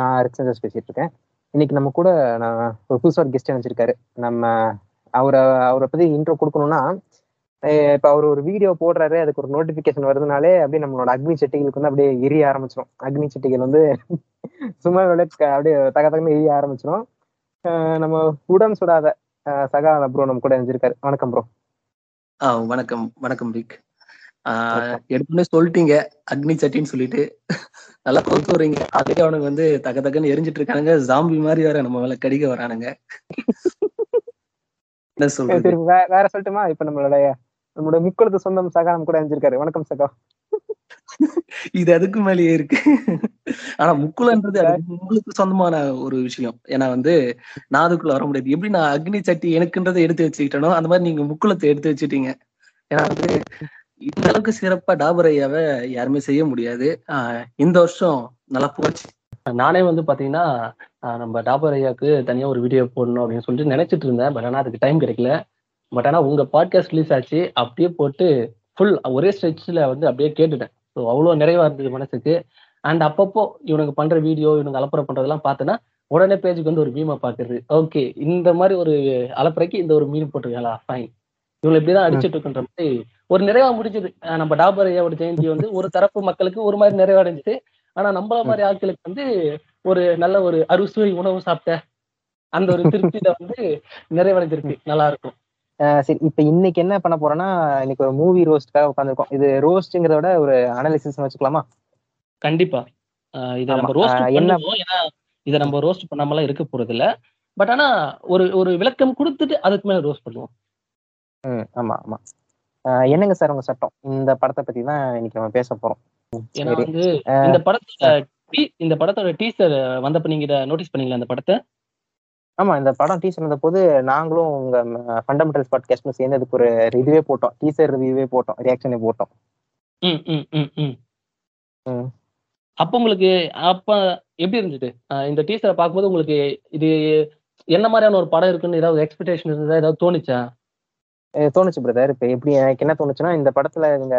நான் ரிக்சன்ஜஸ் பேசிட்டு இருக்கேன் இன்னைக்கு நம்ம கூட நான் ஒரு புதுசாக ஒரு கெஸ்ட் அனுப்பிச்சிருக்காரு நம்ம அவரை அவரை பத்தி இன்ட்ரோ கொடுக்கணும்னா இப்போ இப்ப அவர் ஒரு வீடியோ போடுறாரு அதுக்கு ஒரு நோட்டிபிகேஷன் வருதுனாலே அப்படியே நம்மளோட அக்னி செட்டிகளுக்கு வந்து அப்படியே எரிய ஆரம்பிச்சிடும் அக்னி செட்டிகள் வந்து சும்மா அப்படியே தக தகன்னு எரிய ஆரம்பிச்சிடும் நம்ம உடன் சுடாத சகா ப்ரோ நம்ம கூட இருந்திருக்காரு வணக்கம் ப்ரோ வணக்கம் வணக்கம் ரிக். ஆஹ் எடுத்துனே சொல்லிட்டீங்க அக்னி சட்டின்னு சொல்லிட்டு. நல்லா கொத்து வரீங்க அதே அவனுக்கு வந்து தக தகன்னு எரிஞ்சிட்டு இருக்கானுங்க. ஜாம்பி மாதிரி வேற நம்ம மேல கடிக்க வரானுங்க. என்ன சொல்றது? வேற சொல்லட்டுமா? இப்ப நம்மளுடைய நம்மளோட முக்குளத்து சொந்தம் சகா நம்ம கூட இருந்திருக்காரு வணக்கம் சகா. இது அதுக்கு மேலேயே இருக்கு. ஆனா முக்குலன்றது உங்களுக்கு சொந்தமான ஒரு விஷயம். ஏன்னா வந்து நான் அதுக்குள்ள வர முடியாது. எப்படி நான் அக்னி சட்டி எனக்குன்றதை எடுத்து வச்சுக்கிட்டனோ அந்த மாதிரி நீங்க முக்குலத்தை எடுத்து வச்சுட்டீங்க. ஏன்னா வந்து இந்த அளவுக்கு சிறப்பா டாபர் ஐயாவை யாருமே செய்ய முடியாது. இந்த வருஷம் நல்லா போச்சு. நானே வந்து பாத்தீங்கன்னா நம்ம டாபர் ஐயாக்கு தனியா ஒரு வீடியோ போடணும் அப்படின்னு சொல்லிட்டு நினைச்சிட்டு இருந்தேன். பட் ஆனா அதுக்கு டைம் கிடைக்கல. பட் ஆனா உங்க பாட்காஸ்ட் ரிலீஸ் ஆச்சு. அப்படியே போட்டு ஃபுல் ஒரே ஸ்ட்ரெச்சில் வந்து அப்படியே கேட்டுட்டேன். ஸோ அவ்வளோ நிறைவா இருந்தது மனசுக்கு. அண்ட் அப்பப்போ இவனுக்கு பண்ற வீடியோ இவனுக்கு அலப்பறை பண்றதெல்லாம் பார்த்தேன்னா உடனே பேஜுக்கு வந்து ஒரு மீமை பாக்குறது ஓகே இந்த மாதிரி ஒரு அலப்பறைக்கு இந்த ஒரு மீன் போட்டிருக்காளா? ஃபைன் இவங்களை இப்படிதான் அடிச்சிட்டு இருக்குன்ற மாதிரி ஒரு நிறைவா முடிஞ்சது. நம்ம டாபர் ஐயாவோட ஜெயந்தி வந்து ஒரு தரப்பு மக்களுக்கு ஒரு மாதிரி நிறைவடைஞ்சது ஆனா நம்மள மாதிரி ஆட்களுக்கு வந்து ஒரு நல்ல ஒரு அறுசுவை உணவு சாப்பிட்ட அந்த ஒரு திருப்தியில வந்து நிறைவடைஞ்சிருக்கு. நல்லா இருக்கும் சரி இப்ப இன்னைக்கு என்ன பண்ண போறோம்னா இன்னைக்கு ஒரு மூவி ரோஸ்ட்காக உட்காந்துருக்கோம் இது ரோஸ்ட்ங்கிறத விட ஒரு அனாலிசிஸ் வச்சுக்கலாமா? கண்டிப்பா. இதை. நம்ம ரோஸ்ட் என்ன- பண்ணுவோம். ஏன்னா இதை நம்ம ரோஸ்ட் பண்ணாமலாம் இருக்க போறது இல்ல பட் ஆனா ஒரு ஒரு விளக்கம் கொடுத்துட்டு அதுக்கு மேல ரோஸ்ட் பண்ணுவோம். ம் ஆமா ஆமா. ஆஹ் என்னங்க சார் உங்க சட்டம்? இந்த படத்தை பத்தி தான் இன்னைக்கு நம்ம பேச போறோம். ஏன்னா. வந்து இந்த படத்தோட டீ- இந்த படத்தோட டீசர் வந்தப்ப நீங்க இதை நோட்டீஸ் பண்ணீங்களா அந்த படத்தை? ஆமா இந்த படம் டீசர் வந்த போது நாங்களும் உங்க ஃபண்டமெண்டல்ஸ் பாட்காஸ்ட்ல சேர்ந்து அதுக்கு ஒரு இதுவே போட்டோம். டீசர் ரிவ்யூவே போட்டோம். ரியாக்ஷனே போட்டோம். ம் ம் ம் ம். அப்ப உங்களுக்கு அப்ப எப்படி இருந்தது? ஆஹ் இந்த டீசரை பார்க்கும்போது உங்களுக்கு இது என்ன மாதிரியான ஒரு படம் இருக்குன்னு ஏதாவது எக்ஸ்பெக்டேஷன் இருந்ததா? ஏதாவது தோணுச்சா? தோணுச்சு பிரதர் இப்போ எப்படி எனக்கு என்ன தோணுச்சுன்னா இந்த படத்துல இவங்க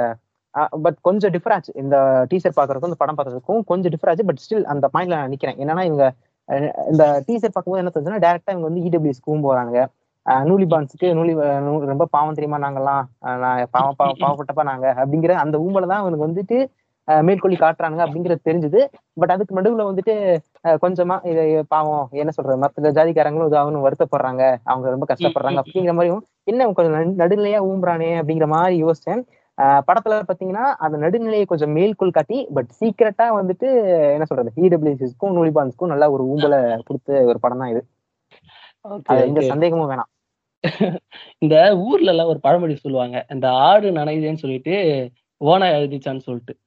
பட் கொஞ்சம் டிஃபர் ஆச்சு. இந்த டீசர் பாக்குறதுக்கும் இந்த படம் பார்க்கறதுக்கும் கொஞ்சம் டிஃபர் ஆச்சு. பட் ஸ்டில் அந்த பாயிண்ட்ல நான் நிக்கிறேன். என்னன்னா இவங்க இந்த டீசர் பார்க்கும்போது என்ன தோணுச்சுன்னா டேரக்டா இவங்க வந்து இடபிள்யூஸ்க்கும் போறாங்க நூலிபான்ஸுக்கு நூலி பான்ஸுக்கு நூலி ரொம்ப பாவம் தெரியுமா நாங்கெல்லாம்? நான் பாவம் பாவப்பட்டப்பா நாங்க. அப்படிங்கிற அந்த ஊம்பல தான் அவனுக்கு வந்துட்டு மேற்கொள்ளி காட்டுறாங்க அப்படிங்கிறது தெரிஞ்சது. பட் அதுக்கு நடுவுல வந்துட்டு கொஞ்சமா இது பாவம் என்ன சொல்றது மத்த ஜாதிக்காரங்களும் இதாகணும் வருத்தப்படுறாங்க. அவங்க ரொம்ப கஷ்டப்படுறாங்க அப்படிங்கிற மாதிரியும் என்ன கொஞ்சம் நடு- நடுநிலையா ஊம்புறானே அப்படிங்கிற மாதிரி யோசிச்சேன். படத்துல பாத்தீங்கன்னா அந்த நடுநிலையை கொஞ்சம் மேல்கோள் காட்டி பட் சீக்கிரட்டா வந்துட்டு என்ன சொல்றது இடபிள்யூசிஸ்க்கும் நூலிபான்ஸ்க்கும் நல்ல ஒரு ஊம்பலை கொடுத்த ஒரு படம் தான் இது எந்த. சந்தேகமும் வேணாம். இந்த ஊர்ல எல்லாம் ஒரு பழமொழி சொல்லுவாங்க இந்த ஆடு நனையுதுன்னு சொல்லிட்டு ஓனா எழுதிச்சான்னு சொல்லிட்டு.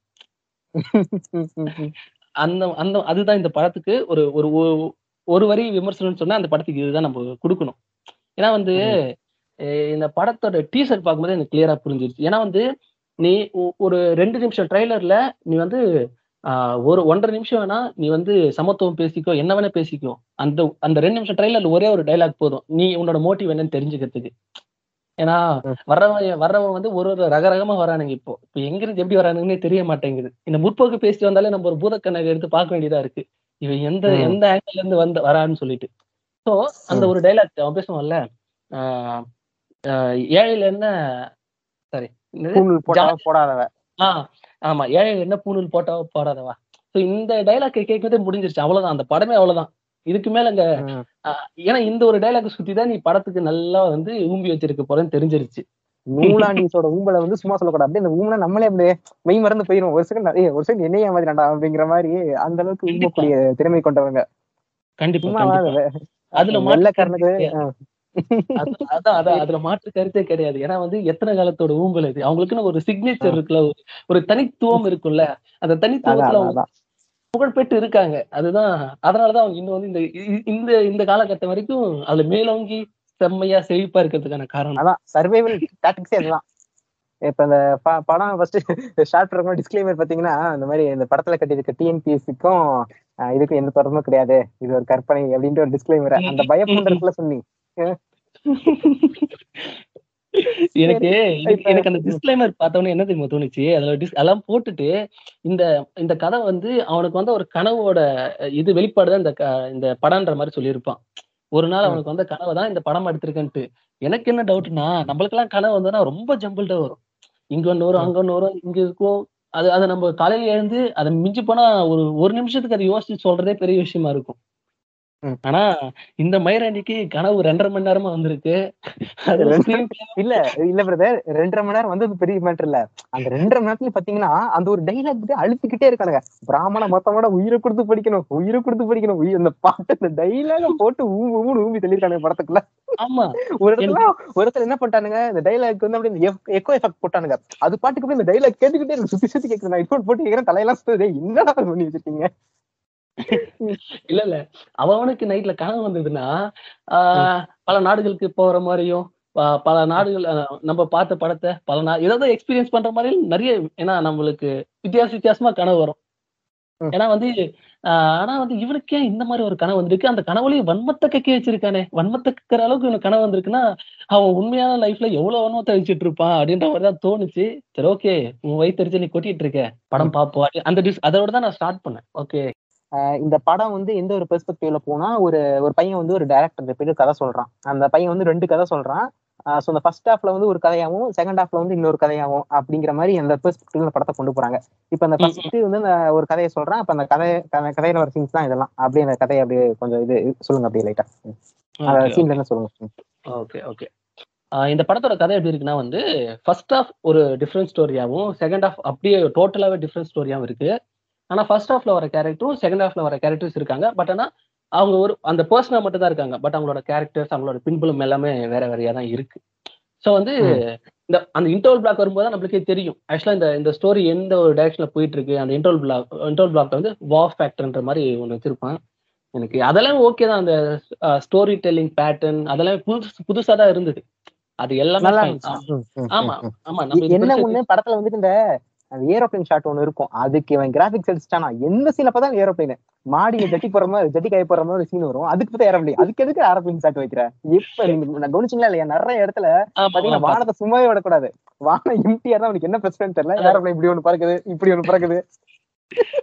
அந்த அந்த அதுதான் இந்த படத்துக்கு ஒரு ஒரு ஒரு வரி விமர்சனம்னு சொன்னா அந்த படத்துக்கு இதுதான் நம்ம கொடுக்கணும். ஏன்னா வந்து இந்த படத்தோட டீசர் பார்க்கும்போது எனக்கு கிளியரா புரிஞ்சிருச்சு. ஏன்னா வந்து நீ ஒரு ரெண்டு நிமிஷம் ட்ரைலர்ல நீ வந்து ஆஹ் ஒரு ஒன்றரை நிமிஷம் வேணா நீ வந்து சமத்துவம் பேசிக்கோ என்ன வேணா பேசிக்கோ. அந்த அந்த ரெண்டு நிமிஷம் ட்ரைலர்ல ஒரே ஒரு டைலாக் போதும். நீ உன்னோட மோட்டிவ் என்னன்னு தெரிஞ்சுக்கிறதுக்கு. ஏன்னா. வர்றவன் வர்றவன் வந்து ஒரு ஒரு ரகரகமா வரானுங்க இப்போ. இப்போ எங்க இருந்து எப்படி வரானுங்கன்னே தெரிய மாட்டேங்குது. இந்த முற்போக்கு பேசிட்டு வந்தாலே நம்ம ஒரு பூதக்கண்ணை எடுத்து பார்க்க வேண்டியதா இருக்கு. இவன் எந்த. எந்த ஆங்கிள் இருந்து வந்து வரான்னு சொல்லிட்டு. சோ அந்த. ஒரு டைலாக் அவன் பேசுவான்ல ஏழையில என்ன சாரி போடாதவ. ஆஹ் ஆமா ஏழை என்ன பூணூல் போட்டா போடாதவா? சோ இந்த டைலாக் கேட்கறதே முடிஞ்சிருச்சு. அவ்வளவுதான். அந்த படமே அவ்வளவுதான். இதுக்கு மேல அங்க ஏன்னா இந்த ஒரு டைலாக் சுத்தி தான் நீ படத்துக்கு நல்லா வந்து ஊம்பி வச்சிருக்க போறேன்னு தெரிஞ்சிருச்சு. நூலாண்டிஸோட ஊம்பலை வந்து சும்மா சொல்லக்கூடாது. அப்படியே அந்த ஊம்பலை நம்மளே அப்படியே மெய் மறந்து போயிரும். ஒரு செகண்ட் ஏய் ஒரு செகண்ட் என்னைய மாதிரிடா அப்படிங்கிற மாதிரி அந்த அளவுக்கு ஊம்பக்கூடிய திறமை கொண்டவங்க. கண்டிப்பா அதுல கருத்தே அது- அதான் அதான் அதுல மாற்று கருத்தே கிடையாது. ஏன்னா வந்து எத்தனை காலத்தோட ஊம்பல் இது? அவங்களுக்குன்னு ஒரு சிக்னேச்சர் இருக்குல்ல ஒரு- தனித்துவம் இருக்குல்ல. அந்த தனித்துவத்துல புகழ்பெற்று இருக்காங்க. அதுதான் அதனாலதான் அவங்க இன்னும் வந்து இந்த இந்த இந்த காலகட்டம் வரைக்கும் அதுல மேலோங்கி செம்மையா செழிப்பா இருக்கிறதுக்கான காரணம். அதான் சர்வைவல் டாக்டிக்ஸே அதுதான். இப்ப இந்த படம் ஃபர்ஸ்ட் ஷார்ட் இருக்கும் டிஸ்க்ளைமர் பாத்தீங்கன்னா இந்த மாதிரி இந்த படத்துல கட்டியிருக்க டிஎன்பிஎஸ்சிக்கும் இதுக்கும் எந்த தொடர்பும் கிடையாது. இது ஒரு கற்பனை அப்படின்ட்டு ஒரு டிஸ்க்ளைமர் அந்த பயப்படுறதுக்குள்ள சொன்னி எனக்கு எனக்கு- அந்த டிஸ்க்ளைமர் பார்த்தவொடனே என்ன தெரியுமா தோணுச்சு? அதுல dis- அதெல்லாம் போட்டுட்டு இந்த இந்த கதை வந்து அவனுக்கு வந்து ஒரு கனவோட இது வெளிப்பாடு தான் இந்த இந்த படம்ன்ற மாதிரி சொல்லியிருப்பான். ஒரு நாள். அவனுக்கு வந்த கனவை தான் இந்த படம் எடுத்திருக்கேன்ட்டு. எனக்கு என்ன டவுட்னா நம்மளுக்கெல்லாம் கனவு வந்ததுன்னா ரொம்ப ஜம்பிள்டா வரும். இங்க ஒண்ணு வரும். அங்க ஒண்ணு வரும் இங்க இருக்கும். அது அதை நம்ம காலையில எழுந்து அதை மிஞ்சி போனா ஒரு ஒரு நிமிஷத்துக்கு அதை யோசிச்சு சொல்றதே பெரிய விஷயமா இருக்கும். ம். ஆனா இந்த மயிராண்டிக்கு கனவு ரெண்டரை மணி நேரமா வந்திருக்கு. ரெண்டரை- இல்ல இல்ல பிரதர் ரெண்டரை மணி நேரம் வந்தது பெரிய மேட்டர் இல்ல. அந்த ரெண்டரை மணி நேரத்துல பாத்தீங்கன்னா அந்த ஒரு டைலாக் அழுத்திக்கிட்டே இருக்கானுங்க. பிராமண மொத்தமோட உயிரை கொடுத்து படிக்கணும் உயிரை கொடுத்து படிக்கணும். உயிர் அந்த பாட்டு அந்த டைலாக போட்டு ஊம்பு ஊம்பு ஊம்பி சொல்லியிருக்கானுங்க படத்துக்குள்ள. ஆமா. ஒரு இடத்துல ஒரு இடத்துல என்ன பண்ணிட்டானுங்க இந்த டைலாக் வந்து அப்படியே எக்கோ எஃபெக்ட் போட்டானுங்க. அது பாட்டுக்கு அப்படியே இந்த டைலாக் கேட்டுக்கிட்டே இருக்கு. சுத்தி சுத்தி கேக்குது. நான் ஹெட்ஃபோன் போட்டு கேக்குறேன் தலையெல்லாம் சுத்துது. டேய், என்னடா பண்ணி வச்சிருக்கீங்க? இல்ல இல்ல. அவனுக்கு நைட்ல கனவு வந்ததுன்னா ஆஹ் பல நாடுகளுக்கு போற மாதிரியும் பல நாடுகள் நம்ம பார்த்த படத்தை பல நா ஏதாவது எக்ஸ்பீரியன்ஸ் பண்ற மாதிரி நிறைய ஏன்னா நம்மளுக்கு வித்தியாச வித்தியாசமா கனவு வரும். ஏன்னா வந்து ஆனா வந்து இவனுக்கு இந்த மாதிரி ஒரு கனவு வந்திருக்கு? அந்த கனவுலயும் வன்மத்தை கக்கி வச்சிருக்கானே. வன்மத்தை கக்கிற அளவுக்கு இவனுக்கு கனவு வந்திருக்குன்னா அவன் உண்மையான லைஃப்ல எவ்வளவு வன்மத்தை வச்சுட்டு இருப்பான் அப்படின்ற மாதிரி தான் தோணுச்சு. சரி ஓகே உன் வயிற்றுச்சு நீ கொட்டிட்டு இருக்க. படம் அப்படி- அந்த dis- அதோட தான் நான் ஸ்டார்ட் பண்ணேன். ஓகே இந்த படம் வந்து எந்த ஒரு பெர்ஸ்பெக்டிவ்ல போனா ஒரு ஒரு பையன் வந்து ஒரு டைரக்டர் போயிட்டு கதை சொல்றான். அந்த பையன் வந்து ரெண்டு கதை சொல்றான். ஸோ அந்த ஃபர்ஸ்ட் ஹாஃப்ல வந்து ஒரு கதையாவும் செகண்ட் ஹாஃப்ல வந்து இன்னொரு கதையாவும் அப்படிங்கிற மாதிரி அந்த பெர்ஸ்பெக்டிவ்ல படத்தை கொண்டு போறாங்க. இப்போ அந்த ஃபர்ஸ்ட் வந்து அந்த ஒரு கதையை சொல்றான். அப்ப அந்த கதை கதை- கதையில வர சீன்ஸ் தான் இதெல்லாம். அப்படியே அந்த கதையை அப்படியே கொஞ்சம் இது சொல்லுங்க அப்படியே லைட்டா அந்த சீன்ல என்ன சொல்லுங்க. Okay okay. இந்த படத்தோட கதை எப்படி இருக்குன்னா வந்து ஃபர்ஸ்ட் ஆஃப் ஒரு டிஃப்ரெண்ட் ஸ்டோரியாவும் செகண்ட் ஆஃப் அப்படியே டோட்டலாவே டிஃப்ரெண்ட் ஸ்டோரியாவும் இருக்கு. ஆனா ஃபர்ஸ்ட் ஹாஃப்ல வர கேரக்டரும் செகண்ட் ஹாஃப்ல வர கேரக்டர்ஸ் இருக்காங்க. பட் ஆனா அவங்க ஒரு அந்த பர்சனா மட்டும் தான் இருக்காங்க. பட் அவங்களோட கேரக்டர்ஸ் அவங்களோட பின்புலம் எல்லாமே வேற வேறையா தான் இருக்கு. ஸோ வந்து இந்த அந்த இன்டர்வல் பிளாக் வரும்போது தான் நம்மளுக்கே தெரியும். ஆக்சுவலா இந்த இந்த ஸ்டோரி எந்த ஒரு டைரக்ஷன்ல போயிட்டு இருக்கு அந்த இன்டர்வல் பிளாக் இன்டர்வல் பிளாக்ல வந்து வா ஃபேக்டர்ன்ற மாதிரி ஒன்று வச்சிருப்பான். எனக்கு அதெல்லாம் ஓகே தான். அந்த ஸ்டோரி டெல்லிங் பேட்டர்ன் அதெல்லாம் புதுசு புதுசா தான் இருந்தது. அது எல்லாமே ஆமா. ஆமா. என்ன ஒண்ணு? படத்துல வந்துட்டு இந்த அந்த ஏரோப்ளேன் ஷாட் ஒண்ணு இருக்கும். அதுக்கு இவன் கிராபிக்ஸ் அடிச்சிட்டானா? எந்த சீன்ல பார்த்தா ஏரோப்ளேன் மாடியில ஜட்டி போற மாதிரி ஜட்டி காய போற மாதிரி ஒரு சீன் வரும். அதுக்கு பார்த்தா ஏரோப்ளேன் அதுக்கு எதுக்கு ஏரோப்ளேன் ஷாட் வைக்கிற? இப்ப நான் கவனிச்சீங்களா இல்லையா? நிறைய இடத்துல பாத்தீங்கன்னா. வானத்தை சும்மாவே விடக்கூடாது. வானம் எம்டியா தான் அவனுக்கு என்ன பிரச்சனைன்னு தெரியல. ஏரோப்ளேன் இப்படி ஒண்ணு பறக்குது இப்படி ஒண்ணு பறக்குது.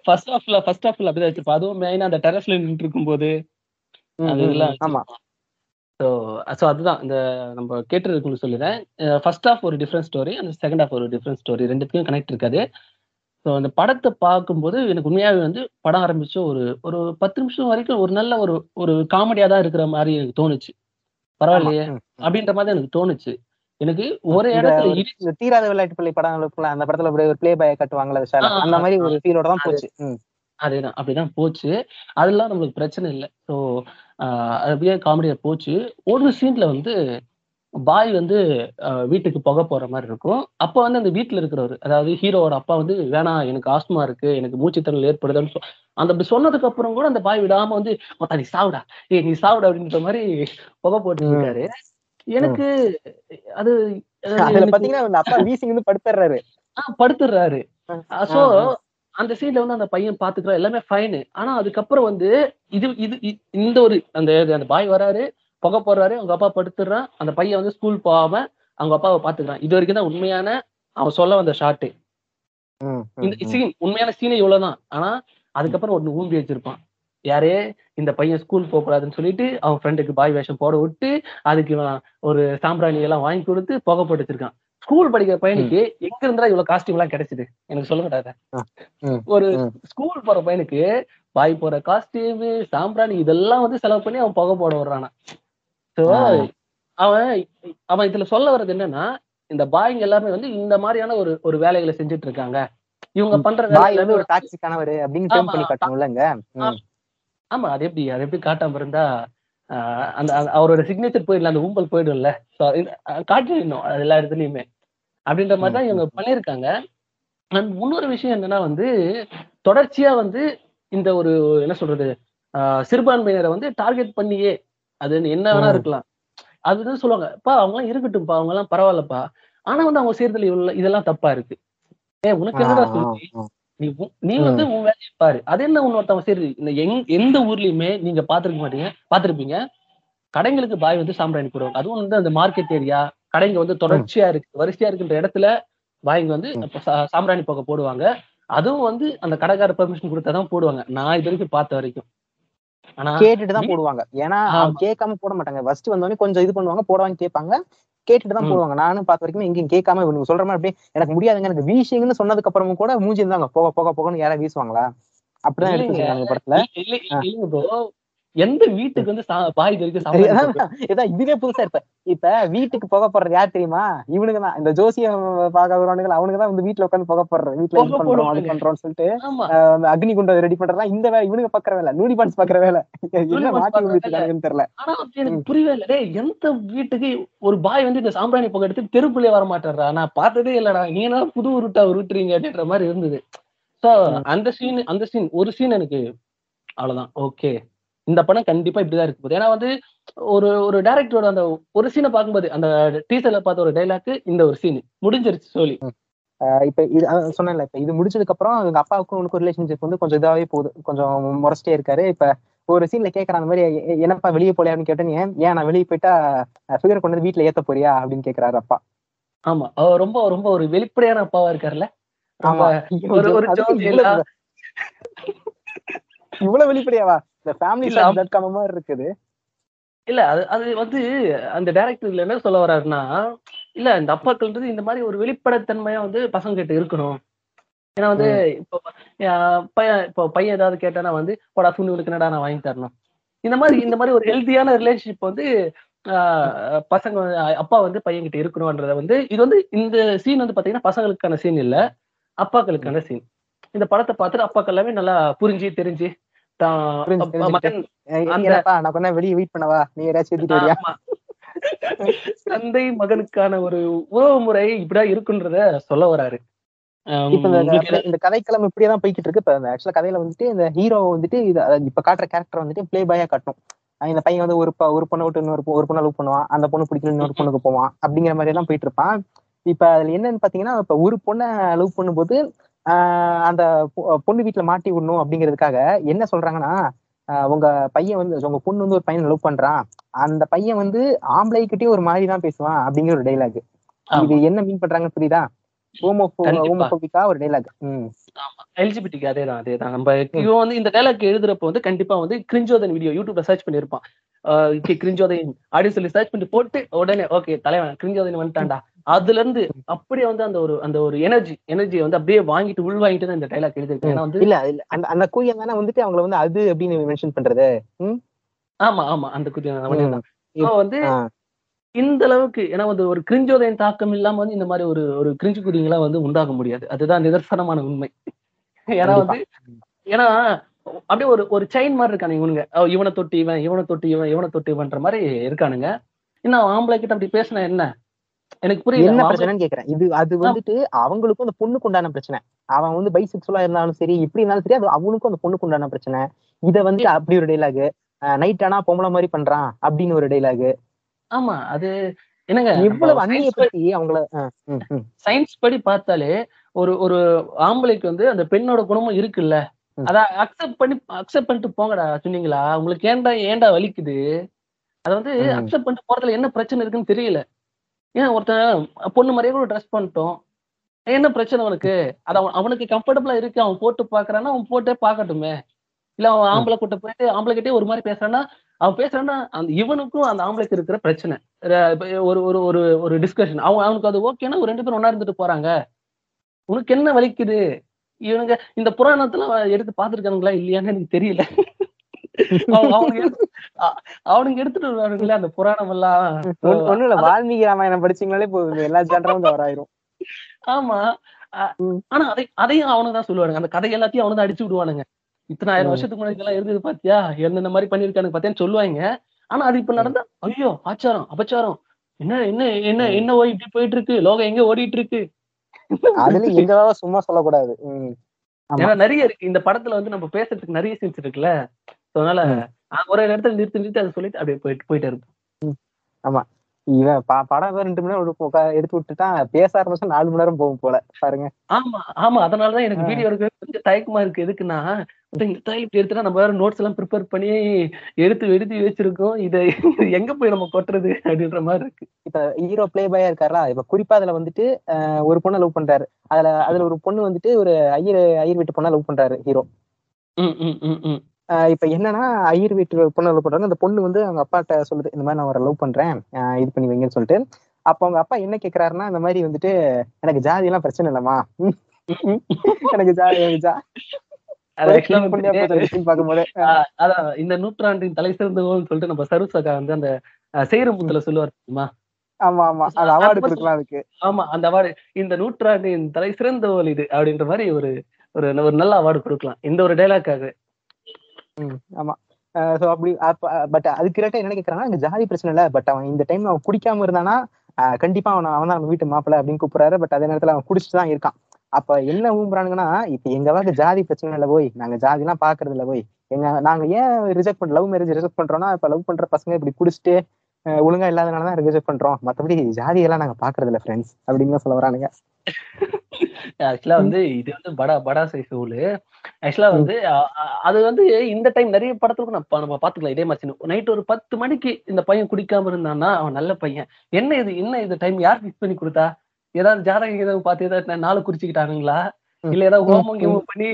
ஃபர்ஸ்ட் ஹாஃப்ல ஃபர்ஸ்ட் ஹாஃப்ல அப்படிதான் வச்சிருப்பா அதுவும் மெயினா அந்த டெரஸ்ல நின்று இருக்கும்போது ம், அந்த ம், இதெல்லாம் ம். ஆமா. ஸோ ஸோ அதுதான். இந்த நம்ம கேட்டுருக்குன்னு சொல்லிடுறேன். ஃபர்ஸ்ட் ஹாஃப் ஒரு டிஃப்ரெண்ட் ஸ்டோரி அந்த செகண்ட் ஹாஃப் ஒரு டிஃப்ரெண்ட் ஸ்டோரி ரெண்டுத்துக்கும் கனெக்ட் இருக்காது. ஸோ அந்த படத்தை பார்க்கும்போது எனக்கு உண்மையாவே வந்து படம் ஆரம்பிச்சு ஒரு ஒரு பத்து நிமிஷம் வரைக்கும் ஒரு நல்ல ஒரு ஒரு காமெடியா தான் இருக்கிற மாதிரி எனக்கு தோணுச்சு. பரவாயில்லையே. அப்படின்ற மாதிரி எனக்கு தோணுச்சு. எனக்கு ஒரு இடத்துல தீராத விளையாட்டு பள்ளி படம் அந்த படத்துல அப்படியே ஒரு ப்ளே பாய ஆ, அந்த மாதிரி ஒரு ஃபீலோட தான் போச்சு. அதேதான் அப்படிதான் போச்சு. அதெல்லாம் நம்மளுக்கு பிரச்சனை இல்லை. ஸோ அப்படியே காமெடியா போச்சு. ஒரு சீன்ல வந்து பாய் வந்து வீட்டுக்கு புகை போற மாதிரி இருக்கும். அப்ப வந்து அந்த வீட்டுல இருக்கிறவர் அதாவது ஹீரோவோட அப்பா வந்து வேணாம் எனக்கு ஆஸ்மா இருக்கு எனக்கு மூச்சுத்திறல் ஏற்படுதுன்னு சொ- அந்த அப்படி சொன்னதுக்கு அப்புறம் கூட அந்த பாய் விடாம வந்து மொத்தம் நீ சாவுடா ஏய் நீ சாவுடா அப்படின்ற மாதிரி புகை போட்டு ம். இருக்காரு. எனக்கு அது அது அதுல எனக்கு- பாத்தீங்கன்னா அந்த அப்பா வீசிங் வந்து படுத்துறாரு ஆ, படுத்துடுறாரு ஆ, ஆ. அந்த சீன்ல வந்து அந்த பையன் பாத்துக்கிறா எல்லாமே ஃபைனு ஆனா அதுக்கப்புறம் வந்து இது இது இந்த ஒரு அந்த அந்த பாய் வராரு புகை போடுறாரு அவங்க அப்பா படுத்துடுறான். அந்த பையன் வந்து ஸ்கூல் போகாம அவங்க அப்பாவை பாத்துக்கிறான். இது வரைக்கும் தான் உண்மையான அவன் சொல்ல வந்த ஷாட்டு இந்த. சீன் உண்மையான சீனே இவ்வளவுதான். ஆனா அதுக்கப்புறம் ஒண்ணு ஊம்பி வச்சிருப்பான். யாரே? இந்த பையன் ஸ்கூல் போக கூடாதுன்னு சொல்லிட்டு அவன் ஃப்ரெண்டுக்கு பாய் வேஷம் போட விட்டு அதுக்கு ஒரு சாம்பிராணி எல்லாம் வாங்கி கொடுத்து புகை போட்டு வச்சிருக்கான். ஸ்கூல் படிக்கிற பையனுக்கு எங்க இருந்தா இவ்வளவு காஸ்டியூம் எல்லாம் கிடைச்சது எனக்கு. ம். ஒரு. ஸ்கூல் போற பையனுக்கு பாய் போற காஸ்டியூம் சாம்பிராணி இதெல்லாம் வந்து செலவு பண்ணி அவன் புகை போட வர்றானா சோ. அவன் அவன் இதுல சொல்ல வர்றது என்னன்னா இந்த பாய்ங்க எல்லாமே வந்து இந்த மாதிரியான ஒரு ஒரு வேலைகளை செஞ்சுட்டு இருக்காங்க இவங்க பண்ற வேலை ஒரு டாக்ஸிக்கானவர் அப்படின்னு டேர்ம் ஆமா. பண்ணி காட்டணும்லங்க. ஆமா அது எப்படி அது எப்படி காட்டாம இருந்தா அந்த அந்த- அவரோட சிக்னேச்சர் போயிடல அந்த ஊம்பல் போயிடும்ல. காட்டிடணும் அது எல்லா இடத்துலயுமே. அப்படின்ற மாதிரி தான் இவங்க பண்ணியிருக்காங்க. அண்ட் இன்னொரு விஷயம் என்னன்னா வந்து தொடர்ச்சியா வந்து இந்த ஒரு என்ன சொல்றது ஆஹ் சிறுபான்மையினரை வந்து டார்கெட் பண்ணியே. அது என்ன வேணா. இருக்கலாம். அதுதான் சொல்லுவாங்க. பா அவங்க எல்லாம் இருக்கட்டும்ப்பா அவங்க எல்லாம் பரவாயில்லப்பா. ஆனா வந்து அவங்க செய்யறதுல இவ்வளவு இதெல்லாம் தப்பா இருக்கு. ஏ உனக்கு என்னடா சொல்லி நீ வந்து உன் வேலையை பாரு. அது என்ன இன்னொருத்தவன் சரி இந்த எங் எந்த ஊர்லயுமே நீங்க பாத்துருக்க மாட்டீங்க. பாத்திருப்பீங்க கடைங்களுக்கு பாய் வந்து சாம்பிராணி போடுவாங்க. அதுவும் வந்து அந்த மார்க்கெட் ஏரியா கடைங்க வந்து தொடர்ச்சியா இருக்கு. வரிசையா இருக்கின்ற இடத்துல பாய்ங்க வந்து சாம்பிராணி புகை போடுவாங்க. அதுவும் வந்து அந்த கடைக்கார பெர்மிஷன் கொடுத்தாதான் போடுவாங்க. நான் இது வரைக்கும் பார்த்த வரைக்கும். கேட்டுட்டு தான் போடுவாங்க. ஏன்னா. கேட்காம போட மாட்டாங்க. ஃபர்ஸ்ட் வந்தோடனே கொஞ்சம் இது பண்ணுவாங்க போடுவாங்க கேட்பாங்க. கேட்டுட்டு தான். போடுவாங்க. நானும் பார்த்த வரைக்கும் எங்கேயும் கேட்காம இவனுங்க சொல்ற மாதிரி அப்படியே எனக்கு முடியாதுங்க. எனக்கு வீசிங்கன்னு சொன்னதுக்கு அப்புறமும் கூட மூஞ்சி இருந்தாங்க போக போக போகன்னு யாராவது வீசுவாங்களா? அப்படிதான் எடுத்து இல்லைங்க. வச்சிருக்காங்க படத்துல. எந்த வீட்டுக்கு வந்து பாய் இதான் இதுவே புதுசா இருப்ப. இப்ப வீட்டுக்கு புகை போடுறது யார் தெரியுமா? இவனுங்க தான் இந்த ஜோசியம் பார்க்க வருவானுங்க அவனுங்க தான் வந்து வீட்டுல உட்காந்து புகை போடுறது வீட்டுல இது பண்றோம் அது. பண்றோம்னு சொல்லிட்டு அக்னி குண்டம் ரெடி பண்றதுலாம் இந்த வேலை இவனுங்க பாக்குற வேலை. நூடி பான்ஸ் பாக்குற வேலை. என்ன மாட்டி தெரியல. ஆனா எனக்கு புரியவே இல்லை. எந்த வீட்டுக்கு ஒரு பாய் வந்து இந்த சாம்பிராணி புகை எடுத்து தெருப்புலயே வர மாட்டாரா நான் பார்த்ததே இல்லடா. நீங்க என்ன புது உருட்டா உருட்டுறீங்க அப்படின்ற மாதிரி இருந்தது. சோ. அந்த சீன் அந்த சீன் ஒரு சீன் எனக்கு அவ்வளவுதான். ஓகே இந்த படம் கண்டிப்பா இப்படிதான் இருக்கு போகுது. ஏன்னா வந்து ஒரு ஒரு டேரக்டரோட அந்த ஒரு சீனை பார்க்கும்போது அந்த டீசர்ல பார்த்த ஒரு டைலாக் இந்த ஒரு சீன் முடிஞ்சிருச்சு சொல்லி இப்ப இது சொன்னேன்ல இப்ப இது முடிச்சதுக்கு அப்புறம் எங்க அப்பாவுக்கும் உனக்கு ரிலேஷன்ஷிப் வந்து கொஞ்சம் இதாவே போகுது. கொஞ்சம் முறைச்சிட்டே இருக்காரு. இப்ப ஒரு சீன்ல கேக்குறான் அந்த மாதிரி "எ- என்னப்பா வெளியே போலியா? அப்படின்னு கேட்டேன் ஏன் ஏன் நான் வெளியே போயிட்டா ஃபிகர் கொண்டு வந்து வீட்டுல ஏத்த போறியா? அப்படின்னு கேக்குறாரு அப்பா. ஆமா. அவர் ரொம்ப ரொம்ப ஒரு வெளிப்படையான அப்பாவா இருக்காருல்ல? ஆமா. ஒரு இவ்வளவு வெளிப்படையாவா? இந்த ஃபேமிலி. டாட் காம் மாதிரி இருக்குது. இல்ல அது அது வந்து அந்த டைரக்டர்ல என்ன சொல்ல வர்றாருன்னா இல்ல இந்த அப்பாக்கள்ன்றது இந்த மாதிரி ஒரு வெளிப்படைத்தன்மையா வந்து பசங்க கிட்ட இருக்கணும். ஏன்னா வந்து இப்போ பையன் இப்போ பையன் ஏதாவது கேட்டானா வந்து போடா துணிகளுக்கு என்னடா நான் வாங்கி தரணும். இந்த மாதிரி இந்த மாதிரி ஒரு ஹெல்த்தியான ரிலேஷன்ஷிப் வந்து பசங்க அப்பா வந்து பையன் கிட்ட இருக்கணும்ன்றத வந்து இது வந்து இந்த சீன் வந்து பாத்தீங்கன்னா பசங்களுக்கான சீன் இல்ல அப்பாக்களுக்கான சீன் இந்த படத்தை பார்த்துட்டு அப்பாக்கள் எல்லாமே நல்லா புரிஞ்சு தெரிஞ்சு நான் வெளியே வெயிட் பண்ணவா? நீ ஆமா. தந்தை மகனுக்கான ஒரு உறவு முறை இப்படிதான் இருக்குன்றத சொல்ல வராரு. இந்த கதைக்களம் இப்படியே தான் போய்கிட்டு இருக்கு இப்ப ஆக்சுவலா கதையில வந்துட்டு இந்த ஹீரோ வந்துட்டு இப்ப காட்டுற கேரக்டர் வந்துட்டு ப்ளே பாயா காட்டும் இந்த பையன் வந்து ஒரு ஒரு பொண்ணை விட்டு இன்னொரு ஒரு பொண்ணை லவ் பண்ணுவான். அந்த பொண்ணு பிடிக்கல இன்னொரு பொண்ணுக்கு போவான். அப்படிங்கிற மாதிரி எல்லாம் போயிட்டு இருப்பான் இப்ப அதுல என்னன்னு பாத்தீங்கன்னா இப்ப ஒரு பொண்ணை லவ் பண்ணும்போது அந்த பொண்ணு வீட்டுல மாட்டி விடணும் அப்படிங்கிறதுக்காக என்ன சொல்றாங்கன்னா உங்க பையன் வந்து உங்க பொண்ணு வந்து ஒரு பையனை லவ் பண்றான். அந்த பையன் வந்து ஆம்பளைக்கிட்டயும் ஒரு மாதிரி தான் பேசுவான் அப்படிங்கிற ஒரு டைலாக். இது என்ன மீன் பண்றாங்கன்னு புரியுதா? ஒரு டைலாக் எல்ஜிபிடிக்கு அதேதான் அதேதான். நம்ம இவன் வந்து இந்த டைலாக் எழுதுறப்ப வந்து கண்டிப்பா வந்து கிரிஞ்சோதன் வீடியோ யூடியூப்ல சர்ச் பண்ணிருப்பான். கிரிஞ்சோதன் அப்படின்னு சொல்லி சர்ச் பண்ணி போட்டு உடனே ஓகே தலைவன் கிரிஞ்சோதன் வந்துட்டான்டா. அதுல இருந்து அப்படியே வந்து அந்த ஒரு அந்த ஒரு எனர்ஜி எனர்ஜியை வந்து அப்படியே வாங்கிட்டு உள் வாங்கிட்டு தான் இந்த டைலாக் எழுதிருக்கேன் ஏன்னா வந்து இல்ல அந்த அந்த தானே வந்துட்டு அவங்கள வந்து அது அப்படின்னு மென்ஷன் பண்றது? ஆமா ஆமா. அந்த குதி ம். இப்போ வந்து இந்த அளவுக்கு ஏன்னா வந்து ஒரு கிரிஞ்சோதயம் தாக்கம் இல்லாம வந்து இந்த மாதிரி ஒரு ஒரு கிரிஞ்சு குதிங்களா வந்து உண்டாக முடியாது. அதுதான் நிதர்சனமான உண்மை. ஏன்னா வந்து ஏன்னா அப்படியே ஒரு ஒரு செயின் மாதிரி இருக்கானுங்க இவனுங்க. இவனை தொட்டு இவன் இவனை தொட்டு இவன் இவனை தொட்டு இவன்ற மாதிரி இருக்கானுங்க. இன்னும் ஆம்பளை கிட்ட அப்படி பேசினா என்ன? எனக்கு புரியல என்ன பிரச்சனைன்னு கேக்குறேன். இது அது வந்துட்டு அவங்களுக்கும் அந்த பொண்ணுக்கு உண்டான பிரச்சனை. அவன் வந்து பைசெக்சுவலா இருந்தாலும் சரி எப்படி இருந்தாலும் சரி அது அவனுக்கும் அந்த பொண்ணுக்கு உண்டான பிரச்சனை. இத வந்துட்டு அப்படி ஒரு டைலாக் நைட் ஆனா பொம்பளை மாதிரி பண்றான் அப்படின்னு ஒரு டைலாக் ஆமா அது என்னங்க அந்நிய பத்தி அவங்கள ம். சயின்ஸ் படி பார்த்தாலே ஒரு ஒரு ஆம்பளைக்கு வந்து அந்த பெண்ணோட குணமும் இருக்குல்ல. அத அக்செப்ட் பண்ணி அக்செப்ட் பண்ணிட்டு போங்கடா சொன்னீங்களா? உங்களுக்கு ஏன்டா ஏன்டா வலிக்குது? அத வந்து. அக்செப்ட் பண்ணிட்டு போறதுல என்ன பிரச்சனை இருக்குன்னு தெரியல. ஏன் ஒருத்தன் பொண்ணு மாதிரியே கூட ட்ரெஸ் பண்ணிட்டோம். என்ன பிரச்சனை அவனுக்கு அது அவன் அவனுக்கு கம்ஃபர்டபுளா இருக்கு அவன் போட்டு பாக்குறான்னா அவன் போட்டே பார்க்கட்டுமே. இல்ல அவன் ஆம்பளை கூட்ட போயிட்டு ஆம்பளை கிட்டே ஒரு மாதிரி பேசுறான்னா அவன் பேசுறான்னா அந்த இவனுக்கும் அந்த ஆம்பளைக்கு இருக்கிற பிரச்சனை. ஒரு ஒரு ஒரு ஒரு டிஸ்கஷன் அவன் அவனுக்கு அது ஓகேன்னா ஒரு ரெண்டு பேரும் ஒண்ணா இருந்துட்டு போறாங்க. உனக்கு என்ன வலிக்குது? இவனுங்க இந்த புராணத்துல எடுத்து பாத்துருக்கானுங்களா இல்லையான்னு எனக்கு தெரியல. அவன் அவனுக்கு எடுத்து- அ- அவனுங்க எடுத்துட்டு வருவானுங்களே அந்த புராணம் எல்லாம். ஒண்ணு- இல்ல வால்மீகி ராமாயணம் படிச்சீங்கனாலே போதும் எல்லா ஜாண்டரும் கவர் ஆயிரும் ஆமா. ஆனா அதை அதையும் அவனுக்கு தான் சொல்லுவானுங்க. அந்த கதை எல்லாத்தையும் அவனு தான் அடிச்சு விடுவானுங்க. இத்தனை ஆயிரம் ம். வருஷத்துக்கு முன்னாடி இதெல்லாம் இருந்தது பாத்தியா? எந்தெந்த மாதிரி பண்ணிருக்கானுங்க பாத்தியான்னு சொல்லுவாங்க. ஆனா அது இப்ப நடந்தா ஐயோ ஆச்சாரம் அபச்சாரம். என்ன என்ன என்ன. என்ன ஓய் இப்படி போயிட்டு இருக்கு லோகம் எங்க ஓடிட்டு இருக்கு அதுல எங்களால சும்மா சொல்லக்கூடாது. ஆமா. ஏன்னா நிறைய இருக்கு. இந்த படத்துல வந்து நம்ம பேசுறதுக்கு நிறைய சீன்ஸ் இருக்குல்ல. அதனால ஒரு இடத்துல நிறுத்தி நிறுத்தி அதை சொல்லிட்டு அப்படியே போயிட்டு போயிட்டே இருக்கும் இவன் ப- படம் வேற ரெண்டு மணி நேரம் எடுத்து விட்டுட்டா பேச ஆரம்பிச்சா நாலு மணி நேரம் போகும் போல பாருங்க. ஆமா ஆமா அதனாலதான் எனக்கு. வீடியோ எடுக்க கொஞ்சம் தயக்கமா இருக்கு. எதுக்குன்னா இப்படி எடுத்துட்டா நம்ம வேற நோட்ஸ் எல்லாம் ப்ரிப்பேர் பண்ணி எடுத்து எடுத்து வச்சிருக்கோம். இதை எங்க போய் நம்ம கொட்டுறது? அப்படின்ற மாதிரி இருக்கு. இப்ப ஹீரோ பிளே பாயா இருக்காரா? இப்ப குறிப்பா அதுல வந்துட்டு ஒரு பொண்ணை லவ் பண்றாரு. அதுல அதுல ஒரு பொண்ணு வந்துட்டு ஒரு ஐயர் ஐயர் வீட்டு பொண்ணை லவ் பண்றாரு ஹீரோ. இப்ப என்னன்னா ஐயர் வீட்டு பொண்ணை லவ் பண்றாங்க அந்த பொண்ணு வந்து அவங்க அப்பாட்ட சொல்லுது இந்த மாதிரி நான் அவரை லவ் பண்றேன். இது பண்ணி வைங்கன்னு சொல்லிட்டு. அப்ப அவங்க அப்பா என்ன கேக்குறாருன்னா இந்த மாதிரி வந்துட்டு எனக்கு ஜாதி எல்லாம் பிரச்சனை இல்லம்மா. ம், எனக்கு ஜாதி ஜா- இந்த நூற்றாண்டின் தலை சிறந்தவன்னு சொல்லிட்டு நம்ம சருசகா வந்து அந்த அஹ், செய்யறமுத்துல சொல்லுவார் தெரியுமா? ஆமா ஆமா. அது அவார்டு கொடுக்கலாம் அதுக்கு. ஆமா அந்த அவார்டு இந்த நூற்றாண்டின் தலை சிறந்தவள் இது அப்படின்ற மாதிரி ஒரு ஒரு நல்ல அவார்டு கொடுக்கலாம். இந்த ஒரு டைலாக்காக ஆமா. சோ அப்படி பட் அதுக்கு ரேட்டா என்ன கேக்குறாங்கன்னா எனக்கு ஜாதி பிரச்சனை இல்ல பட் அவன் இந்த டைம்ல அவன் குடிக்காம இருந்தானா கண்டிப்பா அவன் அவன் தான் நம்ம வீட்டு மாப்பிள்ளை அப்படின்னு கூப்பிடுறாரு பட் அதே நேரத்துல அவன் குடிச்சிட்டு தான் இருக்கான். அப்ப என்ன ஊம்புறானுங்கன்னா இப்ப எங்க வாக்கு ஜாதி பிரச்சனை இல்ல போய் நாங்க ஜாதி எல்லாம் பாக்குறது இல்ல போய் எங்க நாங்க ஏன் ரிஜெக்ட் பண்ண லவ் மேரேஜ் ரிஜெக்ட் பண்றோம்னா இப்ப லவ் பண்ற பசங்க இப்படி குடிச்சிட்டு ஒழுங்கா இல்லாதனாலதான் ரிஜெக்ட் பண்றோம். மத்தபடி ஜாதி எல்லாம் நாங்க பாக்குறது இல்ல ஃப்ரெண்ட்ஸ் அப்படின்னு சொல்ல வரானுங்க. ஆக்சுவலா வந்து இது வந்து படா படா சைஸ் ஊழு ஆக்சுவலா வந்து அது வந்து இந்த டைம் நிறைய படத்துக்கு நம்ம பாத்துக்கலாம் இதே மாதிரி நைட் ஒரு பத்து மணிக்கு இந்த பையன் குடிக்காம இருந்தான்னா அவன் நல்ல பையன். என்ன இது என்ன இது டைம் யார் ஃபிக்ஸ் பண்ணி கொடுத்தா? ஏதாவது ஜாதகம் ஏதாவது பார்த்து ஏதாவது நாளை குறிச்சுக்கிட்டானுங்களா? இல்ல ஏதாவது ஹோமம் கீமம் பண்ணி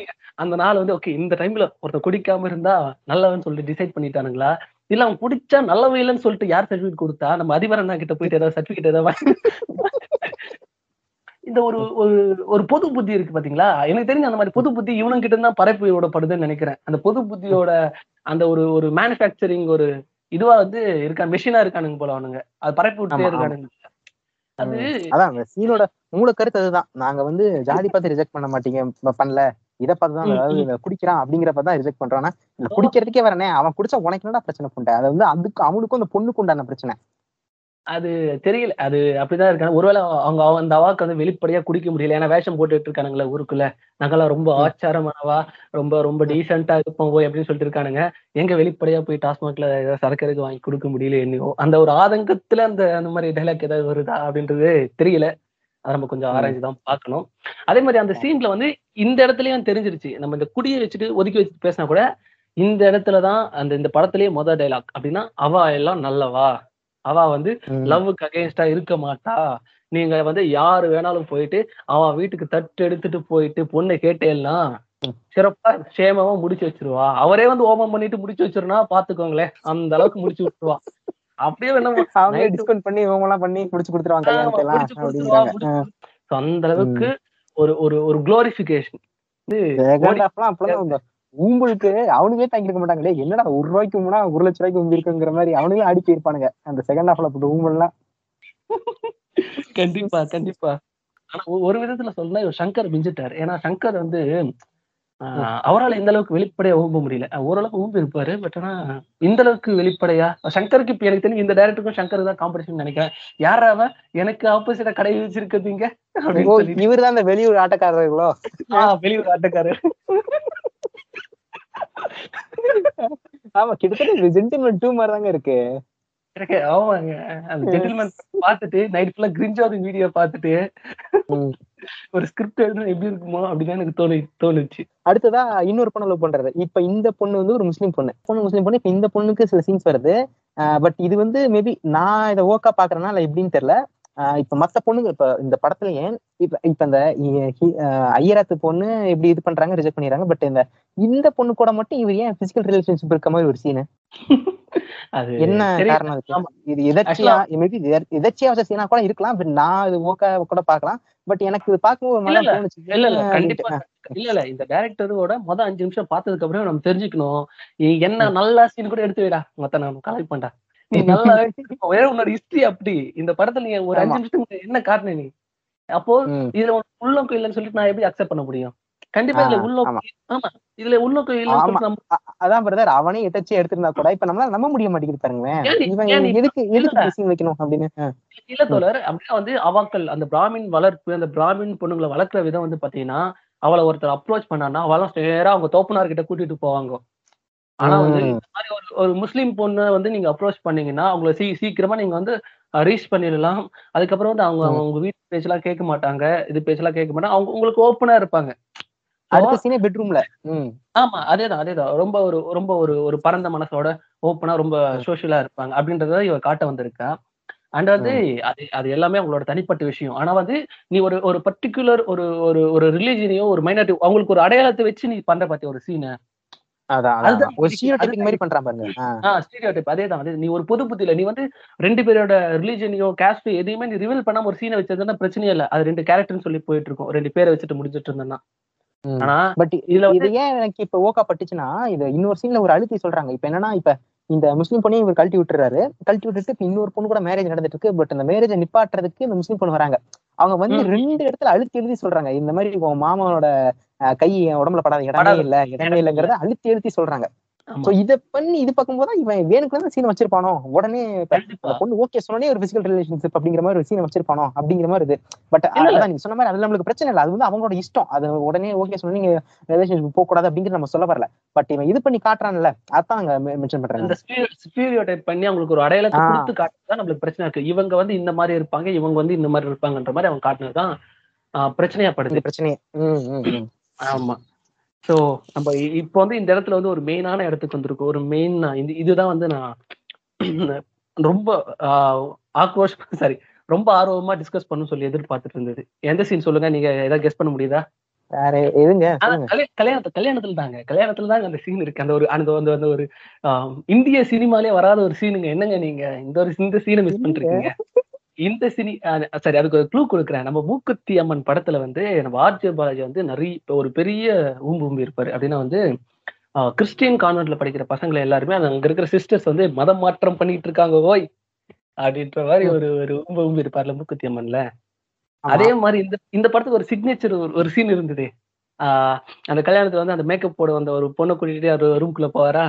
அந்த நாள் வந்து ஓகே இந்த டைம்ல ஒருத்தர் குடிக்காம இருந்தா நல்லவன் சொல்லிட்டு டிசைட் பண்ணிட்டானுங்களா? இல்ல அவன் குடிச்சா நல்லவன் இல்லைன்னு சொல்லிட்டு யார் சர்டிபிகேட் கொடுத்தா? நம்ம அதிபரண்ணா கிட்ட போயிட்டு ஏதாவது சர்டிபிகேட் ஏதாவது இந்த ஒரு ஒரு ஒரு பொது புத்தி இருக்கு பாத்தீங்களா? எனக்கு தெரிஞ்ச அந்த மாதிரி பொது புத்தி இவனுங்க கிட்ட தான் பரப்பி விடப்படுதுன்னு நினைக்கிறேன். அந்த பொது புத்தியோட அந்த ஒரு ஒரு மேனுஃபேக்சரிங் ஒரு இதுவா வந்து இருக்கா மெஷினா இருக்கானுங்க போல அவனுங்க. அது பரப்பி விட்டே. இருக்கானுங்க. அது அதான் அந்த சீனோட மூல கருத்து அதுதான். நாங்க வந்து ஜாதி பார்த்து ரிஜெக்ட் பண்ண மாட்டீங்க பண்ணல. இதை பார்த்து தான் அதாவது குடிக்கிறான் அப்படிங்கிறப்ப தான் ரிஜெக்ட் பண்றான் குடிக்கிறதுக்கே வரனே அவன் குடிச்சா உனக்கு என்னடா பிரச்சனை புண்டை? அது வந்து அதுக்கு அவனுக்கும் அந்த பொண்ணுக்கு உண்டான பிரச்சனை. அது தெரியல. அது அப்படிதான் இருக்காங்க. ஒருவேளை அவங்க அவ- அந்த அவாக்கு வந்து வெளிப்படையா குடிக்க முடியல. ஏன்னா வேஷம் போட்டுட்டு இருக்கானுங்களே ஊருக்குள்ள. நாங்கெல்லாம் ரொம்ப. ஆச்சாரமானவா ரொம்ப ரொம்ப டீசெண்டா இருப்போம் போய் அப்படின்னு சொல்லிட்டு இருக்கானுங்க. எங்க வெளிப்படையா போய் டாஸ்மாக்ல ஏதாவது சரக்கு வாங்கி கொடுக்க முடியல என்னையோ. அந்த ஒரு ஆதங்கத்துல அந்த அந்த மாதிரி டைலாக் ஏதாவது வருதா அப்படின்றது தெரியல. அதை நம்ம கொஞ்சம். ஆராய்ச்சி தான் பார்க்கணும். அதே மாதிரி அந்த சீன்ல வந்து இந்த இடத்துலயும் தெரிஞ்சிருச்சு. நம்ம இந்த குடியை வச்சுட்டு ஒதுக்கி வச்சுட்டு பேசினா கூட இந்த இடத்துலதான் அந்த இந்த படத்திலேயே மொதல் டைலாக் அப்படின்னா அவ எல்லாம் நல்லவா? அவ வந்து. லவ்வுக்கு அகைன்ஸ்டா இருக்க மாட்டா. நீங்க வந்து யாரு வேணாலும் போயிட்டு அவன் வீட்டுக்கு தட்டு எடுத்துட்டு போயிட்டு பொண்ணை கேட்டேன்னா. சிறப்பா சேமமா முடிச்சு வச்சிருவா. அவரே வந்து ஓபன் பண்ணிட்டு முடிச்சு வச்சிருனா பாத்துக்கோங்களேன். அந்த அளவுக்கு முடிச்சு விட்டுருவா. அப்படியே night- டிஸ்கவுண்ட் பண்ணி எல்லாம் பண்ணி முடிச்சு கொடுத்துருவாங்க அந்த அளவுக்கு ஒரு ஒரு ஒரு குளோரிபிகேஷன் இந்த ஊம்பலுக்கு அவனுங்களே தாங்கிருக்க மாட்டாங்களே. என்னடா ஒரு ரூபாய்க்கு முன்னா ஒரு லட்ச ரூபாய்க்கு ஊம்பி இருக்குங்கிற மாதிரி அவனுங்களே ஆடி போயிருப்பானுங்க அந்த செகண்ட் ஹாஃப்ல போட்டு ஊம்பல்லாம். கண்டிப்பா கண்டிப்பா. ஆனா ஒரு விதத்துல சொல்லலாம் இவர் சங்கர் மிஞ்சிட்டாரு. ஏன்னா சங்கர் வந்து அவரால இந்த அளவுக்கு வெளிப்படையா ஊம்ப முடியல. ஓரளவுக்கு ஊம்பி இருப்பாரு. பட் ஆனா இந்த அளவுக்கு வெளிப்படையா சங்கருக்கு இப்ப எனக்கு தெரிஞ்சு இந்த டேரக்டருக்கும் சங்கர் தான் காம்படிஷன் நினைக்கிறேன். யார் அவன்? எனக்கு ஆப்போசிட்டா கடை வச்சிருக்கீங்க இவர் தான் அந்த வெளியூர் ஆட்டக்காரர்களோ? ஆஹ், வெளியூர் ஆட்டக்காரர். ஆமா கிட்டத்தட்ட ஜென்டில்மேன் டூ மாதிரி தாங்க இருக்கு. ஆமாங்க. அந்த ஜென்டில்மேன் பார்த்துட்டு நைட் ஃபுல்லா கிரிஞ்சாவது வீடியோ பார்த்துட்டு. ஒரு ஸ்கிரிப்ட் எழுதுனா எப்படி இருக்குமோ அப்படிதான் எனக்கு தோணு தோணுச்சு. அடுத்ததா இன்னொரு பொண்ணை லவ் பண்றது. இப்ப இந்த பொண்ணு வந்து ஒரு முஸ்லீம் பொண்ணு. பொண்ணு முஸ்லீம் பொண்ணு இப்ப இந்த பொண்ணுக்கு சில சீன்ஸ் வருது. பட் இது வந்து மேபி நான் இதை ஓக்கா பாக்குறேன்னா இல்ல எப்படின்னு தெரியல. இப்ப மத்த பொண்ணுங்க இப்ப இந்த படத்துலயே இப்ப இப்ப இந்த ஐயராத்து பொண்ணு இப்படி இது பண்றாங்க ரிஜெக்ட் பண்ணிடுறாங்க பட் இந்த இந்த பொண்ணு கூட மட்டும் இவர் ஏன் பிசிக்கல் ரிலேஷன்ஷிப் இருக்க மாதிரி ஒரு சீனு அது என்ன காரணம். இது எதர்ச்சியா மேபி எதர்ச்சியா வச்ச சீனா கூட இருக்கலாம் பட் நான் அது ஓக்க கூட பார்க்கலாம். பட் எனக்கு இது பார்க்கும்போது இல்ல, இல்ல. கண்டிப்பா. இல்ல இல்ல. இந்த டைரக்டரோட மொத அஞ்சு நிமிஷம் பார்த்ததுக்கு அப்புறம் நம்ம தெரிஞ்சுக்கணும். என்ன நல்ல சீன் கூட எடுத்து வைடா மொத்த நான் கலெக்ட் பண்றேன் நீ நல்லா உன்னோட ஹிஸ்டரி அப்படி? இந்த படத்துல நீ ஒரு அஞ்சு. நிமிஷத்துக்கு என்ன காரணம் நீ? அப்போ. இதுல உனக்கு உள்ளோக்கம் இல்லைன்னு சொல்லிட்டு நான் எப்படி அக்செப்ட் பண்ண முடியும்? கண்டிப்பா இதுல ஆ, உள்ளோக்கம் ஆமா. இதுல உள்ளோக்கம் இல்லைன்னு அதான் பிரதர் அவனே எதர்ச்சியா எடுத்திருந்தா கூட இப்ப நம்மளால நம்ப முடிய மாட்டேங்குது பாருங்களேன். நீ- எதுக்கு எதுக்கு. சீன் வைக்கணும் அப்படின்னு. இல்ல தோழர் அப்படியே வந்து அவாக்கள் அந்த பிராமின் வளர்ப்பு அந்த பிராமின் பொண்ணுங்களை வளர்க்குற விதம் வந்து பாத்தீங்கன்னா அவளை ஒருத்தர் அப்ரோச் பண்ணான்னா அவெல்லாம் நேரா அவங்க தோப்பனார் கிட்ட கூட்டிட்டு போவாங்க. ஆனா வந்து. இந்த மாதிரி ஒரு ஒரு முஸ்லீம் பொண்ணை வந்து நீங்க அப்ரோச் பண்ணீங்கன்னா அவங்கள சீ சீக்கிரமா நீங்க வந்து ரீச் பண்ணிடலாம். அதுக்கப்புறம் வந்து அவங்க. அவங்க வீட்டு பேச்செல்லாம் கேட்க மாட்டாங்க. இது பேச்செல்லாம் கேட்க மாட்டாங்க. அவங்க உங்களுக்கு ஓப்பனா இருப்பாங்க. அடுத்த சீனே பெட்ரூம்ல ஆமா அதேதான் அதேதான். ரொம்ப ஒரு ரொம்ப ஒரு ஒரு பரந்த மனசோட ஓப்பனா ரொம்ப சோஷியலா இருப்பாங்க. அப்படின்றத இவ காட்ட வந்திருக்கா. அண்ட் வந்து அது அது எல்லாமே அவங்களோட தனிப்பட்ட விஷயம். ஆனா வந்து நீ ஒரு ஒரு பர்டிகுலர் ஒரு ஒரு ஒரு ரிலீஜனையோ ஒரு மைனாரிட்டி அவங்களுக்கு ஒரு அடையாளத்தை வச்சு நீ பண்ற பாத்தியா ஒரு சீனை நீ ஒரு பொது புத்தியில நீ வந்து ரெண்டு பேரோட ரிலீஜனையோ கேஸ்ட் எதையுமே நீ ரிவீல் பண்ணாம ஒரு சீனை வச்சதுன்னா பிரச்சனையே இல்ல. அது ரெண்டு கேரக்டர்னு சொல்லி போயிட்டு இருக்கும். ரெண்டு பேரை வச்சுட்டு முடிஞ்சிட்டு இருந்தேன்னா. ஆனா பட் இதுல இது ஏன் எனக்கு இப்ப ஓக்கா பட்டுச்சுன்னா இது இன்னொரு சீன்ல ஒரு அழுத்தி சொல்றாங்க. இப்ப என்னன்னா இப்ப இந்த முஸ்லீம் பொண்ணையும் இவர் கழட்டி விட்டுறாரு. கழட்டி விட்டுட்டு இன்னொரு பொண்ணு கூட மேரேஜ் நடந்துட்டு இருக்கு. பட் அந்த மேரேஜை நிப்பாட்டுறதுக்கு இந்த முஸ்லீம் பொண்ணு வராங்க. அவங்க வந்து. ரெண்டு இடத்துல அழுத்தி எழுதி சொல்றாங்க. இந்த மாதிரி மாமாவோட அஹ், கை என் உடம்புல படாத இடமே இல்ல இடமே இல்லைங்கிறத அழுத்தி எழுதி சொல்றாங்க. சோ இத பண்ணி இது பார்க்கும்போது இவன் வேணுக்கு தான் சீன் வச்சிருப்பானோ? உடனே பொண்ணு ஓகே சொன்னே ஒரு பிசிக்கல் ரிலேஷன்ஷிப் அப்படிங்கிற மாதிரி ஒரு சீன் வச்சிருப்பானோ? அப்படிங்கிற மாதிரி இது. பட். அதான் நீங்க சொன்ன மாதிரி அது நம்மளுக்கு பிரச்சனை இல்லை. அது வந்து அவங்களோட இஷ்டம். அது உடனே ஓகே சொன்னா நீங்க ரிலேஷன்ஷிப் போக கூடாது அப்படிங்கிறது நம்ம சொல்ல வரல. பட் இவன் இது பண்ணி காட்டுறான்ல. அதான் அங்க மென்ஷன் பண்றாங்க இந்த ஸ்டீரியோ டைப் பண்ணி அவங்களுக்கு ஒரு அடையாளத்தை. கொடுத்து காட்டுறதுதான் நம்மளுக்கு பிரச்சனை இருக்கு. இவங்க வந்து இந்த மாதிரி இருப்பாங்க இவங்க வந்து இந்த மாதிரி இருப்பாங்கன்ற மாதிரி அவங்க காட்டுனதுதான் பிரச்சனையா படுது. பிரச்சனையே. ஆமா. சோ நம்ம இப்போ வந்து இந்த இடத்துல வந்து ஒரு மெயினான இடத்துக்கு வந்திருக்கோம். ஒரு மெயின் இந்த இதுதான் வந்து நான் ரொம்ப ஆக்ரோஷ் சாரி ரொம்ப ஆர்வமா டிஸ்கஸ் பண்ணணும் சொல்லி எதிர்பார்த்துட்டு இருந்தது. எந்த சீன் சொல்லுங்க? நீங்க ஏதாவது கெஸ் பண்ண முடியுதா? வேற எதுங்க? ஆனா சொல்லுங்க. கல்யா- கல்யாணத்து கல்யாணத்துல தாங்க. கல்யாணத்துல தாங்க அந்த சீன் இருக்கு. அந்த ஒரு அந்த அந்த ஒரு இந்திய சினிமாலே வராத ஒரு சீனுங்க என்னங்க நீங்க? இந்த ஒரு இந்த சீனை மிஸ் பண்றீங்க இந்த சினி சரி அதுக்கு ஒரு க்ளூ கொடுக்குறேன். நம்ம மூக்குத்தி அம்மன் படத்துல வந்து நம்ம ஆர்ஜே பாலாஜி வந்து நிறைய ஒரு பெரிய ஊம்பு ஊம்பி இருப்பாரு. அப்படின்னா வந்து கிறிஸ்டியன் கான்வென்ட்ல படிக்கிற பசங்களை எல்லாருமே அங்க இருக்கிற சிஸ்டர்ஸ் வந்து மதம் மாற்றம் பண்ணிட்டு இருக்காங்க ஓய்! அப்படின்ற மாதிரி ஒரு ஒரு ஊம்பு ஊம்பி இருப்பார்ல மூக்குத்தி அம்மன்ல. அதே மாதிரி இந்த இந்த படத்துக்கு ஒரு சிக்னேச்சர் ஒரு சீன் இருந்தது. ஆஹ் அந்த கல்யாணத்துல வந்து அந்த மேக்கப் போட வந்த ஒரு பொண்ணை கூட்டிட்டு ஒரு ரூம்குள்ள போவாரா?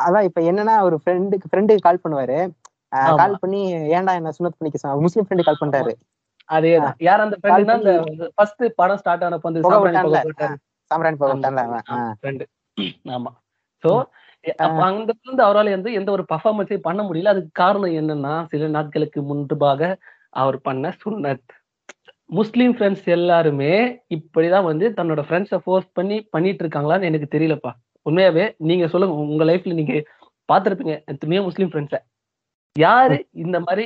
அதான் இப்ப என்னன்னா ஒரு ஃப்ரெண்டுக்கு ஃப்ரெண்டுக்கு கால் பண்ணுவாரு. கால் பண்ணி ஏன்டா என்ன சுனத் பண்ணிக்க முஸ்லீம் ஃப்ரெண்டு கால் பண்றாரு அதேதான். யார் அந்த ஃப்ரெண்டுனா அந்த ஃபர்ஸ்ட் படம் ஸ்டார்ட் ஆனப்ப வந்து புகை சாம்பிராணி விட்டான்ல. புகை போட்டாரு. சாம்ராணி போட்டான்ல அவன். ஆ. ஃப்ரெண்டு ஆமா. சோ அங்க இருந்து அவரால வந்து எந்த ஒரு பர்ஃபார்மன்ஸே பண்ண முடியல. அதுக்கு காரணம் என்னன்னா சில நாட்களுக்கு முன்பாக அவர் பண்ண சுன்னத் முஸ்லீம் ஃப்ரெண்ட்ஸ் எல்லாருமே இப்படிதான் வந்து தன்னோட ஃப்ரெண்ட்ஸை ஃபோர்ஸ் பண்ணி பண்ணிட்டு இருக்காங்களான்னு எனக்கு தெரியலப்பா. உண்மையாவே நீங்க சொல்லுங்க. உங்க லைஃப்ல நீங்க பாத்திருப்பீங்க எத்தனையோ முஸ்லீம் ஃப்ரெண்ட்ஸ யாரு இந்த மாதிரி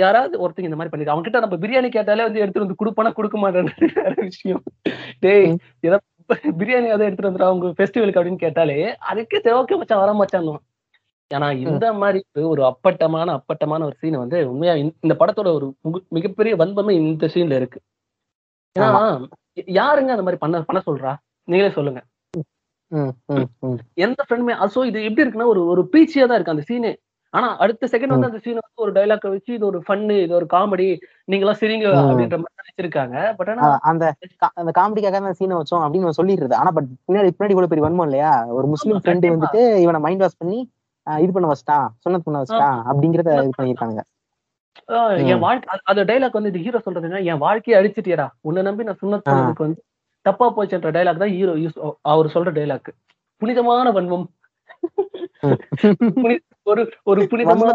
யாராவது ஒருத்தங்க இந்த மாதிரி பண்ணிருக்காங்க. அவங்க கிட்ட நம்ம பிரியாணி கேட்டாலே வந்து எடுத்துட்டு வந்து கொடுப்பானா கொடுக்க மாட்டேன்னு வேற விஷயம். டேய். ஏதாவது பிரியாணி ஏதாவது எடுத்துட்டு வந்துடா உங்க ஃபெஸ்டிவலுக்கு அப்படின்னு கேட்டாலே அதுக்கே ஓகே மச்சான் வர மச்சான் ஏன்னா இந்த மாதிரி ஒரு அப்பட்டமான அப்பட்டமான ஒரு சீன் வந்து உண்மையா இந்த- படத்தோட ஒரு முகு- மிகப்பெரிய வன்பமே இந்த சீன்ல இருக்கு. ஏன்னா யாருங்க அந்த மாதிரி பண்ண பண்ண சொல்றா? நீங்களே சொல்லுங்க. எந்த ஃப்ரெண்டுமே சோ இது எப்படி இருக்குன்னா ஒரு ஒரு பீச்சியா தான் இருக்கு அந்த சீனு ஆனா அடுத்த செகண்ட் வந்து அந்த சீன் வந்து ஒரு டைலாக் வச்சு இது ஒரு ஃபன்னு இது ஒரு காமெடி நீங்க எல்லாம் சிரிங்க. அப்படின்ற மாதிரி நினைச்சிருக்காங்க பட் ஆனா அந்த அந்த காமெடிக்காக தான் சீனை வச்சோம் அப்படின்னு சொல்லிடுறது. ஆனா பட் பின்னாடி பின்னாடி இவ்வளவு பெரிய வன்மம் இல்லையா? ஒரு முஸ்லீம் ஃப்ரெண்டு. வந்துட்டு இவனை மைண்ட் வாஷ் பண்ணி இது பண்ண வச்சிட்டான் சுனத் பண்ண வச்சிட்டான் அப்படிங்கறத இது பண்ணிருக்காங்க. என் வாழ்க்கை அந்த டைலாக் வந்து இது ஹீரோ சொல்றது என்ன என் வாழ்க்கையை அழிச்சிட்டியடா. உன்னை நம்பி நான் சுண்ணத் பண்ணதுக்கு வந்து தப்பா போச்சுன்ற டைலாக் தான் ஹீரோ யூஸ் அவர் சொல்ற டைலாக் புனிதமான வன்மம். ஒரு ஒரு புனிதமான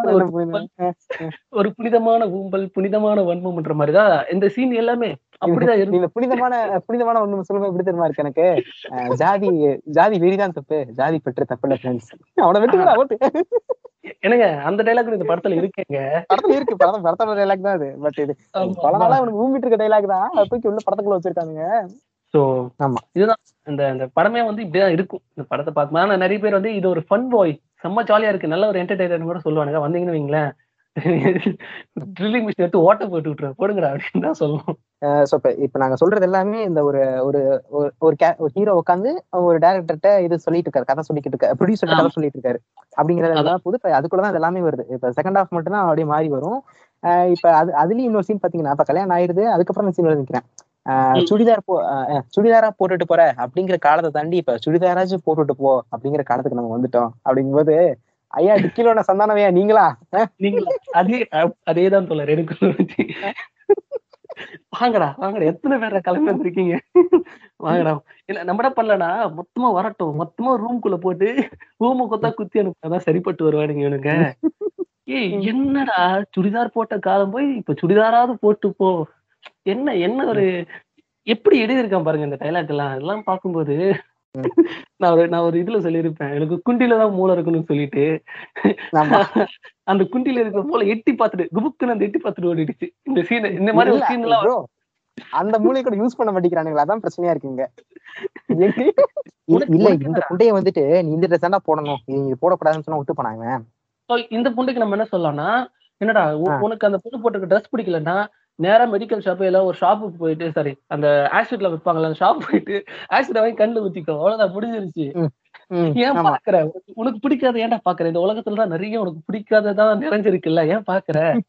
ஒரு புனிதமான ஊம்பல் புனிதமான வன்மம்ன்ற மாதிரிதான் இந்த சீன் எல்லாமே அப்படிதான் இருக்கு புனிதமான புனிதமான ஒண்ணு சொல்லும்போது எப்படி தெரியுமா இருக்கு எனக்கு? ஜாதி ஜாதி வெறிதான் தப்பு. ஜாதி பெற்ற தப்பு இல்ல ஃப்ரெண்ட்ஸ் அவனை விட்டு. என்னங்க அந்த டைலாக் இந்த படத்துல இருக்கேங்க. படத்துல இருக்கு படம் படத்தோட டைலாக் தான் அது. பட் இது பல. நாளா அவனுக்கு ஊம்பிட்டு இருக்க டைலாக் தான். அதை தூக்கி உள்ள படத்துக்குள்ள வச்சிருக்காங்க சோ ஆமா. இதுதான் இந்த இந்த படமே வந்து இப்படிதான் இருக்கும். இந்த படத்தை பார்க்கும் ஆனா நிறைய பேர் வந்து இது ஒரு ஃபன் பாய் செம்ம ஜாலியா இருக்கு. நல்ல ஒரு என்டர்டைனர் கூட சொல்லுவானுங்க. வந்தீங்கன்னு வைங்களேன். ட்ரில்லிங் மிஷின் எடுத்து ஓட்ட போட்டு விட்டுரு. போடுங்கடா அப்படின்னு தான் சொல்லுவோம். சோ இப்ப இப்ப நாங்க சொல்றது எல்லாமே இந்த ஒரு ஒரு ஒரு- ca- ஒரு ஹீரோ உட்காந்து ஒரு டேரக்டர்கிட்ட இது சொல்லிட்டு இருக்காரு. கதை சொல்லிட்டு இருக்காரு. ப்ரொடியூசர் கதை சொல்லிட்டு இருக்காரு. அப்படிங்கறது எல்லாம் புது இப்ப அதுக்குள்ள தான் எல்லாமே வருது. இப்ப செகண்ட் ஹாஃப் மட்டும் தான் அப்படியே மாறி வரும். இப்ப அது அதுலயும் இன்னொரு சீன் பாத்தீங்கன்னா இப்ப கல்யாணம் ஆயிருது. அதுக்கப்புறம் சீன் நிக்கிறேன். ம். சுடிதார் போ சுடிதாரா போட்டுட்டு போற அப்படிங்கிற காலத்தை தாண்டி இப்ப சுடிதாராச்சும் போட்டுட்டு போ அப்படிங்கிற காலத்துக்கு நம்ம வந்துட்டோம். அப்படிங்கும்போது ஐயா டிக்கிலோட சந்தானவையா? நீங்களா? நீங்களா? அதே அதேதான் தோழர் எனக்கு. வாங்கடா வாங்கடா. எத்தனை பேர் கிளம்பி வந்திருக்கீங்க? வாங்கடா. இல்ல நம்ம என்ன பண்ணலனா மொத்தமா வரட்டும். மொத்தமா ரூம்குள்ள போட்டு ரூம கொத்தா குத்தி அனுப்பினாதான் சரிப்பட்டு வருவானுங்க இவனுங்க. ஏய் என்னடா? சுடிதார் போட்ட காலம் போய் இப்ப சுடிதாராவது போட்டு போ. என்ன என்ன ஒரு எப்படி எழுதியிருக்கான் பாருங்க இந்த டைலாக் எல்லாம். இதெல்லாம் பார்க்கும்போது நான் ஒரு நான் ஒரு இதுல சொல்லியிருப்பேன். எனக்கு குண்டில தான் மூளை இருக்கணும்னு சொல்லிட்டு. அந்த குண்டில இருக்கிற போல எட்டி பார்த்துட்டு குபுக்குன்னு அந்த எட்டி பார்த்துட்டு ஓடிடுச்சு. இந்த சீன் இந்த மாதிரி ஒரு சீன் எல்லாம் அந்த மூலையை கூட யூஸ் பண்ண மாட்டேங்கிறானுங்களா. அதான் பிரச்சனையா இருக்குங்க. இல்ல இந்த குண்டைய வந்துட்டு நீ இந்த ட்ரெஸ் தான்டா போடணும். இது நீ போடக்கூடாதுன்னு சொன்னா விட்டு போனாங்க இந்த பொண்ணுக்கு நம்ம என்ன சொல்லலாம்னா என்னடா. உனக்கு அந்த பொண்ணு போட்டுக்க ட்ரெஸ் பிடிக்கலன்னா நேரா மெடிக்கல் ஷாப் இல்ல ஒரு ஷாப்புக்கு போயிட்டு சாரி அந்த ஆசிட்ல விற்பாங்கல்ல அந்த ஷாப் போயிட்டு ஆசிட் வாங்கி கண்ணுல ஊத்திக்கோ அவ்வளவுதான் முடிஞ்சிருச்சு. ஏன் பாக்குற? உனக்கு- பிடிக்காத ஏன்டா பாக்குற? இந்த உலகத்துல தான் நிறைய உனக்கு பிடிக்காததான் நிறைஞ்சிருக்குல்ல ஏன் பாக்குற?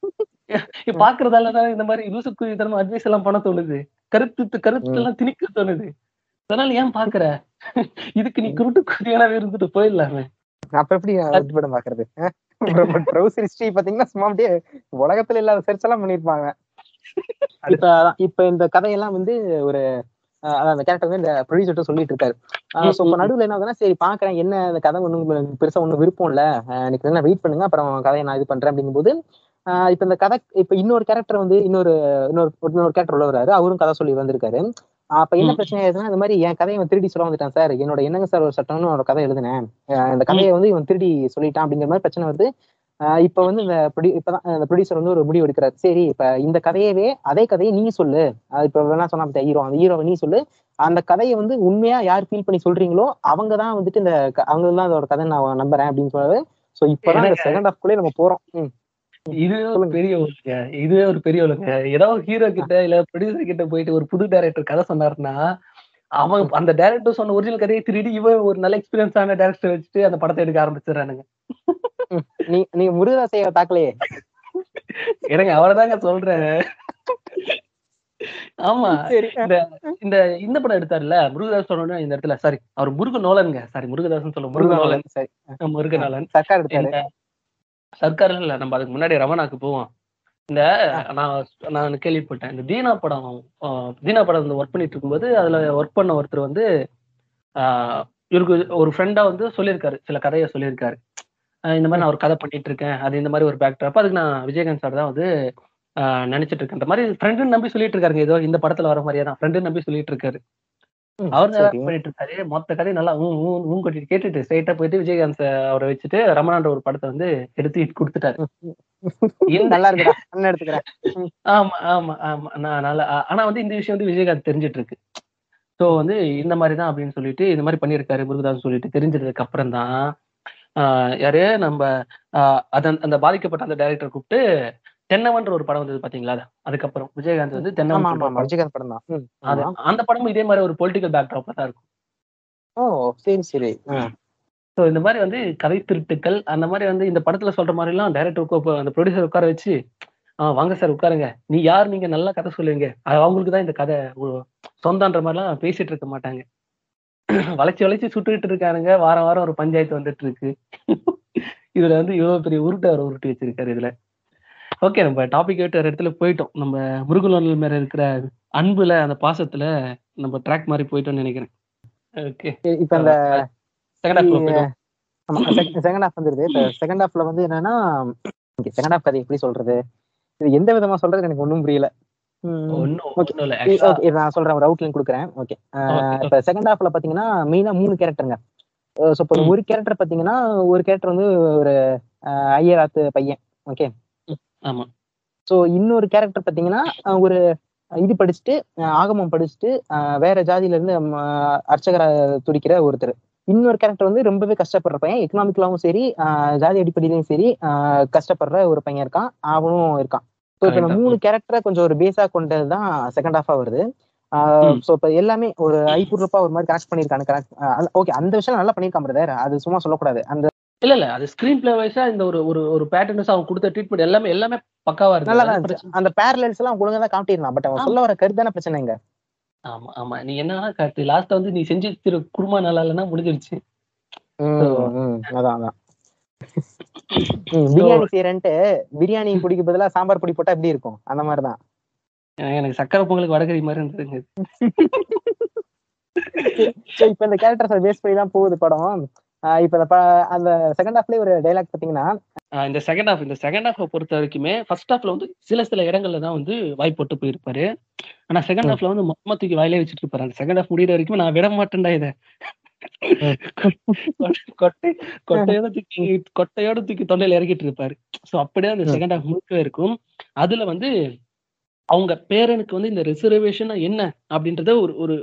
பாக்குறதாலதான் இந்த மாதிரி லூசுக்கு தரமா அட்வைஸ் எல்லாம் பண்ண தோணுது. கருத்து கருத்து எல்லாம் திணிக்க தோணுது. அதனால ஏன் பாக்குற? இதுக்கு நீ குருட்டு குருடியானவே இருந்துட்டு போயிடலாமே. அப்ப எப்படி விட்டுப்படம் பாக்குறது? ப்ரௌசர் ஹிஸ்டரி பாத்தீங்கன்னா சும்மா அப்படியே உலகத்துல இல்லாத சர்ச் எல்லாம் பண்ணிருப்பாங்க. இப்ப இப்ப இந்த கதையெல்லாம் வந்து ஒரு அந்த கேரக்டர் வந்து இந்த ப்ரொடியூசர்ட்ட சொல்லிட்டு இருக்காரு. சோ இப்ப. நடுவுல என்ன ஆகுதுன்னா சரி பாக்குறேன் என்ன இந்த கதை ஒண்ணும் பெருசா ஒண்ணும் விருப்பம் இல்ல எனக்கு என்ன வெயிட் பண்ணுங்க அப்புறம் கதையை நான் இது பண்றேன் அப்படிங்கும்போது ஆஹ் இப்ப இந்த கதை இப்ப இன்னொரு கேரக்டர் வந்து இன்னொரு இன்னொரு இன்னொரு கேரக்டர் உள்ள வராரு அவரும் கதை சொல்லி வந்திருக்காரு. அப்ப என்ன. பிரச்சனை ஆகுதுன்னா இந்த மாதிரி என் கதையை இவன் திருடி சொல்ல வந்துட்டான் சார். என்னோட என்னங்க சார் ஒரு சட்டம்னு ஒரு கதை எழுதினேன். இந்த கதையை வந்து இவன் திருடி சொல்லிட்டான் அப்படிங்கிற மாதிரி பிரச்சனை வருது. ஆஹ் இப்ப வந்து இந்த இப்பதான் இந்த ப்ரொடியூசர் வந்து ஒரு முடிவு எடுக்கிறார். சரி இப்ப இந்த கதையவே அதே கதையை நீ சொல்லு. இப்ப வேணா சொன்னா ஹீரோ அந்த ஹீரோவை நீ சொல்லு. அந்த கதையை வந்து உண்மையா யார் ஃபீல் பண்ணி சொல்றீங்களோ அவங்க தான் வந்துட்டு இந்த அவங்க தான் அதோட கதை நான் நம்புறேன் அப்படின்னு சொல்றாரு. சோ இப்பதான் இந்த செகண்ட் ஹாஃப்குள்ளே நம்ம போறோம். இதுவே ஒரு. பெரிய ஒழுங்க. இதுவே ஒரு பெரிய ஒழுங்க. ஏதோ ஹீரோ கிட்ட இல்ல ப்ரொடியூசர் கிட்ட போயிட்டு ஒரு புது டைரக்டர் கதை சொன்னாருன்னா அவன் அந்த டைரக்டர் சொன்ன ஒரிஜினல் கதையை திருடி இவன் ஒரு நல்ல எக்ஸ்பீரியன்ஸ் ஆன டைரக்டர் வச்சுட்டு அந்த படத்தை எடுக்க ஆரம்பிச்சிடறானுங்க. நீங்க முருகதாசைய தாக்கலையே. எனக்கு அவரதாங்க சொல்றேன். ஆமா இந்த இந்த இந்த படம் எடுத்தாருல்ல முருகதாஸ் சொன்னோட இந்த இடத்துல சாரி அவர் முருக நோலனுங்க. சாரி முருகதாசன் சொல்ல முருக நோலன் சரி முருக நோலன். சர்க்கார் எடுத்தாரு. சர்க்கார் இல்ல நம்ம அதுக்கு முன்னாடி ரமணாக்கு போவோம். இந்த நான் நான் கேள்விப்பட்டேன். இந்த தீனா படம் தீனா படம் வந்து ஒர்க் பண்ணிட்டு இருக்கும்போது அதுல ஒர்க் பண்ண ஒருத்தர் வந்து ஆஹ் இவருக்கு ஒரு ஃப்ரெண்டா வந்து சொல்லியிருக்காரு சில கதையை சொல்லியிருக்காரு. இந்த மாதிரி நான் ஒரு கதை பண்ணிட்டு இருக்கேன் அது இந்த மாதிரி ஒரு பேக்ட்ராப் அதுக்கு நான் விஜயகாந்த் சார் தான் வந்து ஆஹ் நினைச்சிட்டு இருக்கேன் இந்த மாதிரி ஃப்ரெண்டுன்னு நம்பி சொல்லிட்டு இருக்காருங்க ஏதோ இந்த படத்துல வர மாதிரியே தான். ஃப்ரெண்டுன்னு நம்பி சொல்லிட்டு இருக்காரு அவர். பண்ணிட்டு இருக்காரு மொத்த கதை நல்லா ஊ- ஊ- ஊ கொட்டிட்டு கேட்டுட்டு ஸ்ட்ரைட்டா போயிட்டு விஜயகாந்த் அவரை வச்சுட்டு ரமணான்ற ஒரு படத்தை வந்து எடுத்து கொடுத்துட்டாரு. இந்த- நல்லா எடுத்துக்கிறேன். ஆமா ஆமா ஆமா. நான் நல்லா ஆனா வந்து இந்த விஷயம் வந்து விஜயகாந்த் தெரிஞ்சிட்டு இருக்கு சோ வந்து இந்த மாதிரி தான் அப்படின்னு சொல்லிட்டு இந்த மாதிரி பண்ணியிருக்காரு முருகதாஸ் சொல்லிட்டு தெரிஞ்சதுக்கு அப்புறம் தான் யாரு? நம்ம ஆஹ் அதன் அந்த பாதிக்கப்பட்ட அந்த டைரக்டர் கூப்பிட்டு தென்னவன்ற ஒரு படம் வந்தது பாத்தீங்களா? அதுக்கப்புறம். விஜயகாந்த் வந்து தென்னவன் விஜயகாந்த் படம் தான். அந்த படமும் இதே மாதிரி ஒரு பொலிட்டிக்கல் பேக்ட்ராப்ல தான் இருக்கும். ஓ சரி சரி. ஸோ இந்த மாதிரி வந்து கதை திருட்டுக்கள் அந்த மாதிரி வந்து இந்த படத்துல சொல்ற மாதிரி எல்லாம் டைரக்டர் அந்த ப்ரொடியூசர் உட்கார வச்சு ஆ வாங்க சார் உட்காருங்க. நீ யார்? நீங்க நல்லா கதை சொல்லுவீங்க. அவங்களுக்கு தான் இந்த கதை சொந்தன்ற மாதிரிலாம் பேசிட்டு இருக்க மாட்டாங்க. வளைச்சு வளைச்சு சுட்டுக்கிட்டு இருக்கானுங்க. வாரம் வாரம் ஒரு பஞ்சாயத்து வந்துட்டு இருக்கு இதுல வந்து இவ்வளவு பெரிய உருட்டை அவர் உருட்டி வச்சிருக்காரு இதுல. ஓகே நம்ம டாபிக் விட்டு ஒரு இடத்துல போயிட்டோம். நம்ம முருகலோனில் மேல இருக்கிற அன்புல அந்த பாசத்துல நம்ம ட்ராக் மாதிரி போயிட்டோம்னு நினைக்கிறேன். ஓகே. இப்ப இந்த செகண்ட் ஆமா செகண்ட் ஹாஃப் வந்துருது. இப்ப செகண்ட் ஹாஃப்ல வந்து என்னன்னா செகண்ட் ஹாஃப் கதை எப்படி சொல்றது? இது எந்த விதமா சொல்றது எனக்கு ஒண்ணும் புரியல. நான் சொல்றேன் ஒரு அவுட்லைன் கொடுக்குறேன். ஓகே. இப்ப செகண்ட் ஹாஃப்ல பாத்தீங்கன்னா மெயினா மூணு கேரக்டருங்க ஸோ இப்போ. ஒரு கேரக்டர் பாத்தீங்கன்னா ஒரு கேரக்டர் வந்து ஒரு ஐயராத்து பையன். ஓகே? ஆமா. ஸோ இன்னொரு கேரக்டர் பாத்தீங்கன்னா ஒரு இது படிச்சுட்டு ஆகமம் படிச்சுட்டு வேற ஜாதியில இருந்து அர்ச்சகரா துடிக்கிற ஒருத்தர். இன்னொரு கேரக்டர் வந்து ரொம்பவே கஷ்டப்படுற பையன். எக்கனாமிக்கலாவும் சரி ஜாதி அடிப்படையிலையும் சரி கஷ்டப்படுற ஒரு பையன் இருக்கான். அவனும் இருக்கான். ஸோ இப்போ இந்த. மூணு கேரக்டரை கொஞ்சம் ஒரு பேஸா கொண்டது தான் செகண்ட் ஹாஃபா வருது. ஸோ இப்போ எல்லாமே ஒரு ஐபுர்ப்பா ஒரு மாதிரி கனெக்ட் பண்ணியிருக்காங்க ஓகே அந்த விஷயம் நல்லா பண்ணியிருக்கான் பிரதர் அது சும்மா சொல்லக்கூடாது. அந்த இல்ல இல்ல அது ஸ்கிரீன் பிளே வைஸா இந்த ஒரு ஒரு ஒரு பேட்டர்ன்ஸ் அவங்க கொடுத்த ட்ரீட்மெண்ட் எல்லாமே எல்லாமே பக்காவா இருக்கு நல்லா இருந்துச்சு. அந்த பேரலைஸ் எல்லாம் ஒழுங்கா தான் காட்டிடலாம் பட் அவன். சொல்ல வர கருத்து தானே பிரச்சனைங்க ஆமா ஆமா. நீ என்ன கரெக்ட் லாஸ்ட் வந்து நீ செஞ்சு திரு குருமா நல்லா இல்லைன்னா முடிஞ்சிருச்சு. அதான் அதான். பிரியாணி செய்யறேன்ட்டு பிரியாணி பொடிக்கு பதிலா சாம்பார் பொடி போட்டா எப்படி இருக்கும்? அந்த மாதிரி தான் எனக்கு சக்கரை பொங்கலுக்கு வடகறி மாதிரி இருந்ததுங்க இப்போ இந்த கேரக்டர்ஸை பேஸ் பண்ணி தான் போகுது படம். இப்போ அந்த செகண்ட் ஹாஃப்லேயே ஒரு டைலாக் பார்த்தீங்கன்னா ஆஹ் இந்த செகண்ட் ஹாஃப் இந்த செகண்ட் ஹாஃப் பொறுத்த வரைக்குமே ஃபர்ஸ்ட் ஹாஃப்ல வந்து சில சில இடங்கள்ல தான் வந்து வாய் போட்டு போயிருப்பாரு. ஆனா செகண்ட். ஹாஃப்ல வந்து மொத்தமா தூக்கி வாயிலே வச்சுட்டு இருப்பாரு. அந்த செகண்ட் ஹாஃப் முடியிற வரைக்கும் நான் விட மாட்டேன்டா இதை. கொட்டை கொட்டையோட தூக்கி கொட்டையோட தூக்கி தொண்டையில இறக்கிட்டு இருப்பாரு. சோ அப்படியே அந்த. செகண்ட் ஹாஃப் முழுக்கவே இருக்கும் அதுல வந்து அவங்க பேரனுக்கு வந்து இந்த ரிசர்வேஷன் என்ன அப்படின்றத ஒரு ஒரு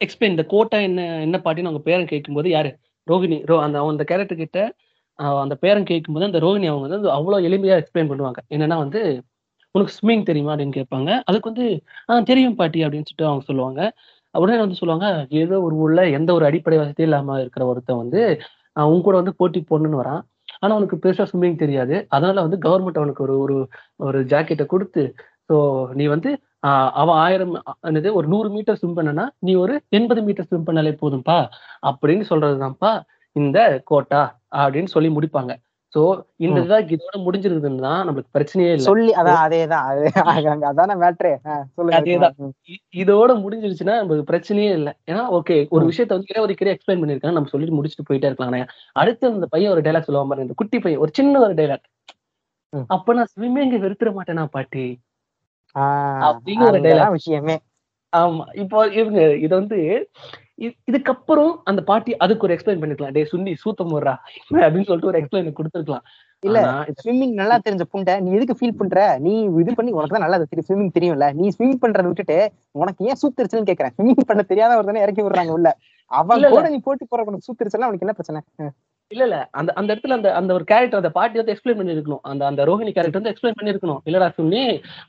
எக்ஸ்பிளைன் இந்த கோட்டா என்ன என்ன பாட்டின்னு அவங்க பேரன் கேட்கும்போது யாரு? ரோஹிணி ரோ அந்த அந்த கேரக்டர் கிட்ட ஆஹ் அந்த பேரன் கேட்கும்போது அந்த ரோஹிணி அவங்க வந்து அவ்வளவு எளிமையா எக்ஸ்பிளைன் பண்ணுவாங்க. என்னன்னா வந்து உனக்கு ஸ்விம்மிங் தெரியுமா? அப்படின்னு கேட்பாங்க. அதுக்கு வந்து ஆ தெரியும் பாட்டி அப்படின்னு சொல்லிட்டு அவங்க சொல்லுவாங்க. உடனே வந்து சொல்லுவாங்க ஏதோ ஒரு ஊர்ல எந்த ஒரு அடிப்படை வசதியும் இல்லாம இருக்கிற ஒருத்தன் வந்து உன் கூட வந்து போட்டி போடணும்னு வரான். ஆனா அவனுக்கு பெருசா ஸ்விம்மிங் தெரியாது. அதனால வந்து கவர்மெண்ட் அவனுக்கு ஒரு ஒரு ஒரு ஜாக்கெட்டை கொடுத்து ஸோ நீ வந்து அவன் ஆயிரம் என்னது ஒரு நூறு மீட்டர் ஸ்விம் பண்ணனா நீ ஒரு எண்பது மீட்டர் ஸ்விம் பண்ணாலே போதும்பா. அப்படின்னு சொல்றதுதான்ப்பா இந்த கோட்டா அப்படின்னு சொல்லி முடிப்பாங்க. சோ இந்த. இதாக இதோட முடிஞ்சிருக்குதுன்னா நம்மளுக்கு பிரச்சனையே இல்லை. சொல்லி அதான் அதே தான் அது அங்க அதான மேட்ரு அதேதான். இதோட முடிஞ்சிருச்சுன்னா நமக்கு பிரச்சனையே இல்லை. ஏன்னா ஓகே ஒரு. விஷயத்த வந்து ஒரு எக்ஸ்பிளைன் பண்ணிருக்காங்க நம்ம சொல்லிட்டு முடிச்சுட்டு போயிட்டே இருக்கலாம். அடுத்து அந்த பையன் ஒரு டைலாக் சொல்லுவான் பாருங்க. இந்த குட்டி பையன் ஒரு சின்ன ஒரு டைலாக். அப்ப நான் ஸ்விம்மிங் வெறுத்துற மாட்டேனா பாட்டி? அப்படிங்கிற அதுதான் dialogue. விஷயமே. ஆமா. இப்போ இவங்க இது வந்து இதுக்கப்புறம் அந்த பாட்டி அதுக்கு ஒரு எக்ஸ்பிளைன் பண்ணிருக்கலாம். டே சுண்ணி சூத்தம் போடுறா அப்படின்னு சொல்லிட்டு ஒரு எக்ஸ்பிளைன் கொடுத்துருக்கலாம். இல்ல. ஸ்விம்மிங் நல்லா தெரிஞ்ச புண்டை நீ எதுக்கு ஃபீல் பண்ற? நீ இது பண்ணி உனக்கு தான் நல்லா தெரியும் ஸ்விம்மிங் தெரியும்ல. நீ ஸ்விம் பண்றத விட்டுட்டு உனக்கு ஏன் சூத்திருச்சுன்னு கேக்குறேன்? ஸ்விம்மிங் பண்ண தெரியாத ஒருத்தனை இறக்கி விடுறாங்க உள்ள. இல்ல. கூட நீ போட்டி போற உனக்கு சூத்திருச்சுன்னா அவனுக்கு என்ன பிரச்சனை? இல்ல இல்ல. அந்த அந்த இடத்துல அந்த அந்த ஒரு கேரக்டர் அந்த பாட்டி வந்து எக்ஸ்பிளைன் பண்ணிருக்கணும். அந்த அந்த ரோஹிணி கேரக்டர் வந்து எக்ஸ்பிளைன் பண்ணிருக்கணும். இல்லடா சுண்ணி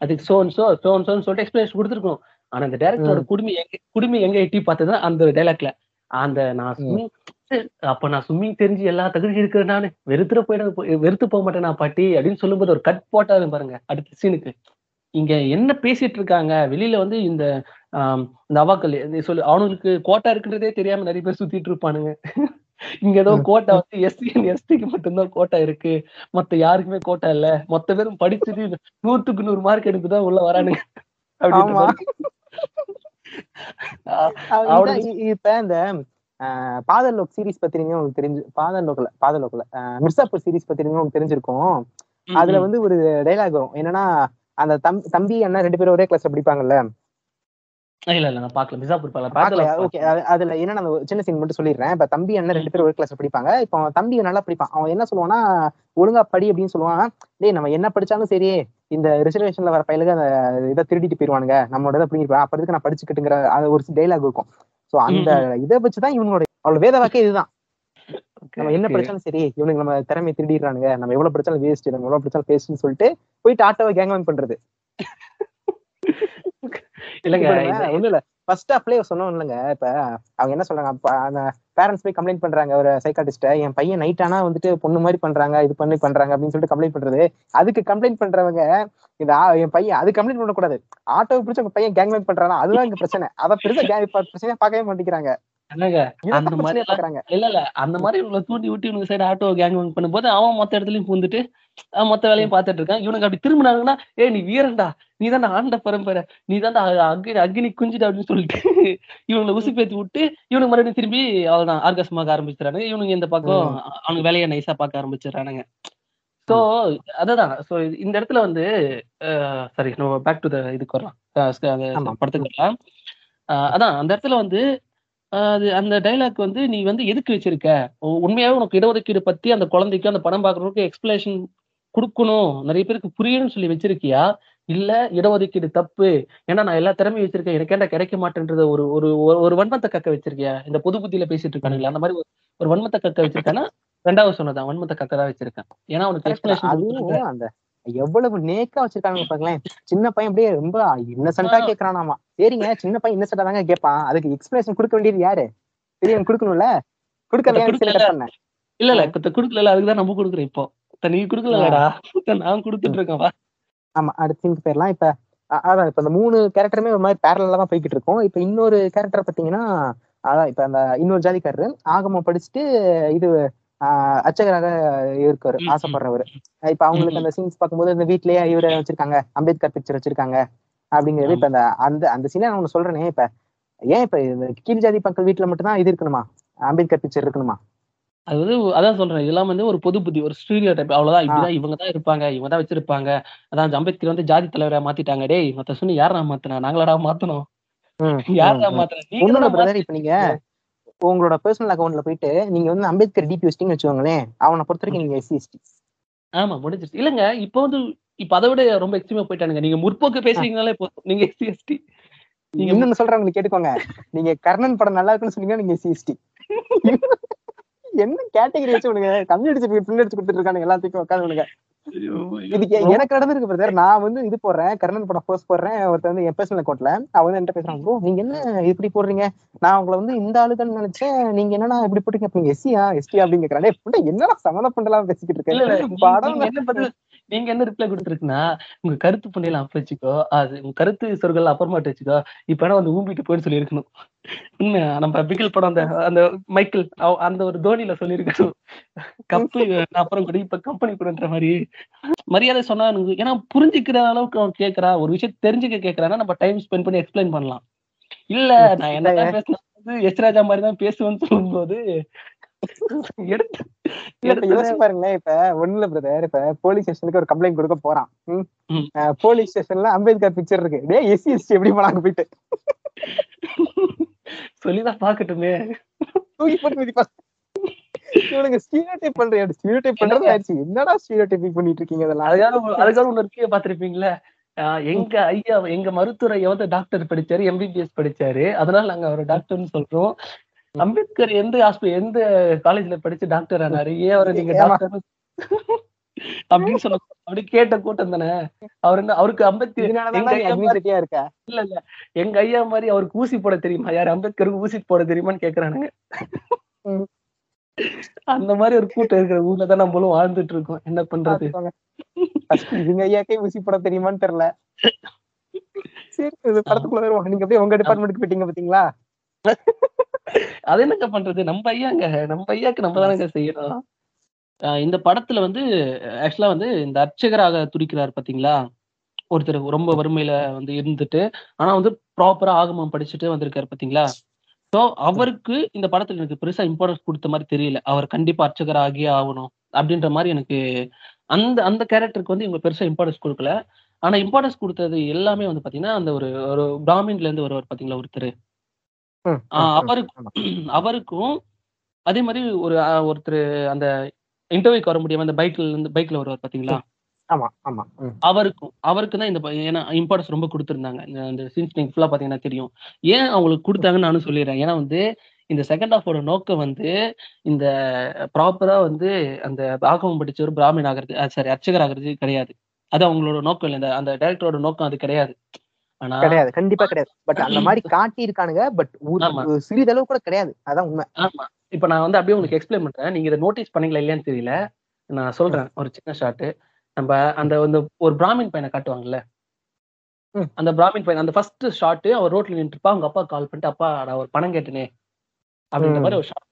அதுக்கு சோன் சோ சோன் சோன்னு சொல்லிட்டு எக்ஸ்பிளேஷன் கொடுத்துருக்கணும். ஆனா அந்த டேரக்டரோட குடுமி எங்க குடுமி எங்க எட்டி பார்த்தது அந்த டைலாக்ல அந்த நான் ஸ்விம்மிங் அப்ப நான் ஸ்விம்மிங் தெரிஞ்சு எல்லா தகுதி இருக்கிற நானு. வெறுத்துற போயிட வெறுத்து போக மாட்டேன் நான் பாட்டி அப்படின்னு சொல்லும்போது ஒரு கட் போட்டாரு பாருங்க அடுத்த சீனுக்கு இங்க என்ன பேசிட்டு இருக்காங்க? வெளியில வந்து இந்த இந்த அவாக்கள் சொல்லு அவனுக்கு கோட்டா இருக்குன்றதே தெரியாம நிறைய பேர் சுத்திட்டு இருப்பானுங்க. இங்க ஏதோ. கோட்டா வந்து எஸ்சி எஸ்டிக்கு மட்டும்தான் கோட்டா இருக்கு. மத்த யாருக்குமே கோட்டா இல்ல. மொத்த பேரும் படிச்சுட்டு நூத்துக்கு நூறு மார்க் எடுத்துதான் உள்ள வரானுங்க. அப்படின்ற இப்ப இந்த ஆஹ், பாதல் லோக் சீரிஸ் பத்திரிங்க உங்களுக்கு தெரிஞ்சு பாதல் லோக்ல பாதல் லோக்ல மிர்சாப்பூர் சீரிஸ் பத்திரிங்க உங்களுக்கு தெரிஞ்சிருக்கும். அதுல வந்து ஒரு டைலாக் வரும். என்னன்னா அந்த தம் தம்பி அண்ணா ரெண்டு பேரும் ஒரே கிளாஸ்ல படிப்பாங்கல்ல. இல்ல இல்ல நான் பாக்கல பாக்கல பாக்கல ஓகே அதுல என்னன்னா சின்ன சீன் மட்டும் சொல்லிடுறேன். இப்ப தம்பி அண்ணன் ரெண்டு பேரும் ஒரே கிளாஸ்ல படிப்பாங்க. இப்போ தம்பி நல்லா படிப்பான். அவன் என்ன சொல்லுவான்னா ஒழுங்கா படி அப்படின்னு சொல்லுவான். டேய் நம்ம என்ன படிச்சாலும் சரி இந்த ரிசர்வேஷன்ல வர பையலுக்கு அந்த இதை திருடிட்டு போயிருவானுங்க நம்மளோட இதை பிடிங்கிருப்பா அப்ப இதுக்கு நான் படிச்சுக்கிட்டுங்கிற அது ஒரு டைலாக் இருக்கும். சோ அந்த இதை வச்சுதான் இவனோட அவளோட வேத வாக்கே இதுதான். நம்ம என்ன படிச்சாலும் சரி இவனுக்கு நம்ம திறமையை திருடிடுறானுங்க. நம்ம எவ்வளவு படிச்சாலும் வேஸ்ட் நம்ம எவ்வளவு படிச்சாலும் வேஸ்ட்னு சொல்லிட்டு போயிட்டு ஆட்டோவை கேங்மேன் பண்றது இல்லங்க ஒண்ணும் இல்ல ஃபர்ஸ்ட் ஹாஃப்லயே சொன்னோம் இல்லைங்க இப்ப அவங்க என்ன சொல்றாங்க அந்த பேரண்ட்ஸ் போய் கம்ப்ளைண்ட் பண்றாங்க ஒரு சைக்காட்டிஸ்ட என் பையன் நைட் ஆனா வந்துட்டு பொண்ணு மாதிரி பண்றாங்க இது பண்ணி பண்றாங்க அப்படின்னு சொல்லிட்டு கம்ப்ளைண்ட் பண்றது. அதுக்கு கம்ப்ளைண்ட் பண்றவங்க இந்த என் பையன் அது கம்ப்ளைண்ட் பண்ணக்கூடாது. ஆட்டோவை பிடிச்ச உங்க பையன் கேங் பண்றானா அதுதான் இங்க பிரச்சனை. அத பெருசா பிரச்சனையா பார்க்கவே மாட்டேங்கிறாங்க. என்னங்க? அந்த மாதிரி இல்ல இல்ல. அந்த மாதிரி இவங்களை தூண்டி விட்டு இவனுக்கு சைடு ஆட்டோ கேங் பண்ணும்போது அவன் மொத்த இடத்துலயும் பூந்துட்டு மொத்த வேலையும் பார்த்துட்டு இருக்கான் இவனுக்கு அப்படி திரும்பினாங்கன்னா ஏ நீ வீரன்டா. நீ தான் ஆண்ட பரம்பரை. நீ தான் அக்னி அக்னி குஞ்சுடா அப்படின்னு சொல்லிட்டு இவங்களை உசி பேத்தி விட்டு இவனுக்கு மறுபடியும் திரும்பி அவ்வளவுதான் ஆர்கசமாக ஆரம்பிச்சிடறானுங்க. இவனுங்க இந்த பக்கம் அவனுக்கு வேலையை நைஸா பார்க்க ஆரம்பிச்சிடறானுங்க. சோ அதுதான். சோ இந்த இடத்துல வந்து சாரி நம்ம பேக் டு த இதுக்கு வரலாம். படத்துக்கு வரலாம். அதான். அந்த இடத்துல வந்து அது அந்த டைலாக் வந்து நீ வந்து எதுக்கு வச்சிருக்க? உண்மையாவே உனக்கு இடஒதுக்கீடு பத்தி அந்த குழந்தைக்கு அந்த படம் பாக்குறவங்களுக்கு எக்ஸ்பிளேஷன் கொடுக்கணும். நிறைய பேருக்கு புரியணும்னு சொல்லி வச்சிருக்கியா? இல்ல இடஒதுக்கீடு தப்பு. ஏன்னா நான் எல்லா திறமையும் வச்சிருக்கேன். எனக்கு ஏன்டா கிடைக்க மாட்டேன்றத ஒரு ஒரு ஒரு- வன்மத்தை கக்க வச்சிருக்கியா? இந்த பொது புத்தியில பேசிட்டு இருக்கானுங்களே அந்த மாதிரி ஒரு- வன்மத்தை கக்க வச்சிருக்கானா ரெண்டாவது சொன்னதான் வன்மத்தை கக்க தான் வச்சிருக்கேன். ஏன்னா உனக்கு. எக்ஸ்பிளேஷன் அந்த எவ்வளவு நேக்கா வச்சிருக்காங்க பாருங்களேன். சின்ன பையன் அப்படியே ரொம்ப இன்னசென்ட்டா. கேக்குறானாமா. சரிங்க சின்ன பையன் இன்னசென்ட்டா தாங்க கேட்பான் அதுக்கு எக்ஸ்பிளேஷன் கொடுக்க வேண்டியது யாரு? பெரியவன் கொடுக்கணும்ல? கொடுக்கல இல்ல இல்ல இப்ப குடுக்கல அதுக்கு தான் நம்ம குடுக்குறோம் இப்போ. நீ குடுக்கலடா நான் கொடுத்துட்டு இருக்கேன் ஆமா அடுத்த போயிடலாம். இப்ப அதான் இப்ப இந்த மூணு கேரக்டருமே ஒரு மாதிரி பேரலா தான் போய்கிட்டு இருக்கோம். இப்ப இன்னொரு கேரக்டர் பாத்தீங்கன்னா அதான் இப்ப அந்த இன்னொரு ஜாதிக்காரரு ஆகமம் படிச்சுட்டு இது அர்ச்சகராக இருக்காரு. ஆசைப்படுறவர். இப்ப அவங்களுக்கு அந்த சீன்ஸ் பார்க்கும்போது இந்த வீட்லயே இவரை வச்சிருக்காங்க அம்பேத்கர் பிக்சர் வச்சிருக்காங்க அப்படிங்கிறது இப்ப அந்த அந்த அந்த சீனை நான் ஒண்ணு சொல்றேனே இப்ப ஏன் இப்ப இந்த கீழ் ஜாதி மக்கள் வீட்டுல மட்டும்தான் இது இருக்கணுமா? அம்பேத்கர் பிக்சர் இருக்கணுமா? அது வந்து அதான் சொல்றேன் இதெல்லாம் வந்து ஒரு பொது புத்தி ஒரு ஸ்டீரியோ டைப் அவ்வளவுதான். இப்படிதான் இவங்க தான் இருப்பாங்க இவங்க தான் வச்சிருப்பாங்க. அதான் அம்பேத்கர் வந்து ஜாதி தலைவரா மாத்திட்டாங்க டேய் மத்த சொல்லி யாரா மாத்தினா? நாங்களடா மாத்தணும். யாரா மாத்தினா நீங்க உங்களோட பர்சனல் அக்கௌண்ட்ல போயிட்டு நீங்க வந்து அம்பேத்கர் டிபி வச்சிட்டீங்கன்னு வச்சுக்கோங்களேன் அவனை பொறுத்த வரைக்கும் நீங்க எஸ்சி எஸ்டி ஆமா முடிஞ்சிருச்சு. இல்லங்க இப்போ வந்து இப்ப அதை விட ரொம்ப எக்ஸ்ட்ரீமா போயிட்டானுங்க. நீங்க முற்போக்கு பேசுறீங்கனாலே போதும். நீங்க எஸ்சி எஸ்டி நீங்க இன்னொன்னு சொல்றவங்க கேட்டுக்கோங்க. நீங்க கர்ணன் படம் நல்லா இருக்குன்னு சொன்னீங்கன்னா நீங்க எஸ்சி எஸ்டி என்ன கேட்டகரி வச்சு உனக்கு கம்யூனிட்டி பிரிண்ட் அடிச்சு கொடுத்துட்டு இருக்கானுங்க எல்லாத்துக்கும் உட்காந்து எனக்கு நடந்திருக்கு பிரதர் நான் வந்து இது போடுறேன். கர்ணன் படம் போஸ்ட் போடுறேன். ஒருத்தர் வந்து என் பர்சனல் அக்கௌண்ட்ல அவன் வந்து என்கிட்ட பேசுறான் ப்ரோ நீங்க என்ன இப்படி போடுறீங்க? நான் உங்களை வந்து இந்த ஆளுகன்னு நினைச்சேன். நீங்க என்னன்னா இப்படி போட்டீங்க? நீங்க எஸ்சியா? எஸ்டி? அப்படின்னு கேக்குறாங்க புண்டை என்னடா சம்மந்தம் பண்ணலாம் பேசிக்கிட்டு இருக்கேன் படம் நீங்க என்ன என்ன ரிப்ளை கொடுத்துருக்குன்னா உங்க கருத்து பண்ணியெல்லாம் அப்ப வச்சுக்கோ அது உங்க கருத்து சொற்கள் அப்புறமாட்டு வச்சுக்கோ இப்ப வேணா வந்து ஊம்பிட்டு போயின்னு சொல்லியிருக்கணும். உண்மை நம்ம பிகில் படம் அந்த அந்த மைக்கேல் அந்த ஒரு தோனியில சொல்லியிருக்கணும் கப்பு அப்புறம் கூட இப்ப கம்பெனி கொடுன்ற மாதிரி. மரியாதை சொன்னா ஏன்னா புரிஞ்சுக்கிற அளவுக்கு அவன் கேக்குறா ஒரு விஷயம் தெரிஞ்சுக்க கேக்குறான்னா நம்ம டைம் ஸ்பெண்ட் பண்ணி எக்ஸ்பிளைன் பண்ணலாம். இல்ல நான் என்னதான் பேசலாம் வந்து எஸ் ராஜா மாதிரி தான் பேசுவேன்னு சொல்லும்போது எடுத்து பாருங்களேன். இப்ப ஒண்ணுல பிரதர் இப்ப போலீஸ் ஸ்டேஷனுக்கு ஒரு கம்ப்ளைண்ட் கொடுக்க போறான். போலீஸ் ஸ்டேஷன்ல அம்பேத்கர் பிக்சர் இருக்கு. டே எஸ்சி எஸ்டி எப்படி போனாங்க போயிட்டு? சொல்லிதான் பாக்கட்டுமே தூக்கி போட்டு மிதிப்பா இவனுங்க ஸ்டீரியோ டைப் பண்றியா ஸ்டீரியோ டைப் பண்றது ஆயிடுச்சு. என்னடா ஸ்டீரியோ டைப்பிங் பண்ணிட்டு இருக்கீங்க அதெல்லாம் அதுக்காக ஒரு- அதுக்காக ஒண்ணு இருக்கே பாத்திருப்பீங்களே ஆஹ் எங்க ஐயா எங்க மருத்துவர் வந்து டாக்டர் படிச்சாரு எம்பிபிஎஸ் படிச்சாரு? அதனால நாங்க அவர் டாக்டர்னு சொல்றோம். அம்பேத்கர் எந்த ஹாஸ்பிட்டல் எந்த காலேஜ்ல படிச்சு டாக்டர் ஆனாரு? ஏன் அவரை நீங்க? டாக்டர் அப்படின்னு சொல்ல அப்படி கேட்ட கூட்டம் தானே? அவர் என்ன அவருக்கு அம்பேத்கர் எங்க இருக்க? இல்ல இல்ல. எங்க ஐயா மாதிரி அவருக்கு ஊசி போட தெரியுமா? யார் அம்பேத்கருக்கு ஊசி போட தெரியுமான்னு கேக்குறானுங்க. அந்த மாதிரி ஒரு கூட்டம் இருக்கிற ஊர்ல தான் நம்மளும் வாழ்ந்துட்டு இருக்கோம். என்ன பண்றது? இவங்க ஐயாக்கே ஊசி போட தெரியுமான்னு தெரியல. சரி இது படத்துக்குள்ள வருவோம். நீங்க அப்படியே உங்க டிபார்ட்மெண்ட்டுக்கு போயிட்டீங்க பாத்தீங்களா? அது என்னங்க பண்றது? நம்ம ஐயாங்க. நம்ம ஐயாக்கு நம்ம தானங்க செய்யணும். இந்த படத்துல வந்து ஆக்சுவலா வந்து இந்த அர்ச்சகராக துடிக்கிறார் பாத்தீங்களா? ஒருத்தர் ரொம்ப வறுமையில வந்து இருந்துட்டு ஆனா வந்து ப்ராப்பரா ஆகமம் படிச்சுட்டு வந்திருக்காரு பாத்தீங்களா? சோ அவருக்கு இந்த படத்துல எனக்கு பெருசா இம்பார்ட்டன்ஸ் கொடுத்த மாதிரி தெரியல. அவர் கண்டிப்பா அர்ச்சகர் ஆகியே ஆகணும் அப்படின்ற மாதிரி எனக்கு அந்த அந்த கேரக்டருக்கு வந்து இவங்க பெருசா இம்பார்ட்டன்ஸ் கொடுக்கல. ஆனா இம்பார்ட்டன்ஸ் கொடுத்தது எல்லாமே வந்து பாத்தீங்கன்னா அந்த ஒரு ஒரு பிராமின்ல இருந்து வருவார் பாத்தீங்களா ஒருத்தர்? ம், ம், ஆஹ் ம், அவருக்கு ஆமா. அவருக்கும் அதே மாதிரி ஒரு ஒருத்தர் அந்த இன்டர்வியூக்கு வர முடியாம அந்த பைக்ல இருந்து பைக்ல வருவார் பாத்தீங்களா. அவருக்கும் அவருக்கு தான் இந்த ஏன்னா இம்பார்ட்டன்ஸ் ரொம்ப கொடுத்துருந்தாங்க. இந்த- சீன்ஸ் நீங்க ஃபுல்லா பாத்தீங்கன்னா தெரியும். ஏன் அவங்களுக்கு கொடுத்தாங்கன்னு நானும் சொல்லிடுறேன். ஏன்னா வந்து இந்த செகண்ட் ஹாஃபோட நோக்கம் வந்து இந்த ப்ராப்பரா வந்து அந்த ஆகமம் படிச்ச ஒரு பிராமின் ஆகிறது சாரி அர்ச்சகர் ஆகிறது கிடையாது. அது அவங்களோட நோக்கம் இல்லை. அந்த டைரக்டரோட நோக்கம் அது கிடையாது. கிடையாது. கண்டிப்பா கிடையாது. பட் அந்த மாதிரி காட்டி இருக்கானுங்க பட் சிறிதளவு கூட கிடையாது. அதான் உண்மை. ஆமா. இப்ப நான் வந்து அப்படியே உங்களுக்கு எக்ஸ்பிளைன் பண்றேன். நீங்க இதை நோட்டீஸ் பண்ணீங்களா இல்லையான்னு தெரியல. நான் சொல்றேன். ஒரு சின்ன ஷாட் நம்ம அந்த வந்து ஒரு பிராமின் பையனை காட்டுவாங்கல்ல. அந்த பிராமின் பையன் அந்த ஃபர்ஸ்ட் ஷாட் அவர் ரோட்ல நின்றுப்பா அவங்க அப்பா கால் பண்ணிட்டு அப்பா நான் ஒரு பணம் கேட்டனே. அப்படின்ற. மாதிரி ஒரு ஷார்ட்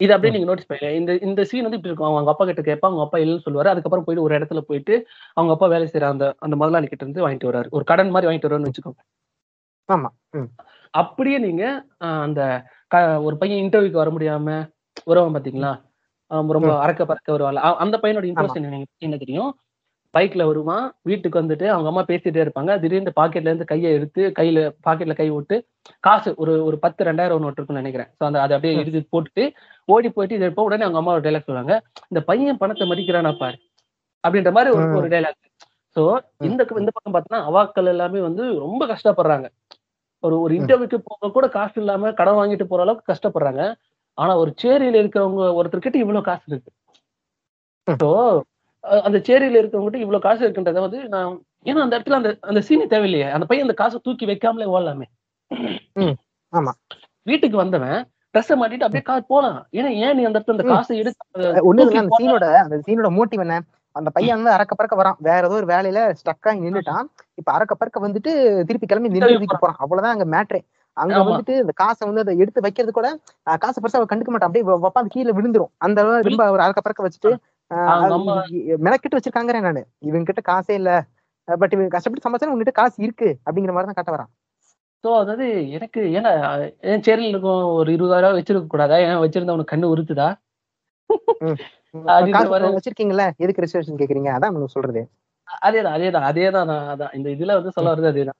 இது அப்படியே நீங்க நோட்டீஸ் பண்ணல இந்த இந்த சீன் வந்து இப்படி இருக்கும். அவங்க அப்பா கிட்ட கேட்பா அவங்க அப்பா இல்லைன்னு சொல்லுவாரு. அதுக்கப்புறம் போயிட்டு ஒரு இடத்துல போயிட்டு அவங்க அப்பா வேலை செய்யற அந்த அந்த முதலாளி கிட்ட இருந்து வாங்கிட்டு வராரு ஒரு கடன் மாதிரி வாங்கிட்டு வருவாருன்னு வச்சுக்கோங்க. ஆமா. அப்படியே நீங்க அந்த ஒரு பையன் இன்டர்வியூக்கு வர முடியாம வருவான் பாத்தீங்களா? ரொம்ப அறக்க பறக்க வருவாள் அந்த பையனோட இன்ட்ரெஸ்ட் என்ன தெரியும்? பைக்ல வருவான் வீட்டுக்கு வந்துட்டு அவங்க அம்மா பேசிட்டே இருப்பாங்க. திடீர்னு பாக்கெட்ல இருந்து கையை எடுத்து கையில பாக்கெட்ல கை விட்டு காசு ஒரு ஒரு பத்து ரெண்டாயிரம் நோட்டு இருக்குன்னு நினைக்கிறேன். ஸோ அந்த அதை அப்படியே எடுத்து போட்டுட்டு ஓடி போயிட்டு இதை எடுப்போம். உடனே அவங்க அம்மா ஒரு டைலாக் சொல்லுவாங்க இந்த பையன் பணத்தை மதிக்கிறானா பாரு அப்படின்ற மாதிரி ஒரு. ஒரு டைலாக் சோ இந்த இந்த பக்கம் பார்த்தோன்னா அவாக்கள் எல்லாமே வந்து ரொம்ப கஷ்டப்படுறாங்க. ஒரு ஒரு இன்டர்வியூக்கு போக கூட காசு இல்லாம கடன் வாங்கிட்டு போற அளவுக்கு கஷ்டப்படுறாங்க. ஆனா ஒரு சேரியில இருக்கிறவங்க ஒருத்தர்கிட்ட இவ்வளவு காசு இருக்கு. ஸோ அந்த சேரியில இருக்கவங்ககிட்ட இவ்வளவு காசு இருக்குன்றத வந்து நான் ஏன்னா அந்த இடத்துல அந்த அந்த சீனி தேவையில்லையே. அந்த பையன் அந்த காசை தூக்கி வைக்காமலே ஓடலாமே. ஆமா. வீட்டுக்கு வந்தவன் ட்ரெஸ்ஸை மாட்டிட்டு அப்படியே காசு போலாம். ஏன்னா ஏன் நீ அந்த இடத்துல அந்த. காசை எடுத்து ஒண்ணு அந்த சீனோட அந்த சீனோட மோட்டிவ் என்ன? அந்த பையன் வந்து அறக்க பறக்க வரான். வேற ஏதோ ஒரு வேலையில ஸ்டக் ஆகி நின்னுட்டான். இப்ப அறக்க பறக்க வந்துட்டு திருப்பி கிளம்பி நின்று போறான். அவ்வளவுதான் அங்க மேட்ரே அங்க. வந்துட்டு இந்த காசை வந்து அதை எடுத்து வைக்கிறது கூட காசை பெருசா கண்டுக்க மாட்டான். அப்படியே உட்காந்து கீழே விழுந்துரும். அந்த ரொம்ப ஒரு அறக்க பறக்க வச்சுட்டு மெனக்கிட்டு வச்சிருக்காங்கிறேன் நானு. இவங்க கிட்ட காசே இல்ல. பட் இவங்க கஷ்டப்பட்டு சமைச்சா உங்ககிட்ட காசு இருக்கு அப்படிங்கிற மாதிரி தான் காட்ட வரான். சோ அதாவது எனக்கு ஏன்னா என் சேரில் இருக்கும் ஒரு இருபதாயிரம் ரூபாய் வச்சிருக்க கூடாதா? ஏன் வச்சிருந்தா உனக்கு கண்ணு உறுத்துதா? வச்சிருக்கீங்கல்ல? எதுக்கு ரிசர்வேஷன் கேக்குறீங்க? அதான் சொல்றது. அதேதான் அதேதான் அதேதான் நான் அதான். இந்த இதுல வந்து சொல்ல வருது அதேதான்.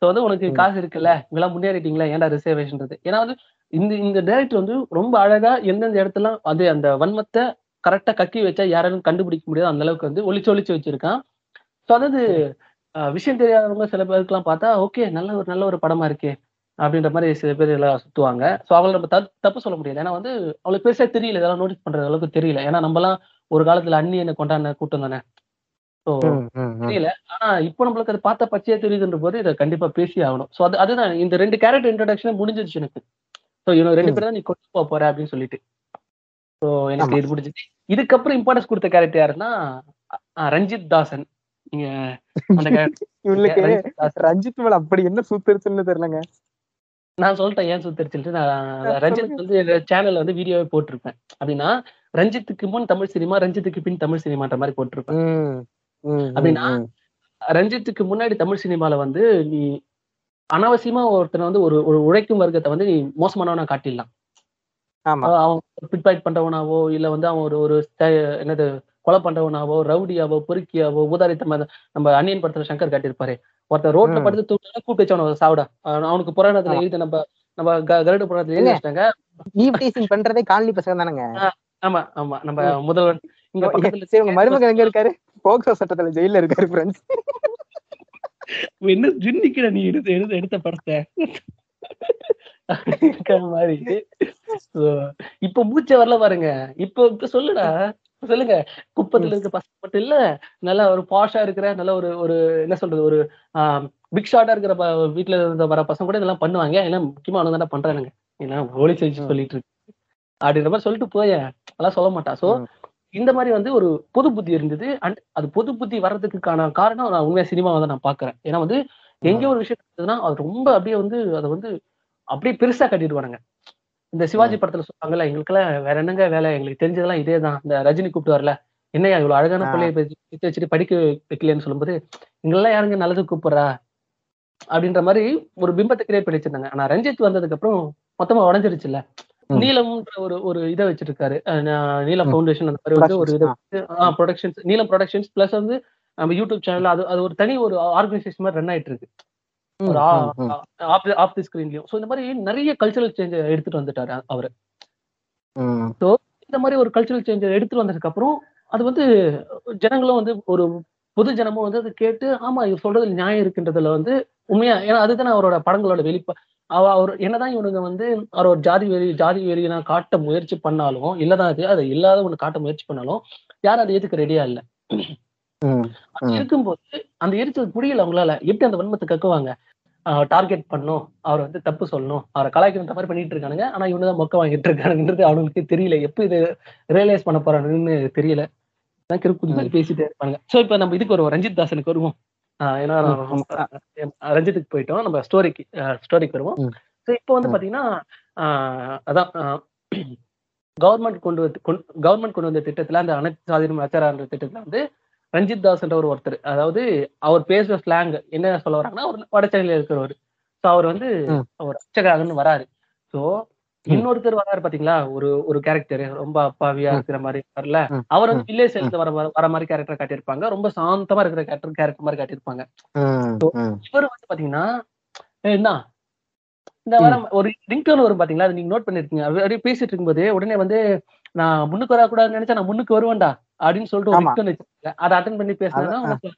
சோ வந்து உனக்கு. காசு இருக்குல்ல? இங்கெல்லாம் முன்னேறிட்டீங்களா? ஏன்டா ரிசர்வேஷன்றது ஏன்னா வந்து இந்த இந்த டைரக்டர் வந்து ரொம்ப அழகா எந்தெந்த இடத்துல அது அந்த வன்மத்தை கரெக்டா கக்கி வச்சா யாராலும் கண்டுபிடிக்க முடியாது. அந்த அளவுக்கு வந்து ஒளிச்சு ஒளிச்சு வச்சிருக்கான். சோ அதாவது விஷயம் தெரியாதவங்க சில பேருக்குலாம் பார்த்தா ஓகே நல்ல ஒரு நல்ல ஒரு படமா இருக்கே அப்படின்ற மாதிரி சில பேர் எல்லாம் சுத்துவாங்க. சோ அவங்கள நம்ம தப்பு சொல்ல முடியாது. ஏன்னா வந்து அவளுக்கு பெருசா தெரியல. இதெல்லாம் நோட்டீஸ் பண்ற அளவுக்கு தெரியல. ஏன்னா நம்மலாம் ஒரு காலத்துல அந்நியனை கொண்டாடின கூட்டம் தானே. ஸோ. தெரியல. ஆனா இப்போ நம்மளுக்கு அது பார்த்தா பச்சையா தெரியுதுன்ற போது இதை கண்டிப்பா பேசி ஆகணும். சோ அது அதுதான். இந்த ரெண்டு கேரக்டர் இன்ட்ரடக்ஷன் முடிஞ்சிருச்சு எனக்கு. சோ இவங்க ரெண்டு. பேரும் தான் நீ கொண்டு போக போற அப்படின்னு சொல்லிட்டு. சோ எனக்கு. இது முடிஞ்சிச்சு இதுக்கப்புறம் இம்பார்ட்டன்ஸ் கொடுத்த கேரக்டர் யாருன்னா ரஞ்சித் தாசன். நீங்க ரஞ்சித் மேல அப்படி என்ன சூத்திருச்சுன்னு தெரியலங்க. நான் சொல்லிட்டேன் ஏன் சுத்தரிச்சுட்டு நான் ரஞ்சித். வந்து சேனல்ல வந்து வீடியோவே போட்டிருப்பேன். அப்படின்னா ரஞ்சித்துக்கு முன் தமிழ் சினிமா ரஞ்சித்துக்கு பின் தமிழ் சினிமான்ற மாதிரி போட்டிருப்பேன். அப்படின்னா. ரஞ்சித்துக்கு முன்னாடி தமிழ் சினிமால வந்து நீ அனாவசியமா ஒருத்தனை வந்து ஒரு ஒரு உழைக்கும் வர்க்கத்தை வந்து நீ மோசமானவனா காட்டிடலாம். அவன் பிட்பாய்ட் பண்றவனாவோ இல்ல வந்து அவன் ஒரு ஒரு என்னது கொலை பண்றவனாவோ ரவுடியாவோ பொறுக்கியாவோ ஊதாரித்தமா நம்ம அன்னியன் படத்துல சங்கர் காட்டியிருப்பாரு. ஒருத்தன் ரோட்ல. படுத்து தூக்கினா கூப்பிட்டு அவனை சாவிடா. அவன் அவனுக்கு புராணத்துல. எழுதி நம்ம நம்ம கருட புராணத்துல எழுதி? வச்சிட்டாங்க. ஈவ் டீசிங் பண்றதே காலனி பசங்க தானங்க? ஆமா ஆமா. நம்ம முதல்வன் இங்க பக்கத்துல சரி உங்க மருமகன் எங்க இருக்காரு? போக்சோ சட்டத்துல ஜெயில இருக்காரு ஃப்ரெண்ட்ஸ் என்ன ஜின்னிக்கிட நீ எடுத்து எடுத்து படத்தை? மாதிரி. இப்ப மூச்சை வரல பாருங்க. இப்ப சொல்லுடா. சொல்லுங்க. குப்பத்துல இருக்க பசங்க மட்டும் இல்ல நல்லா ஒரு பாஷா இருக்கிற நல்ல ஒரு ஒரு என்ன சொல்றது ஒரு பிக் ஷாட்டா இருக்கிற வீட்டுல இருந்த வர பசங்க கூட இதெல்லாம் பண்ணுவாங்க. ஏன்னா முக்கியமா அவனுங்க தானே பண்றானுங்க. ஏன்னா வச்சு ம். சொல்லிட்டு இருக்கு. அப்படின்ற மாதிரி சொல்லிட்டு போய. அதெல்லாம் சொல்ல மாட்டான் சோ. இந்த மாதிரி வந்து ஒரு பொது புத்தி இருந்தது. அண்ட் அது பொது புத்தி வர்றதுக்கான காரணம் நான் உண்மையா சினிமாவை தான் நான் பாக்குறேன். ஏன்னா வந்து எங்கேயோ ஒரு விஷயம் இருந்ததுன்னா அது ரொம்ப அப்படியே வந்து அதை வந்து அப்படியே பெருசா கட்டிடுவானுங்க. இந்த சிவாஜி படத்துல சொல்றாங்கல்ல எங்களுக்கெல்லாம் வேற என்னங்க வேலை? எங்களுக்கு தெரிஞ்சதெல்லாம் இதே தான் இந்த ரஜினி கூப்பிட்டு வரல. என்னையா இவ்வளவு அழகான. பிள்ளைய பேசி வச்சுட்டு படிக்க வைக்கலன்னு சொல்லும்போது எங்களெல்லாம் யாருங்க நல்லது கூப்பிடுறா? அப்படின்ற மாதிரி ஒரு பிம்பத்தை கிரியேட் பண்ணி வச்சிருந்தாங்க. ஆனா ரஞ்சித் வந்ததுக்கு அப்புறம் மொத்தமா உடஞ்சிருச்சுல்ல. ம். நீலம்ன்ற ஒரு ஒரு இதை வச்சிருக்காரு. நீலம் ம். ஃபவுண்டேஷன் அந்த மாதிரி வந்து ஒரு இதை ப்ரொடக்ஷன்ஸ் நீலம் ப்ரொடக்ஷன்ஸ் பிளஸ் வந்து நம்ம யூடியூப் சேனல் அது அது ஒரு தனி ஒரு ஆர்கனைசேஷன் மாதிரி ரன் ஆயிட்டு இருக்கு. ஆஃப் தி ஸ்கிரீன்லயும் ஸோ இந்த மாதிரி நிறைய கல்ச்சரல் சேஞ்ச் எடுத்துட்டு வந்துட்டாரு அவரு. இந்த மாதிரி ஒரு கல்ச்சரல் சேஞ்ச் எடுத்துட்டு வந்ததுக்கு அப்புறம் அது வந்து ஜனங்களும் வந்து ஒரு பொது ஜனமும் வந்து அதை கேட்டு ஆமா இவர் சொல்றதுல நியாயம் இருக்குன்றதுல வந்து உண்மையா ஏன்னா அதுதானே அவரோட படங்களோட வெளிப்ப அவ அவர் என்னதான் இவனுங்க வந்து அவர் ஒரு ஜாதி வெறி ஜாதி வெறியை காட்ட முயற்சி பண்ணாலும் இல்லதான் அது அதை இல்லாத ஒண்ணு காட்ட முயற்சி பண்ணாலும் யாரும் அதை ஏத்துக்க ரெடியா இல்ல. இருக்கும்போது அந்த எரிச்சல் புரியல அவங்களால. எப்படி அந்த வன்மத்தை கக்குவாங்க? டார்கெட் பண்ணும் அவர் வந்து தப்பு சொல்லணும். அவரை கலாய்க்கிற மாதிரி பண்ணிட்டு இருக்கானுங்க. ஆனா இவனு தான் மொக்க வாங்கிட்டு இருக்கானுன்றது அவனுக்கு தெரியல. எப்ப இது ரியலைஸ் பண்ண போறானுன்னு தெரியல. மாதிரி பேசிட்டே இருப்பாங்க சோ இப்ப நம்ம இதுக்கு வருவோம். ரஞ்சித் தாசனுக்கு வருவோம். ஏன்னா ரஞ்சித்துக்கு போயிட்டோம். நம்ம ஸ்டோரிக்கு ஸ்டோரிக்கு வருவோம். சோ இப்போ வந்து. பாத்தீங்கன்னா அதான் கவர்மெண்ட் கொண்டு வந்து கவர்மெண்ட் கொண்டு வந்த திட்டத்துல அந்த அனைத்து சாதியும் அச்சாரான்ற திட்டத்துல வந்து ரஞ்சித் தாஸ்ன்ற ஒரு ஒருத்தர் அதாவது அவர் பேசுற ஸ்லாங் என்ன சொல்ல வராங்கன்னா அவர் வடச்சென்னையில இருக்கிறவர் ஸோ அவர் வந்து. அவர் அச்சகாகன்னு வராரு ஸோ. இன்னொருத்தர் வராரு பாத்தீங்களா ஒரு ஒரு கேரக்டர் ரொம்ப அப்பாவியா. இருக்கிற மாதிரி வரல. அவர் வந்து. வில்லேஜ் இருந்து வர வர- மாதிரி கேரக்டர் காட்டியிருப்பாங்க ரொம்ப சாந்தமா இருக்கிற கேரக்டர் கேரக்டர் மாதிரி காட்டியிருப்பாங்க. இவர் வந்து பாத்தீங்கன்னா "ஏய், என்ன இந்த வர ஒரு ரிங்டோன் வரும் பாத்தீங்களா நீங்க நோட் பண்ணிருக்கீங்க அப்படியே பேசிட்டு இருக்கும்போது உடனே வந்து நான் முன்னுக்கு வரக்கூடாதுன்னு நினைச்சா நான் முன்னுக்கு வருவேன்டா அப்படின்னு சொல்லிட்டு ஒரு ஆமா. ரிங்டோன் வச்சிருக்கேன் அதை அட்டன் பண்ணி பேசினா உனக்கு.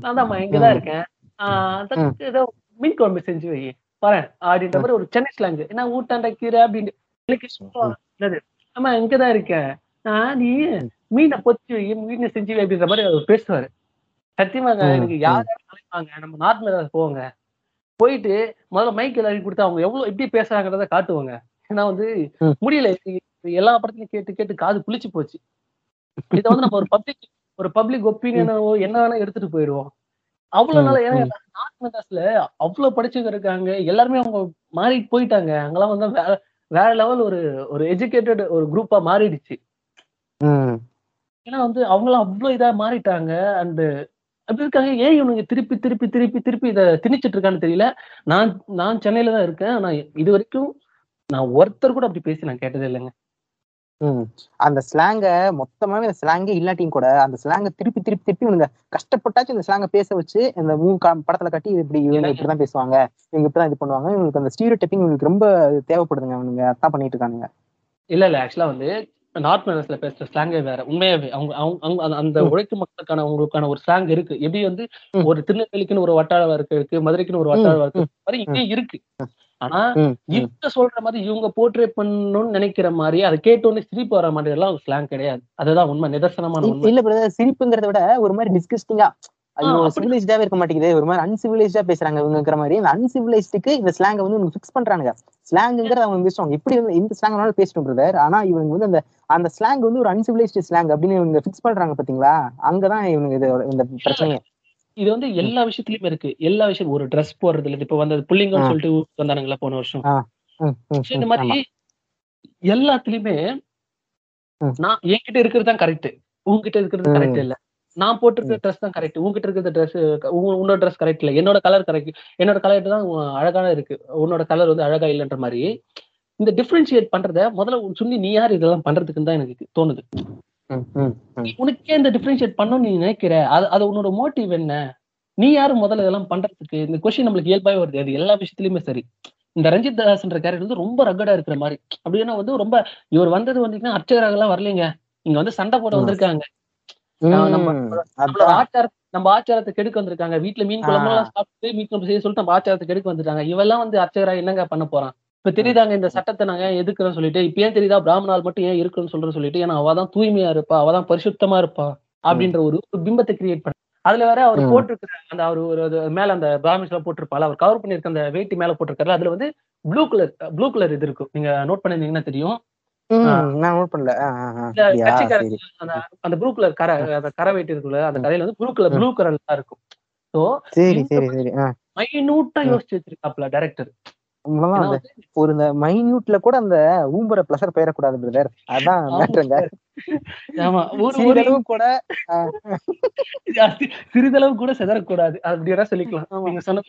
நான் தான் இங்கதான். இருக்கேன். ஏதோ மீன் குழம்பு செஞ்சு வை. வரேன் அப்படின்ற மாதிரி ஒரு சென்னை ஸ்லாங் என்ன ஊட்டாண்ட கீரை அப்படின்னு. எனக்கு ஆமா இங்கதான் இருக்கேன். ஆஹ் நீ மீனை பொச்சு வை, மீனை செஞ்சு வை அப்படின்ற மாதிரி அவர் பேசுவாரு. சத்தியமாங்க ம், எனக்கு. யார் அழைப்பாங்க? நம்ம நார்த் மெட்ராஸ் போவாங்க. போயிட்டு முதல்ல மைக் எல்லாரும் கொடுத்து அவங்க எவ்வளவு எப்படி பேசுறாங்கிறத காட்டுவாங்க. ஏன்னா வந்து. முடியல எல்லா படத்துலயும் கேட்டு கேட்டு காது புளிச்சு போச்சு. இதை வந்து நம்ம ஒரு பப்ளிக் ஒரு பப்ளிக் ஒப்பீனியனோ என்ன வேணா எடுத்துட்டு போயிடுவோம். அவ்வளவு நாள் ஏன்னா ம். நார்த் மெட்ராஸ்ல அவ்வளவு படிச்சவங்க இருக்காங்க. எல்லாருமே அவங்க மாறி போயிட்டாங்க. அங்கெல்லாம் வந்து வேற வேற லெவல் ஒரு ஒரு எஜுகேட்டட் ஒரு குரூப்பா மாறிடுச்சு. ஏன்னா வந்து அவங்களாம் அவ்வளவு இதா மாறிட்டாங்க. அண்ட் அப்படி இருக்காங்க. ஏன் இவனுங்க திருப்பி திருப்பி திருப்பி திருப்பி இதை திணிச்சிட்டு இருக்கான்னு தெரியல. நான் நான் சென்னையில தான் இருக்கேன். ஆனா இது வரைக்கும் நான் ஒருத்தர் கூட அப்படி பேசி நான் கேட்டதே இல்லைங்க. அந்த ஸ்லாங்க மொத்தமாவே அந்த ஸ்லாங்கே இல்லாட்டியும் கூட அந்த ஸ்லாங்க திருப்பி திருப்பி திருப்பி இவனுங்க கஷ்டப்பட்டாச்சும் இந்த ஸ்லாங்க பேச வச்சு இந்த மூ படத்துல கட்டி இப்படி இவங்க இப்படிதான் பேசுவாங்க. இவங்க இப்படிதான் இது பண்ணுவாங்க. இவங்களுக்கு அந்த ஸ்டீரியோ டைப்பிங் இவங்களுக்கு ரொம்ப தேவைப்படுதுங்க. அவனுங்க அதான் பண்ணிட்டு இருக்கானுங்க. இல்ல இல்ல ஆக்சுவலா வந்து நார்த் மெட்ராஸ்ல பேசுற ஸ்லாங்கே வேற. உண்மையாவே அவங்க அவங்க அந்த-. உழைக்கும் மக்களுக்கான அவங்களுக்கான ஒரு ஸ்லாங் இருக்கு. எப்படி வந்து. ஒரு திருநெல்வேலிக்குன்னு ஒரு வட்டார வழக்கு இருக்கு மதுரைக்குன்னு ஒரு வட்டார வழக்கு இருக்கு. மாதிரி இங்கேயும் இருக்கு. ஆனா. இவங்க சொல்ற மாதிரி இவங்க போர்ட்ரே பண்ணணும்னு நினைக்கிற மாதிரி அதை கேட்டோன்னே சிரிப்பு வர மாதிரி எல்லாம் ஸ்லாங் கிடையாது. அதுதான் உண்மை. நிதர்சனமான இல்ல- உண்மை. இல்ல பிரதர் சிரிப்புங்கிறத விட ஒரு மாதிரி டிஸ்கஸ்டிங்கா ஐயோ சிவிலைஸ்டாவே இருக்க மாட்டேங்குது. ஒரு மாதிரி அன்சிவிலைஸ்டா பேசுறாங்க இவங்கிற மாதிரி. இந்த அன்சிவிலைஸ்டுக்கு இந்த ஸ்லாங்க வந்து இவங்க ஃபிக்ஸ் பண்றானுங்க. ஸ்லாங்ங்கிறத அவங்க பேசுவாங்க எப்படி வந்து இந்த ஸ்லாங் வேணாலும் பேசட்டும் பிரதர் ஆனா இவங்க வந்து அந்த அந்த ஸ்லாங் வந்து ஒரு அன்சிவிலைஸ்டு ஸ்லாங் அப்படின்னு இவங்க ஃபிக்ஸ் பண்றாங்க பாத்தீங்களா? அங்கதான் இவங்க இது இந்த பிரச்சனையே. இது வந்து எல்லா விஷயத்துலயுமே இருக்கு. எல்லா விஷயம் ஒரு ட்ரெஸ் போடுறதுல இருந்து இப்ப வந்து புள்ளிங்கன்னு. சொல்லிட்டு வந்தானுங்களா போன வருஷம்? இந்த மாதிரி. எல்லாத்துலயுமே. நான் என்கிட்ட இருக்கிறது தான் கரெக்ட் உங்ககிட்ட இருக்கிறது. கரெக்ட் இல்ல. நான் போட்டிருக்கிற ட்ரெஸ் தான் கரெக்ட் உங்ககிட்ட இருக்கிற ட்ரெஸ் உன்னோட ட்ரெஸ் கரெக்ட் இல்ல. என்னோட கலர் கரெக்ட் என்னோட கலர் தான் அழகான இருக்கு. உன்னோட கலர் வந்து அழகா இல்லைன்ற மாதிரி இந்த டிஃபரன்ஷியேட் பண்றத முதல்ல சொல்லி நீ யார் இதெல்லாம் பண்றதுக்குன்னு தான் எனக்கு தோணுது. உனக்கே இந்த டிஃபரன்ஷியேட் பண்ணணும்னு நீ நினைக்கிற? அது அது உன்னோட மோட்டிவ் என்ன? நீ யாரு முதல்ல இதெல்லாம் பண்றதுக்கு? இந்த கொஸ்டின் நம்மளுக்கு இயல்பாவே வருது. அது எல்லா விஷயத்துலயுமே சரி. இந்த ரஞ்சித் தாஸ்ன்ற கேரக்டர் வந்து ரொம்ப ரகடா இருக்கிற மாதிரி. அப்படின்னா வந்து ரொம்ப இவர் வந்தது வந்தீங்கன்னா அர்ச்சகராக எல்லாம் வரலைங்க. இங்க வந்து சண்டை போட. வந்திருக்காங்க. நம்ம- ஆச்சார நம்ம ஆச்சாரத்தை கெடுக்க வந்திருக்காங்க. வீட்டுல மீன் குழம்பு எல்லாம் சாப்பிட்டு மீன் குழம்பு செய்ய சொல்லிட்டு நம்ம ஆச்சாரத்தை கெடுக்க வந்துட்டாங்க. இவெல்லாம் வந்து அர்ச்சகரா என்னங்க பண்ண போறான்? இப்ப தெரியுதாங்க இந்த சட்டத்தை நாங்க ஏன் எதுக்குறோம் சொல்லிட்டு? இப்ப ஏன் தெரியுதா? பிராமணால் மட்டும் ஏன் இருக்குன்னு சொல்றேன்னு சொல்லிட்டு ஏன்னா அவதான் தூய்மையா இருப்பா அவதான் பரிசுத்தமா இருப்பா அப்படின்ற ஒரு பிம்பத்தை கிரியேட் பண்ண அதுல வேற அவர். போட்டிருக்கிற அந்த அவர் ஒரு மேல அந்த பிராமின்ஸ் எல்லாம் போட்டிருப்பால அவர் கவர் பண்ணிருக்க அந்த வேட்டி மேல போட்டிருக்காரு அதுல வந்து ப்ளூ கலர் ப்ளூ கலர் இது இருக்கும். நீங்க நோட் பண்ணிருந்தீங்கன்னா தெரியும். அந்த ப்ளூ கலர் கரை அந்த கரை வெயிட் இருக்குல்ல அந்த கரையில வந்து ப்ளூ கலர். ப்ளூ கலர் தான் இருக்கும். சோ மைனூட்டா. யோசிச்சு வச்சிருக்காப்ல டைரக்டர். ஒரு இந்த மைன்யூட்ல கூட அந்த ஊம்பர பிளஸர் பெயரக்கூடாது பிரதர் அதான் ஒரு சிறிதளவு கூட சிறிதளவு கூட செதறக்கூடாது. அப்படி சொல்லிக்கலாம். நீங்க சொன்ன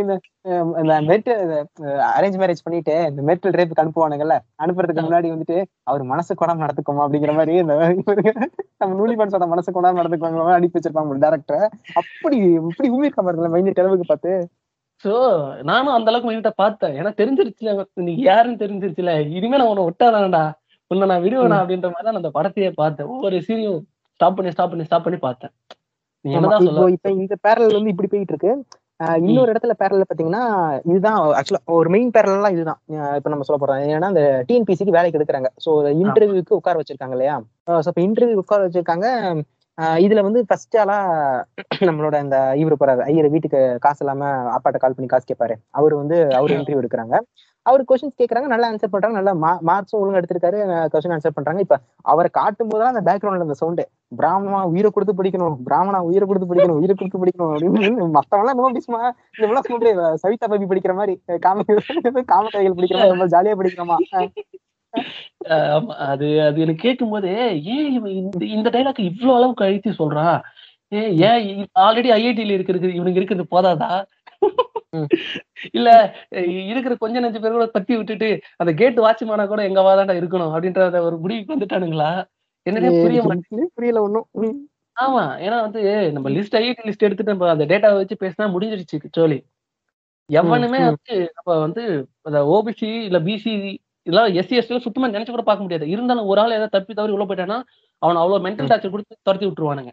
இந்த அரேஞ்ச் மேரேஜ் பண்ணிட்டு இந்த மெட்டல் ரேப்புக்கு அனுப்புவானுங்கல்ல அனுப்புறதுக்கு முன்னாடி வந்துட்டு அவர் மனசு கொடாம நடத்துக்கோமா அப்படிங்கிற மாதிரி இந்த நம்ம நூலிபன்ஸோட மனசு கொடாம நடத்துக்குவாங்க அனுப்பி வச்சிருப்பாங்க டேரக்டர் அப்படி இப்படி ஊமிருக்க பாருங்களேன் மைனட் அளவுக்கு பார்த்து. சோ நானும் அந்த அளவுக்கு மைனூட்டா பார்த்தேன். ஏன்னா தெரிஞ்சிருச்சுல நீ யாருன்னு தெரிஞ்சிருச்சுல. இனிமே நான் உன்னை விட்டாதானடா உன்னை நான் விடுவேனா அப்படின்ற மாதிரி தான் அந்த படத்தையே பார்த்தேன். ஒவ்வொரு சீரியும் ஸ்டாப் பண்ணி ஸ்டாப் பண்ணி ஸ்டாப் பண்ணி பார்த்தேன். இப்போ இப்ப இந்த பேரல் வந்து இப்படி போயிட்டு இருக்கு ஆஹ் இன்னொரு இடத்துல பேரல் பாத்தீங்கன்னா இதுதான் ஆக்சுவலா ஒரு மெயின் பேரல்லாம் இதுதான். இப்ப நம்ம சொல்ல போறோம். ஏன்னா இந்த டிஎன்பிசிக்கு வேலைக்கு எடுக்கிறாங்க. சோ இன்டர்வியூக்கு உட்கார வச்சிருக்காங்க இல்லையா? சோ இப்ப இன்டர்வியூ உட்கார வச்சிருக்காங்க. இதுல வந்து ஃபர்ஸ்ட் ஆளா நம்மளோட இந்த இவரு போறாரு. ஐயர் வீட்டுக்கு காசு இல்லாம அப்பாட்ட கால் பண்ணி காசு கேட்பாரு அவர் வந்து அவர் இன்டர்வியூ எடுக்கிறாங்க. அவர் கொஸ்டின்ஸ் கேட்கறாங்க நல்லா ஆன்சர் பண்றாங்க நல்லா மார்க்ஸும் ஒழுங்கா எடுத்திருக்காரு கொஸ்டின் ஆன்சர் பண்றாங்க. இப்ப அவரை காட்டும் போதெல்லாம் அந்த பேக்ரவுண்ட்ல அந்த சவுண்டு பிராமணா உயிரை கொடுத்து படிக்கணும் பிராமணா உயிரை கொடுத்து படிக்கணும் உயிரை கொடுத்து படிக்கணும் அப்படின்னு மத்தவங்க எல்லாம் பேசுமா இந்த சவிதா பபி படிக்கிற மாதிரி காம காமக்கதைகள் படிக்கிற மாதிரி ரொம்ப ஜாலியா படிக்கிறோமா? அது அது எனக்கு கேட்கும் போது ஏன் இவன் இந்த இந்த டைலாக் இவ்வளவு அளவுக்கு அழுத்தி சொல்றான் ஏன் ஏன் ஆல்ரெடி ஐஐடில இருக்கிறது இவனுக்கு இருக்கிறது போதாதா. இல்ல இருக்கிற கொஞ்ச நஞ்சு பேர் கூட தட்டி விட்டுட்டு அந்த கேட் வாட்ச்மேனா கூட எங்க வாதாண்டா இருக்கணும் அப்படின்ற ஒரு முடிவுக்கு வந்துட்டானுங்களா? என்னன்னே புரிய மாட்டேங்குது. புரியல ஒண்ணும். ஆமா. ஏன்னா வந்து நம்ம லிஸ்ட் ஐஐடி லிஸ்ட் எடுத்துட்டு நம்ம அந்த டேட்டாவை வச்சு பேசினா முடிஞ்சிருச்சு சோலி எவனுமே. வந்து நம்ம வந்து அந்த ஓபிசி இல்ல பிசி இதெல்லாம் எஸ்சி எஸ்டி சுத்தமா நினைச்சு கூட பார்க்க முடியாது. இருந்தாலும் ஒரு ஆள் ஏதாவது தப்பி தவறி உள்ள போயிட்டானா அவன் அவ்வளவு மென்டல் டார்ச்சர் கொடுத்து துரத்தி விட்டுருவானுங்க.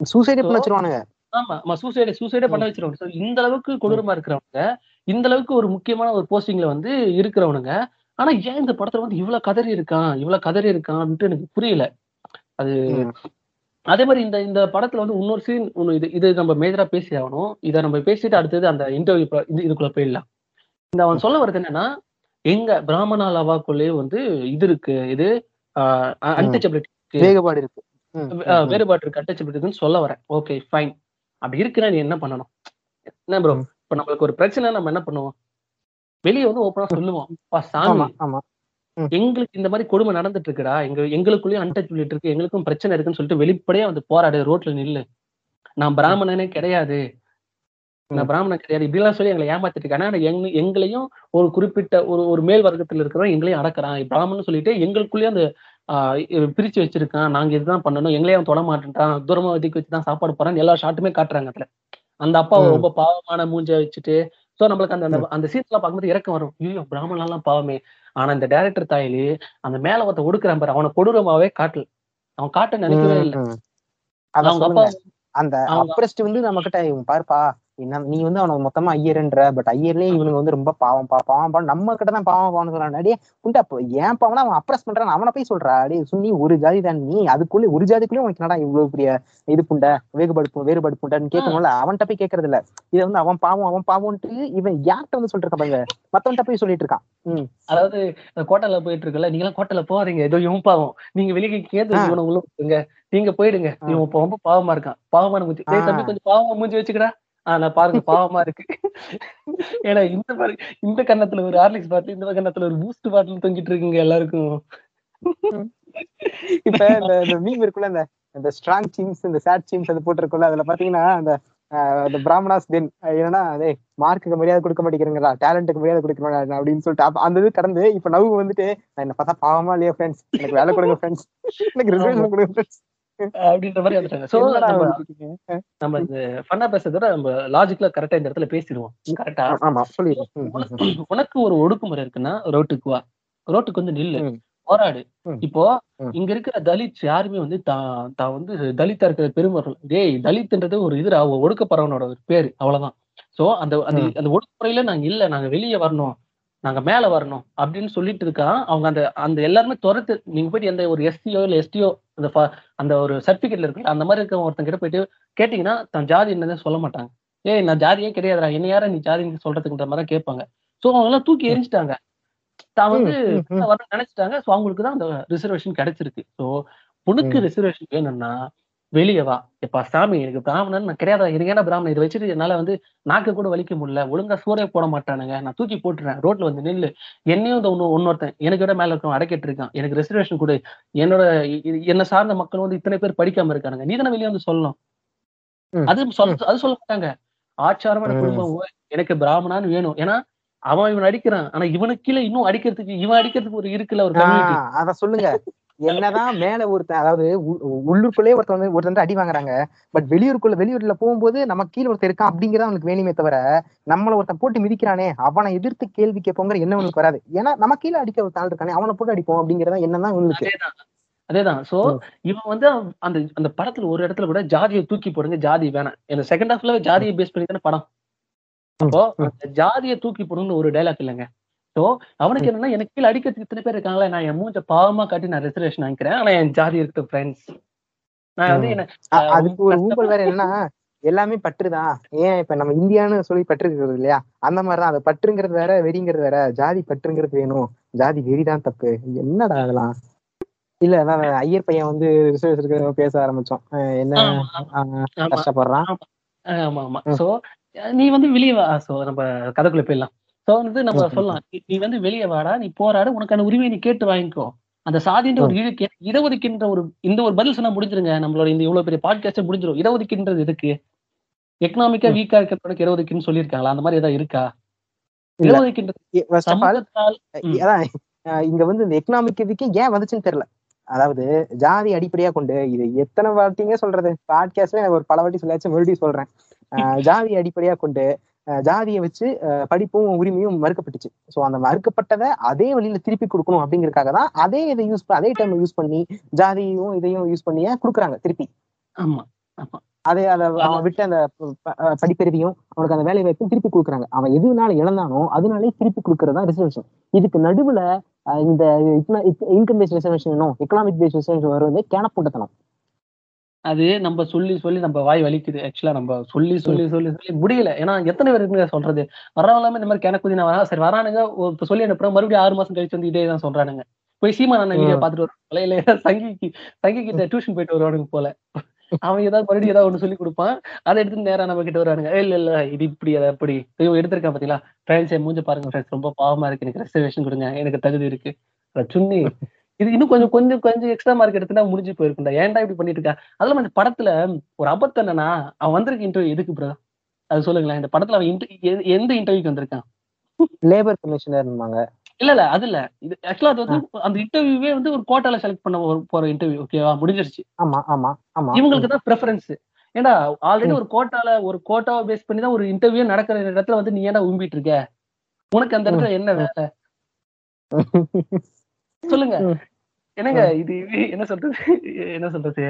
சூசைடே பண்ண வச்சிருவானுங்க. ஆமா ஆமா சூசைடே சூசைடே பண்ண வச்சிருவாங்க இந்த அளவுக்கு கொடூரமா இருக்கிறவங்க இந்த அளவுக்கு ஒரு முக்கியமான ஒரு போஸ்டிங்ல வந்து இருக்கிறவனுங்க. ஆனா ஏன் இந்த படத்துல வந்து இவ்வளவு கதறி இருக்கான் இவ்வளவு கதறி இருக்கான்ட்டு எனக்கு புரியல. அது. அதே மாதிரி இந்த இந்த படத்துல வந்து இன்னொரு சீன் ஒண்ணு இது இது நம்ம மேஜரா பேசி ஆகணும். இதை நம்ம பேசிட்டு அடுத்தது அந்த இன்டர்வியூ இது இதுக்குள்ள போயிடலாம். இந்த அவன் சொல்ல வர்றது என்னன்னா எங்க பிராமணா லவாக்குள்ளே வந்து இது இருக்கு. இது அன்டச்சபிலிட்டி வேகப்பாடு இருக்கு. வேறுபாடு இருக்கு. அட்டச்சபிலிட்டின்னு சொல்ல வரேன். ஓகே ஃபைன் அப்படி இருக்குன்னா நீ என்ன பண்ணணும்? என்ன ப்ரோ. இப்ப நம்மளுக்கு ஒரு பிரச்சனை நம்ம என்ன பண்ணுவோம்? வெளியே வந்து ஓப்பனா சொல்லுவோம். "பா, சாமி. எங்களுக்கு இந்த மாதிரி கொடுமை நடந்துட்டு இருக்குடா. எங்க எங்களுக்குள்ளேயும் அன்டச்சபிலிட்டி இருக்கு. எங்களுக்கும் பிரச்சனை இருக்குன்னு சொல்லிட்டு வெளிப்படையா வந்து போராடு ரோட்ல நில்லு. நான் பிராமணனே கிடையாது. நான் பிராமணன் கிடையாது. இப்படிலாம் சொல்லி எங்களை ஏமாத்திட்டு இருக்காங்க. ஆனா எங்க எங்களையும் ஒரு குறிப்பிட்ட ஒரு ஒரு மேல் வர்க்கத்துல இருக்கிறவன் எங்களையும் அடக்குறான். பிராமணன் சொல்லிட்டு எங்களுக்குள்ளேயே அந்த பிரிச்சு வச்சிருக்கான். நாங்க இதுதான் பண்ணணும். எங்களையும் அவன் தொட மாட்டேன்ட்டான் தூரமா ஒதுக்கி வச்சு தான் சாப்பாடு போறான் எல்லா ஷாட்டுமே காட்டுறாங்க அதுல. அந்த அப்பா. ரொம்ப பாவமான மூஞ்ச வச்சுட்டு சோ நம்மளுக்கு அந்த அந்த- சீன்ஸ் எல்லாம் பார்க்கும்போது இறக்கம் வரும். ஐயோ பிராமணன் எல்லாம் பாவமே. ஆனா இந்த டைரக்டர் தாயிலி அந்த மேல ஒருத்த ஒடுக்குறான் பாரு. அவனை கொடூரமாவே காட்டல. அவன் காட்ட நினைக்கவே இல்லை. அவங்க அப்பா அந்த அப்ரஸ்ட் வந்து நம்ம கிட்ட இவன் பாருப்பா என்ன நீ வந்து அவனை மொத்தமா ஐயர்ன்ற பட் ஐயர்லயே இவனுக்கு வந்து ரொம்ப பாவம் பா பாவம் பாவம் நம்ம கிட்ட தான் பாவம் பாவம்னு சொல்றான் அடே குண்டா அப்போ ஏன் பாவம்னா அவன் அப்ரஸ் பண்றான் அவனை போய் சொல்றா. அடே சுன்னி ஒரு ஜாதி தான் நீ அதுக்குள்ள ஒரு ஜாதிக்குள்ளே உனக்கு என்னடா இவ்வளவு பெரிய இது புண்ட வேறுபாடு வேறுபாடு புண்டான்னு கேட்கணும்ல? அவன்கிட்ட போய் கேட்கறது இல்ல இதை வந்து அவன் பாவம் அவன் பாவம்ட்டு இவன் யார்கிட்ட வந்து சொல்லிட்டு இருக்கான் பாருங்க? மத்தவன்கிட்ட போய் சொல்லிட்டு இருக்கான். ம். அதாவது கோட்டையில போயிட்டு இருக்கல நீங்க எல்லாம் கோட்டையில போறீங்க ஏதோ இவன் பாவம். நீங்க வெளியே ஆ. இவனை உள்ள நீங்க போயிடுங்க. இவன் ரொம்ப பாவமா இருக்கான். பாவமான மூஞ்சி. தம்பி. கொஞ்சம் பாவமா மூஞ்சி வச்சுக்கடா. ஆனா நான் பாருங்க பாவமா இருக்கு. ஏன்னா இந்த பாரு இந்த கன்னத்துல ஒரு ஹார்லிக்ஸ் பாட்டில் இந்த கன்னத்துல ஒரு பூஸ்ட் பாட்டில் தொங்கிட்டு இருக்குங்க எல்லாருக்கும். இப்ப இந்த இந்த மீம் இருக்குல்ல இந்த இந்த ஸ்ட்ராங் டீம்ஸ் இந்த சேட் டீம்ஸ் அது போட்டிருக்குல்ல அதுல பாத்தீங்கன்னா அந்த பிராமணாஸ் தென் என்னன்னா அதே மார்க்குக்கு மரியாதை கொடுக்க மாட்டேங்கிறீங்களா டேலண்ட்டுக்கு மரியாதை கொடுக்க மாட்டேன் அப்படின்னு சொல்லிட்டு அந்த இது கடந்து இப்ப நவு வந்துட்டு நான் என்ன பார்த்தா பாவமா இல்லையா ஃப்ரெண்ட்ஸ் எனக்கு வேலை கொடுங்க ஃப்ரெண்ட்ஸ் எனக்கு ரிசர்வேஷன் கொடுங்க ஃப்ரெண்ட்ஸ் அப்படின்ற மாதிரி வந்துட்டாங்க. நம்ம ஃபன்னா பேசுறத நம்ம லாஜிக்கலா கரெக்டா இந்த இடத்துல பேசிடுவோம். கரெக்டா ஆமா. உனக்கு- ஒரு ஒடுக்குமுறை இருக்குன்னா ரோட்டுக்கு வா. ரோட்டுக்கு வந்து நில்லு. போராடு. இப்போ. இங்க இருக்கிற தலித்ஸ் யாருமே வந்து தான் தான் வந்து தலித்தா இருக்கிற பெருமர்கள். டேய் தலித்ன்றது ஒரு இதுடா ஒ- ஒடுக்கப்படுறவனோட ஒரு பேரு. அவ்வளவுதான். சோ அந்த. அந்த ஒடுக்குமுறையில நாங்க இல்ல. நாங்க வெளியே வரணும். நாங்க மேல வரணும் அப்படின்னு சொல்லிட்டு இருக்கான். அவங்க அந்த அந்த எல்லாருமே துரத்து நீங்க போயிட்டு எந்த ஒரு எஸ்டியோ இல்ல எஸ்டியோ அந்த அந்த ஒரு சர்டிபிகேட்ல இருக்குல்ல அந்த மாதிரி இருக்க ஒருத்தன் கிட்ட போயிட்டு கேட்டீங்கன்னா தன் ஜாதி என்னன்னு சொல்ல மாட்டாங்க. ஏய் நான் ஜாதியே கிடையாதுடா என்ன யார நீ ஜாதின்னு சொல்றதுக்குன்ற மாதிரி கேட்பாங்க. சோ அவங்க எல்லாம் தூக்கி எரிஞ்சிட்டாங்க. தான் வந்து. வரணும்னு நினைச்சிட்டாங்க. சோ அவங்களுக்கு தான் அந்த ரிசர்வேஷன் கிடைச்சிருக்கு. சோ ம். ரிசர்வேஷன் வேணும்னா வெளியே வா. எப்பா சாமி எனக்கு பிராமணன் நான் கிடையாதா? என்ன பிராமணன்? இதை வச்சுட்டு என்னால வந்து நாக்கு கூட வலிக்க முடியல. ஒழுங்கா சூறே போட மாட்டானுங்க. நான் தூக்கி போட்டுறேன். ரோட்ல வந்து நில்லு. என்னையும் இந்த ஒண்ணு ஒன்னொருத்தன் எனக்கு விட மேல இருக்கவன் அடக்கிட்டு இருக்கான். எனக்கு ரெசர்வேஷன் கொடு. என்னோட என்ன சார்ந்த மக்கள் வந்து இத்தனை பேர் படிக்காம இருக்கானுங்க. நீ தானே வெளியே வந்து சொல்லணும். அது சொல்ல அது சொல்ல மாட்டாங்க. ஆச்சாரமான. குடும்பம். எனக்கு பிராமணான்னு வேணும். ஏன்னா அவன் இவன் அடிக்கிறான். ஆனா இவனுக்கு கீழே இன்னும் அடிக்கிறதுக்கு இவன் அடிக்கிறதுக்கு ஒரு இருக்குல்ல ஒரு அத சொல்லுங்க. என்னதான் மேல ஒருத்தன் அதாவது உள்- உள்ளூருக்குள்ளே ஒருத்தன் வந்து ஒருத்தன் அடி வாங்குறாங்க. பட் வெளியூருக்குள்ள வெளியூர்ல போகும்போது நம்ம கீழ ஒருத்தன் இருக்கான் அப்படிங்கிறத அவனுக்கு வேணுமே தவிர நம்மள ஒருத்தன் போட்டு மிதிக்கிறானே அவனை எதிர்த்து கேள்வி கேட்போங்கிற என்ன அவனுக்கு வராது. ஏன்னா நம்ம கீழே அடிக்க ஒரு ஆள் இருக்கானே அவனை போட்டு அடிப்போம் அப்படிங்கறத என்னதான் இவனுக்கு. அதேதான். சோ. இவன் வந்து அந்த அந்த படத்துல ஒரு இடத்துல கூட ஜாதியை தூக்கி போடுங்க ஜாதி வேணாம். இந்த செகண்ட் ஹாஃப்ல ஜாதியை பேஸ் பண்ணி தானே படம் அப்போ ஜாதியை தூக்கி போடுங்கன்னு ஒரு டைலாக் இல்லைங்க. சோ அவனுக்கு என்னன்னா எனக்கு கீழே அடிக்கிறதுக்கு இத்தனை பேர் இருக்காங்களே நான் என் மூஞ்ச பாவமா காட்டி நான் ரிசர்வேஷன் வாங்கிக்கிறேன். ஆனா என் ஜாதி இருக்கு ஃப்ரெண்ட்ஸ் நான் வந்து. என்ன வேற என்னன்னா எல்லாமே பற்றுதான். ஏன் இப்ப நம்ம இந்தியான்னு சொல்லி பற்று இருக்கிறது இல்லையா? அந்த மாதிரிதான். அது பற்றுங்கிறது வேற வெறிங்கிறது வேற. ஜாதி பற்றுங்கிறது வேணும். ஜாதி வெறிதான் தப்பு. என்னடா அதெல்லாம்? இல்ல அதான் ஐயர் பையன் வந்து இருக்கிறத பேச ஆரம்பிச்சோம் என்ன கஷ்டப்படுறான். ஆமா. ஆமா. சோ நீ வந்து வெளியே சோ நம்ம கதைக்குள்ள போயிடலாம். சோ வந்து நம்ம சொல்லலாம். நீ- வந்து வெளியே வாடா நீ போராடு உனக்கான உரிமையை நீ கேட்டு வாங்கிக்கோ. அந்த சாதின்ற ஒரு இழுக்கு இடஒதுக்கின்ற ஒரு இந்த ஒரு பதில் சொன்னா முடிஞ்சிருங்க. நம்மளோட இந்த இவ்வளவு பெரிய பாட்காஸ்ட் முடிஞ்சிரும். இடஒதுக்கின்றது எதுக்கு? எக்கனாமிக்கா. வீக்கா இருக்கிறவனுக்கு இடஒதுக்கின்னு சொல்லியிருக்காங்களா? அந்த மாதிரி ஏதாவது இருக்கா? இங்க வந்து இந்த எக்கனாமிக் இதுக்கு ஏன் வந்துச்சுன்னு தெரியல. அதாவது ஜாதி அடிப்படையா கொண்டு இது எத்தனை வாட்டிங்க சொல்றது? பாட்காஸ்ட்ல ஒரு பல வாட்டி சொல்லியாச்சு மறுபடியும் சொல்றேன். ஜாதி அடிப்படையா கொண்டு ஜாதியை வச்சு படிப்பும் உரிமையும் மறுக்கப்பட்டுச்சு. சோ அந்த மறுக்கப்பட்டதை அதே வழியில திருப்பி கொடுக்கணும் அப்படிங்கறதுக்காக தான் அதே இதை யூஸ் அதே டைம் யூஸ் பண்ணி ஜாதியும் இதையும் யூஸ் பண்ணி கொடுக்குறாங்க திருப்பி. ஆமா ஆமா. அதே அதை அவன் விட்டு அந்த படிப்பறிவையும் அவனுக்கு அந்த வேலை வாய்ப்பும் திருப்பி கொடுக்குறாங்க. அவன் எதுனால இழந்தானோ அதனாலே திருப்பி கொடுக்கறது தான் ரிசர்வேஷன் இதுக்கு நடுவுல இந்த income based reservation economic based reservation வருவது கேனப்பூட்டத்தனம் அது நம்ம சொல்லி சொல்லி நம்ம வாய் வலிக்குது. ஆக்சுவலா நம்ம சொல்லி சொல்லி சொல்லி சொல்லி முடியல. ஏன்னா எத்தனை பேர் இருக்குங்க சொல்றது? வரவங்க எல்லாமே இந்த மாதிரி கிணக்குதி நான் வரேன் சரி வரானுங்க. இப்ப சொல்லி அனுப்புறேன். மறுபடியும் ஆறு மாசம் கழிச்சு வந்து இதே தான் சொல்றானுங்க. போய் சீமா நான் வீடியோ. பாத்துட்டு வருவாங்க இல்ல சங்கி கிட்ட டியூஷன் போயிட்டு வருவானுங்க போல. அவன் ஏதாவது மறுபடியும் ஏதாவது ஒண்ணு சொல்லி கொடுப்பான். அதை எடுத்து நேரா நம்ம கிட்ட வருவானுங்க. "ஏய், இல்ல இல்ல. இது இப்படி அதை அப்படி. ஐயோ எடுத்திருக்கேன் பாத்தீங்களா? ஃப்ரெண்ட்ஸ் மூஞ்ச பாருங்க ஃப்ரெண்ட்ஸ் ரொம்ப பாவமா இருக்கு. எனக்கு ரெசர்வேஷன் கொடுங்க. எனக்கு தகுதி இருக்கு. சுன்னி. இது இன்னும் கொஞ்சம் கொஞ்சம் கொஞ்சம் எக்ஸ்ட்ரா மார்க் எடுத்துனா முடிஞ்சு போயிருக்குண்டா ஏன்டா இப்படி பண்ணிட்டு இருக்கா அதெல்லாம் அந்த படத்துல ஒரு அபத்தம் என்னன்னா அவன் வந்திருக்க இன்டர்வியூ எதுக்கு ப்ரோ அது சொல்லுங்களேன். இந்த படத்துல அவன் எ- எந்த இன்டர்வியூக்கு வந்திருக்கான்? லேபர் கமிஷனர்மாங்க இல்ல இல்ல அது இல்ல. இது ஆக்சுவலா அது வந்து அந்த இன்டர்வியூவே வந்து ஒரு கோட்டால செலக்ட் பண்ண போற இன்டர்வியூ ஓகேவா முடிஞ்சிருச்சு. ஆமா ஆமா ஆமா. இவங்களுக்கு தான் ப்ரெஃபரன்ஸ் ஏன்டா ஆல்ரெடி ஒரு கோட்டால ஒரு கோட்டாவை பேஸ் பண்ணி தான் ஒரு இன்டர்வியூ நடக்கிற இடத்துல வந்து நீ ஏன்டா உம்பிட்டு இருக்க உனக்கு அந்த இடத்துல என்ன வேலை? சொல்லுங்க. என்னங்க இது என்ன சொல்றது? என்ன சொல்றது?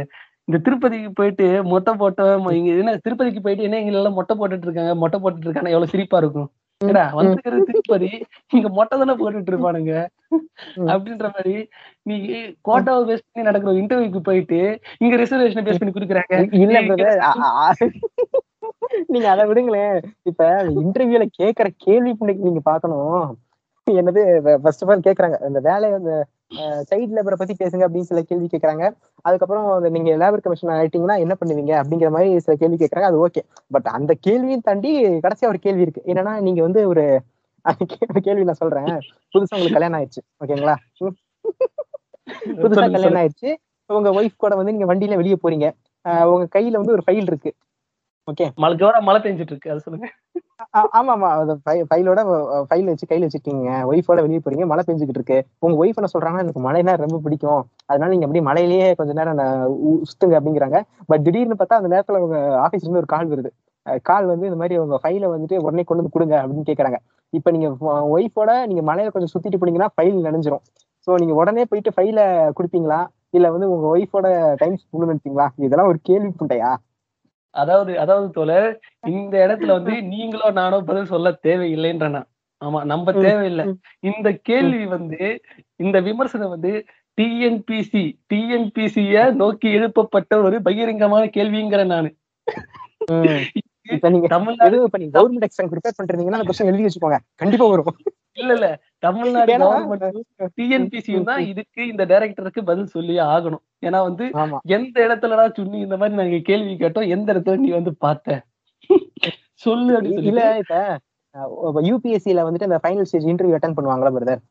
இந்த திருப்பதிக்கு போயிட்டு மொட்டை போட்டோம் இங்க என்ன திருப்பதிக்கு போயிட்டு என்ன எங்க எல்லாம் மொட்டை போட்டுட்டு இருக்காங்க? மொட்டை போட்டுட்டு இருக்காங்க எவ்வளவு சிரிப்பா இருக்கும். ஏடா வந்துக்கிறது திருப்பதி இங்க மொட்டை தானே போட்டுட்டு இருப்பானுங்க. அப்படின்ற மாதிரி நீ கோட்டாவை பேஸ் பண்ணி நடக்கிற இன்டர்வியூக்கு போயிட்டு இங்க ரிசர்வேஷனை பேஸ் பண்ணி குடுக்குறாங்க. இல்ல நீங்க அதை விடுங்களேன். இப்ப இன்டர்வியூல கேக்குற கேள்வி நீங்க பாக்கணும் என்னது ஃபர்ஸ்ட் ஆஃப் ஆல் கேக்குறாங்க இந்த வேலையை சைட் லேபரை பத்தி பேசுங்க அப்படின்னு சில கேள்வி கேக்குறாங்க. அதுக்கப்புறம் நீங்க லேபர் கமிஷன் ஆயிட்டீங்கன்னா என்ன பண்ணுவீங்க அப்படிங்கிற மாதிரி சில கேள்வி கேக்குறாங்க. அது ஓகே பட் அந்த கேள்வியும் தாண்டி கடைசியா ஒரு கேள்வி இருக்கு. என்னன்னா நீங்க வந்து ஒரு கேள்வி நான் சொல்றேன். புதுசா உங்களுக்கு கல்யாணம் ஆயிடுச்சு. ஓகேங்களா. புதுசா கல்யாணம் ஆயிடுச்சு. உங்க ஒய்ஃப் கூட வந்து நீங்க வண்டியில வெளியே போறீங்க. உங்க கையில வந்து ஒரு ஃபைல் இருக்கு. ஓகே மழைக்கோட மழை பெஞ்சிட்டு இருக்கு அது சொல்லுங்க. ஆமா ஆமா அந்த ஃபைலோட ஃபைல் வச்சு கையில வச்சிருக்கீங்க ஒய்ஃபோட வெளியே போறீங்க மழை பெஞ்சுக்கிட்டு இருக்கு உங்க ஒய்ஃப் என்ன சொல்றாங்கன்னா எனக்கு மழைனா ரொம்ப பிடிக்கும். அதனால நீங்க அப்படியே மழையிலேயே கொஞ்ச நேரம் சுத்துங்க அப்படிங்கிறாங்க. பட் திடீர்னு பார்த்தா அந்த நேரத்துல உங்க ஆபீஸ்ல இருந்து ஒரு கால் வருது. கால் வந்து இந்த மாதிரி உங்க ஃபைல வந்துட்டு உடனே கொண்டு வந்து கொடுங்க அப்படின்னு கேக்குறாங்க. இப்ப நீங்க ஒய்ஃபோட நீங்க மழையில கொஞ்சம் சுத்திட்டு போனீங்கன்னா ஃபைல் நனைஞ்சிரும். சோ நீங்க உடனே போயிட்டு ஃபைல கொடுப்பீங்களா? இல்ல வந்து உங்க ஒய்ஃபோட டைம் ஸ்பெண்ட் நினைப்பீங்களா இதெல்லாம் ஒரு கேள்வி புண்டையா அதாவது அதாவது தோழர் இந்த இடத்துல வந்து நீங்களோ நானோ பதில் சொல்ல தேவையில்லைன்ற நான். ஆமா நம்ம தேவையில்லை. இந்த கேள்வி வந்து இந்த விமர்சனம் வந்து டிஎன்பிசி டிஎன்பிசிய நோக்கி எழுப்பப்பட்ட ஒரு பகிரங்கமான கேள்விங்கிற நானு. நீங்க தமிழ்நாடு இப்ப நீங்க கவர்மெண்ட் எக்ஸாம் ப்ரிப்பேர் பண்றீங்கன்னா எழுதி வச்சுக்கோங்க. கண்டிப்பா வரும். இல்ல இல்ல தமிழ்நாடு கவர்மெண்ட் டிஎன்பிசியும் தான் இதுக்கு இந்த டைரக்டருக்கு பதில் சொல்லி ஆகணும். ஏன்னா வந்து எந்த இடத்துலடா சுன்னி இந்த மாதிரி நாங்க கேள்வி கேட்டோம் எந்த இடத்துல நீ வந்து பார்த்த? சொல்லு அப்படின்னு இல்ல இப்ப யூபிஎஸ்சில வந்துட்டு அந்த ஃபைனல் ஸ்டேஜ் இன்டர்வியூ அட்டன் பண்ணுவாங்களா பிரதர்.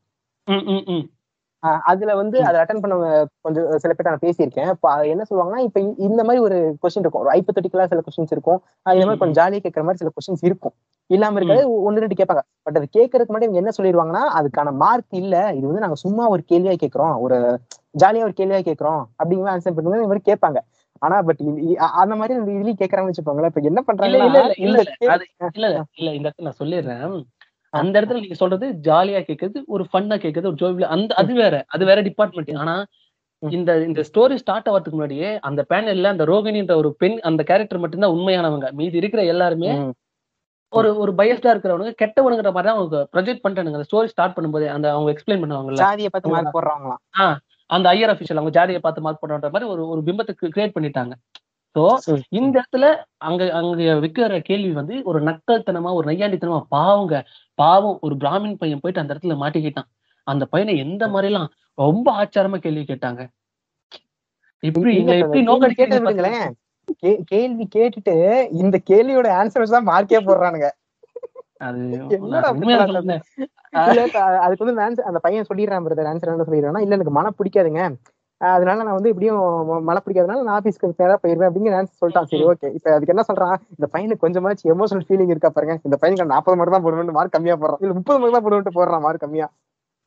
அதுல வந்து அதை அட்டன் பண்ண கொஞ்சம் சில பேர் நான் பேசியிருக்கேன். இப்போ என்ன சொல்லுவாங்கன்னா இப்ப இந்த மாதிரி ஒரு கொஸ்டின் இருக்கும். ஒரு ஹைப்போதெட்டிக்கலா சில கொஸ்டின்ஸ் இருக்கும். இந்த மாதிரி கொஞ்சம் ஜாலியா கேட்கற மாதிரி சில கொஸ்டின்ஸ் இருக்கும். இல்லாம இருக்காது. ஒன்னு ரெண்டு கேட்பாங்க. பட் அது கேட்கறதுக்கு முன்னாடி இவங்க என்ன சொல்லிடுவாங்கன்னா அதுக்கான மார்க் இல்ல. இது வந்து நாங்க சும்மா ஒரு கேள்வியா கேட்கறோம். ஒரு ஜாலியா ஒரு கேள்வியா கேட்கறோம். அப்படிங்கிற ஆன்சர் பண்ணும்போது இந்த மாதிரி கேட்பாங்க. ஆனா பட் அந்த மாதிரி இதுலயும் கேட்கறாங்கன்னு வச்சுக்கோங்களேன். இப்ப என்ன இல்ல பண்றாங்கன்னா இல்ல. இல்ல. இல்ல. இல்ல இந்த இடத்துல நான் சொல்லிடுறேன். அந்த இடத்துல நீங்க சொல்றது ஜாலியா கேக்குறது ஒரு ஃபன்னா கேக்குறது ஒரு ஜோவில அந்த அது வேற அது வேற டிபார்ட்மெண்ட் ஆனா. இந்த இந்த ஸ்டோரி ஸ்டார்ட் ஆகிறதுக்கு முன்னாடியே அந்த பேனல்ல அந்த ரோகிணின்ற ஒரு பெண் அந்த கேரக்டர் மட்டும்தான் உண்மையானவங்க. மீதி இருக்கிற எல்லாருமே ஒரு ஒரு பயஸ்டா இருக்கிறவங்க கெட்டவனுங்கிற மாதிரி தான் அவங்க ப்ரொஜெக்ட் பண்ணிட்டானுங்க. அந்த ஸ்டோரி ஸ்டார்ட் பண்ணும்போதே அந்த அவங்க எக்ஸ்பிளைன் பண்ணுவாங்கல்ல. ஜாதியை பார்த்து மார்க் போடுறாங்களாம் அந்த ஐயர் அபிஷியல் அவங்க ஜாதியை பார்த்து மார்க் பண்ணுற மாதிரி ஒரு ஒரு பிம்பத்துக்கு கிரியேட் பண்ணிட்டாங்க. ம். இந்த இடத்துல அங்க அங்க வைக்கிற கேள்வி வந்து ஒரு நக்கல்தனமா ஒரு நையாண்டித்தனமா பாவங்க பாவம் ஒரு பிராமின் பையன் போயிட்டு அந்த இடத்துல மாட்டிக்கிட்டான். அந்த பையனை எந்த மாதிரிலாம் ரொம்ப ஆச்சாரமா கேள்வி கேட்டாங்க. இப்படி எப்படி நோக்கடி கேட்டது விடுங்களேன். கே- கேள்வி கேட்டுட்டு இந்த கேள்வியோட ஆன்சர் வச்சு தான் மார்க்கே போடுறானுங்க. அதுக்கு வந்து அந்த பையன் சொல்லிடுறான் பிரதர் ஆன்சர் என்ன சொல்லிடுறான்னா இல்ல எனக்கு மழை பிடிக்காதுங்க. அதனால நான் வந்து எப்படியும் மழை பிடிக்காதனால நான் ஆபீஸ்க்கு நேரா போயிருவேன் அப்படிங்கிற ஆன்சர் சொல்லிட்டான். சரி ஓகே இப்ப அதுக்கு என்ன சொல்றான்? இந்த பையனுக்கு கொஞ்சமாச்சு எமோஷனல் ஃபீலிங் இருக்கா பாருங்க. இந்த பையனுக்கு நாற்பது மார்க் தான் போடுவேன் மார்க் கம்மியா போடுறான். இல்ல முப்பது மார்க் தான் போடுவேன் போடுறான் மார்க் கம்மியா.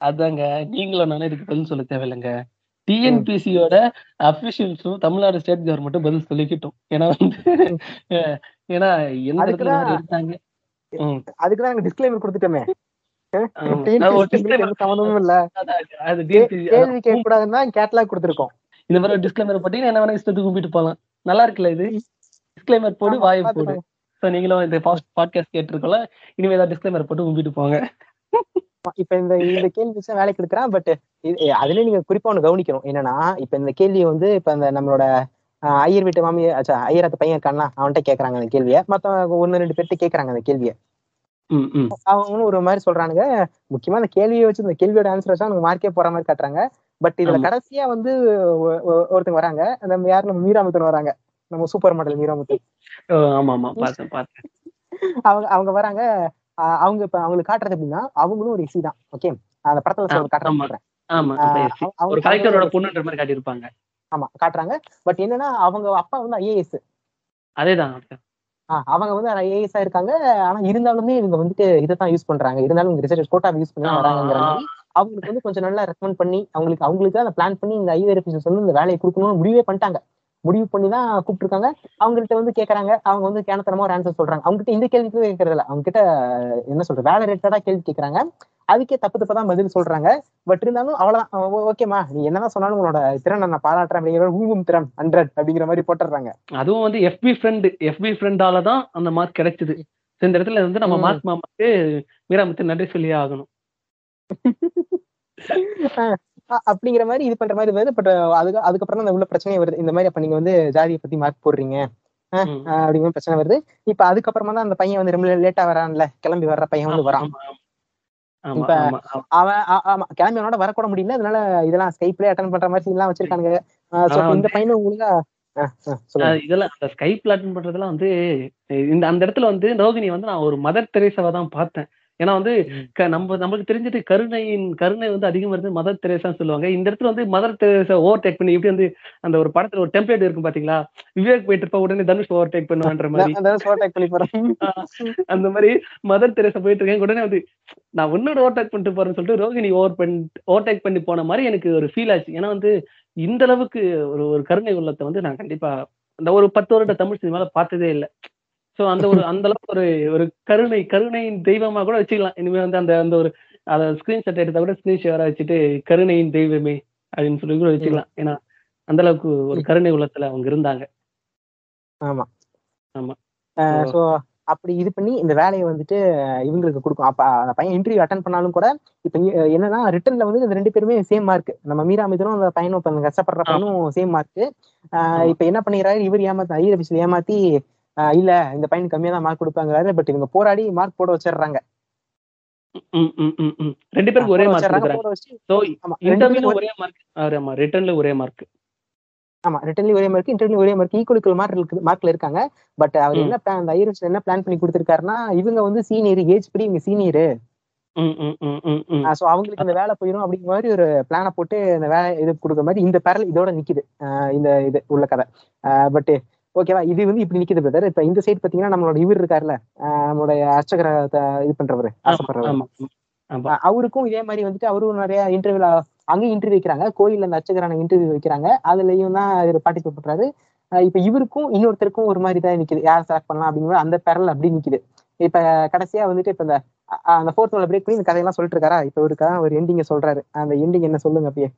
அதாங்க நீங்களும் நானே இதுக்கு பதில் சொல்ல தேவையில்லைங்க. டிஎன்பிசியோட அபிஷியல்ஸும் தமிழ்நாடு ஸ்டேட் கவர்மெண்ட்டும் பதில் சொல்லிக்கிட்டோம். ஏன்னா வந்து ஏன்னா எந்த இடத்துல எடுத்தாங்க ம், அதுக்கு தான் நாங்க டிஸ்க்ளைமர் கொடுத்துட்டோமே. சம்மந்தமும் இல்ல. கேள்வி கேட்க கூடாதுன்னு தான் கேட்லாக் கொடுத்துருக்கோம். இந்த மாதிரி டிஸ்கிளைமர் போட்டீங்கன்னா என்ன வேணா இஷ்டத்துக்கு கும்பிட்டு போகலாம் நல்லா இருக்குல்ல இது? டிஸ்கிளைமர் போடு வாயை போடு. ஸோ நீங்களும் இந்த பாட்காஸ்ட் கேட்டிருக்கோம்ல இனிமே ஏதாவது டிஸ்கிளைமர் போட்டு கும்பிட்டு போங்க. இப்ப இந்த இந்த கேள்வி வச்சு வேலைக்கு எடுக்கிறான் பட் அதுல நீங்க குறிப்பா ஒண்ணு கவனிக்கணும். என்னன்னா இப்ப இந்த கேள்வியை வந்து இப்ப இந்த நம்மளோட ஐயர் வீட்டு மாமி அச்சா ஐயர் அந்த பையன் இருக்கான்னா அவன்கிட்ட கேக்குறாங்க அந்த கேள்வியை. மத்த ஒன்னு ரெண்டு பேர்ட்ட கேக்குறாங்க அந்த கேள்வியை. அவங்களும் ஒரு மாதிரி சொல்றானுங்க. முக்கியமா அந்த கேள்வியை வச்சு இந்த கேள்வியோட ஆன்சர் வச்சா நமக்கு மார்க்கே போற மாதிரி காட்டுறாங்க. பட் இதுல. கடைசியா வந்து ஒருத்தங்க வராங்க. நம்ம யாரு? நம்ம மீராமுத்தன் வராங்க. நம்ம சூப்பர் மாடல் மீராமுத்தன். அவங்க அவங்க வராங்க. அவங்க இப்ப அவங்களுக்கு காட்டுறது எப்படின்னா அவங்களும் ஒரு எஸ்சி தான். ஓகே அந்த படத்துல சொல்ற. அவங்க- அவங்க- மாதிரி காட்டியிருப்பாங்க. ஆமா காட்டுறாங்க. பட் என்னன்னா அவங்க அப்பா வந்து ஐஏஎஸ் அதேதான் அவங்க வந்து ஐஏஎஸ் இருக்காங்க. ஆனா இருந்தாலுமே இவங்க வந்துட்டு இதை தான் யூஸ் பண்றாங்க. இருந்தாலும் ரிசர்ச் கோட்டா யூஸ் பண்ணி வராங்கிற. மாதிரி அவங்களுக்கு வந்து கொஞ்சம் நல்லா ரெக்கமெண்ட் பண்ணி அவங்களுக்கு அவங்களுக்கு தான் பிளான் பண்ணி இந்த ஐவர் ஆஃபீஸர்ஸ் வந்து இந்த வேலையை கொடுக்கணும்னு முடிவே பண்ணிட்டாங்க. முடிவு பண்ணி தான் கூப்பிட்டுருக்காங்க. அவங்கள்ட்ட வந்து கேக்குறாங்க. அவங்க வந்து கேனத்தனமா ஒரு ஆன்சர் சொல்றாங்க. அவங்க கிட்ட இந்த கேள்விக்கு கேட்கறது இல்ல அவங்க கிட்ட என்ன சொல்றது? வேலை ரிலேட்டடா கேள்வி கேக்குறாங்க. அதுக்கே தப்பு தப்பு தான் பதில் சொல்றாங்க. பட் இருந்தாலும் அவ்வளவுதான். ஓகேமா நீ என்னதான் சொன்னாலும் உன்னோட திறனை நான் பாராட்டுறேன் அப்படிங்கிற ஊகும் திறன் ஹண்ட்ரட் அப்படிங்கிற மாதிரி போட்டுறாங்க அதுவும் வந்து எஃபி ஃப்ரெண்ட் எஃபி ஃப்ரெண்டால தான் அந்த மார்க் கிடைச்சது. இந்த இடத்துல வந்து நம்ம. மார்க் மாமாக்கு மீராமுத்து நன்றி சொல்லியே ஆகணும். அப்படிங்கிற மாதிரி இது பண்ற மாதிரி வருது பட் அதுக்கு அதுக்கப்புறம் அந்த உள்ள பிரச்சனையே வருது. இந்த மாதிரி அப்ப நீங்க வந்து ஜாதியை பத்தி மார்க் போடுறீங்க. அப்படிங்கிற பிரச்சனை வருது. இப்ப அதுக்கப்புறமா தான் அந்த பையன் வந்து ரொம்ப லேட்டா வரான்ல. கிளம்பி வர்ற பையன் வந்து வரான். இப்ப-. அவன் ஆமா கிளம்பி அவனோட வரக்கூட முடியல. அதனால இதெல்லாம் ஸ்கைப்லயே அட்டன் பண்ற மாதிரி எல்லாம் வச்சிருக்கானுங்க. இப்ப இந்த பையனும் ஒழுங்கா இதெல்லாம் அந்த ஸ்கைப்ல அட்டன் பண்றதெல்லாம் வந்து இந்த அந்த இடத்துல வந்து ரோகிணி வந்து நான் ஒரு மதர் தெரேசாவை தான் பார்த்தேன். ஏன்னா வந்து நம்ம நமக்கு தெரிஞ்சது கருணையின் கருணை வந்து அதிகம் வருது மதர் தெரேசான்னு சொல்லுவாங்க. இந்த இடத்துல வந்து மதர் தெரேசா ஓவர் டேக் பண்ணி எப்படி வந்து அந்த ஒரு படத்துல ஒரு டெம்ப்ளேட் இருக்கும் பாத்தீங்களா? விவேக் போயிட்டு இருப்பா உடனே தனுஷ் ஓவர் டேக் பண்ணுவான்ற மாதிரி. அந்த மாதிரி மதர் தெரேசா போயிட்டு இருக்கேன். உடனே வந்து நான் உன்னோட ஓவர்டேக் பண்ணிட்டு போறேன்னு சொல்லிட்டு ரோகிணி ஓவர் பண்ணி ஓவர்டேக் பண்ணி போன மாதிரி எனக்கு ஒரு ஃபீல் ஆச்சு. ஏன்னா வந்து இந்த அளவுக்கு ஒரு ஒரு கருணை உள்ளத்தை வந்து நான் கண்டிப்பா இந்த ஒரு பத்து வருட தமிழ் சினிமால பார்த்ததே இல்லை. சோ அந்த ஒரு அந்த அளவுக்கு ஒரு ஒரு கருணை கருணையின் தெய்வமா கூட வச்சுக்கலாம். இனிமே வந்து அந்த அந்த ஒரு அதை ஸ்கிரீன்ஷாட் எடுத்தா கூட ஸ்கிரீன் ஷேரா வச்சுட்டு கருணையின் தெய்வமே அப்படின்னு சொல்லி கூட வச்சுக்கலாம். ஏன்னா அந்த அளவுக்கு ஒரு கருணை உள்ளத்துல அவங்க இருந்தாங்க. ஆமா. ஆமா. சோ அப்படி இது பண்ணி இந்த வேலையை வந்துட்டு இவங்களுக்கு கொடுக்கும். அப்ப அந்த பையன் இன்டர்வியூ அட்டன் பண்ணாலும் கூட இப்ப என்னன்னா ரிட்டர்ன்ல வந்து இந்த ரெண்டு பேருமே சேம் மார்க் நம்ம மீரா மிதனும் அந்த பையனும் கஷ்டப்படுற பையனும் சேம் மார்க். இப்ப என்ன பண்ணிடுறாரு இவர் ஏமாத்த ஐயர் ஏமாத்தி இல்ல இந்த பையனுக்கு கம்மியா தான் மார்க் கொடுப்பாங்கிறாரு பட் இவங்க போராடி மார்க் போட வச்சிடுறாங்க. ரெண்டு பேருக்கு ஒரே மார்க் பேரும் ஒரே மார்க் ஆமா ரிட்டர்ன்ல ஒரே மார்க் ஆமா ரிட்டர்ன்லயும் ஒரே மார்க் இன்டர்வியூ ஒரே மார்க் ஈக்குவல் மார்க் இருக்கு மார்க்ல இருக்காங்க. பட் அவர். என்ன plan அந்த ஐயர் என்ன பிளான் பண்ணி கொடுத்திருக்காருன்னா இவங்க வந்து சீனியர் ஏஜ் படி இவங்க சீனியர் சோ அவங்களுக்கு இந்த வேலை போயிடும் அப்படிங்கிற மாதிரி ஒரு பிளானை போட்டு இந்த வேலை இது கொடுக்குற மாதிரி இந்த பேரல் இதோட நிக்குது. இந்த இது உள்ள கதை. பட் ஓகேவா? இது வந்து இப்படி நிக்குது பிரதர் இப்ப இந்த சைடு பாத்தீங்கன்னா நம்மளோட இவர் இருக்காருல்ல நம்மளுடைய அர்ச்சகரை இது பண்றவரு ஆசைப்படுறவர். அவருக்கும் இதே மாதிரி வந்துட்டு அவரும் நிறைய இன்டர்வியூல அங்கேயும் இன்டர்வியூ வைக்கிறாங்க. கோயில்ல அந்த அர்ச்சகரான இன்டர்வியூ வைக்கிறாங்க. அதுலயும் தான் இவர் பார்ட்டிசிபேட் பண்றாரு இப்ப இவருக்கும் இன்னொருத்தருக்கும் ஒரு மாதிரி தான் நிக்குது. யார் செலக்ட் பண்ணலாம் அப்படிங்கிற அந்த பேரல் அப்படி நிக்குது. இப்ப கடைசியா வந்துட்டு இப்ப இந்த அந்த ஃபோர்த் ஒன்ல பிரேக் பண்ணி இந்த கதையெல்லாம் சொல்லிட்டு இருக்காரா? இப்ப ஒரு கதை ஒரு எண்டிங்க சொல்றாரு. அந்த எண்டிங் என்ன சொல்லுங்க அப்படியே?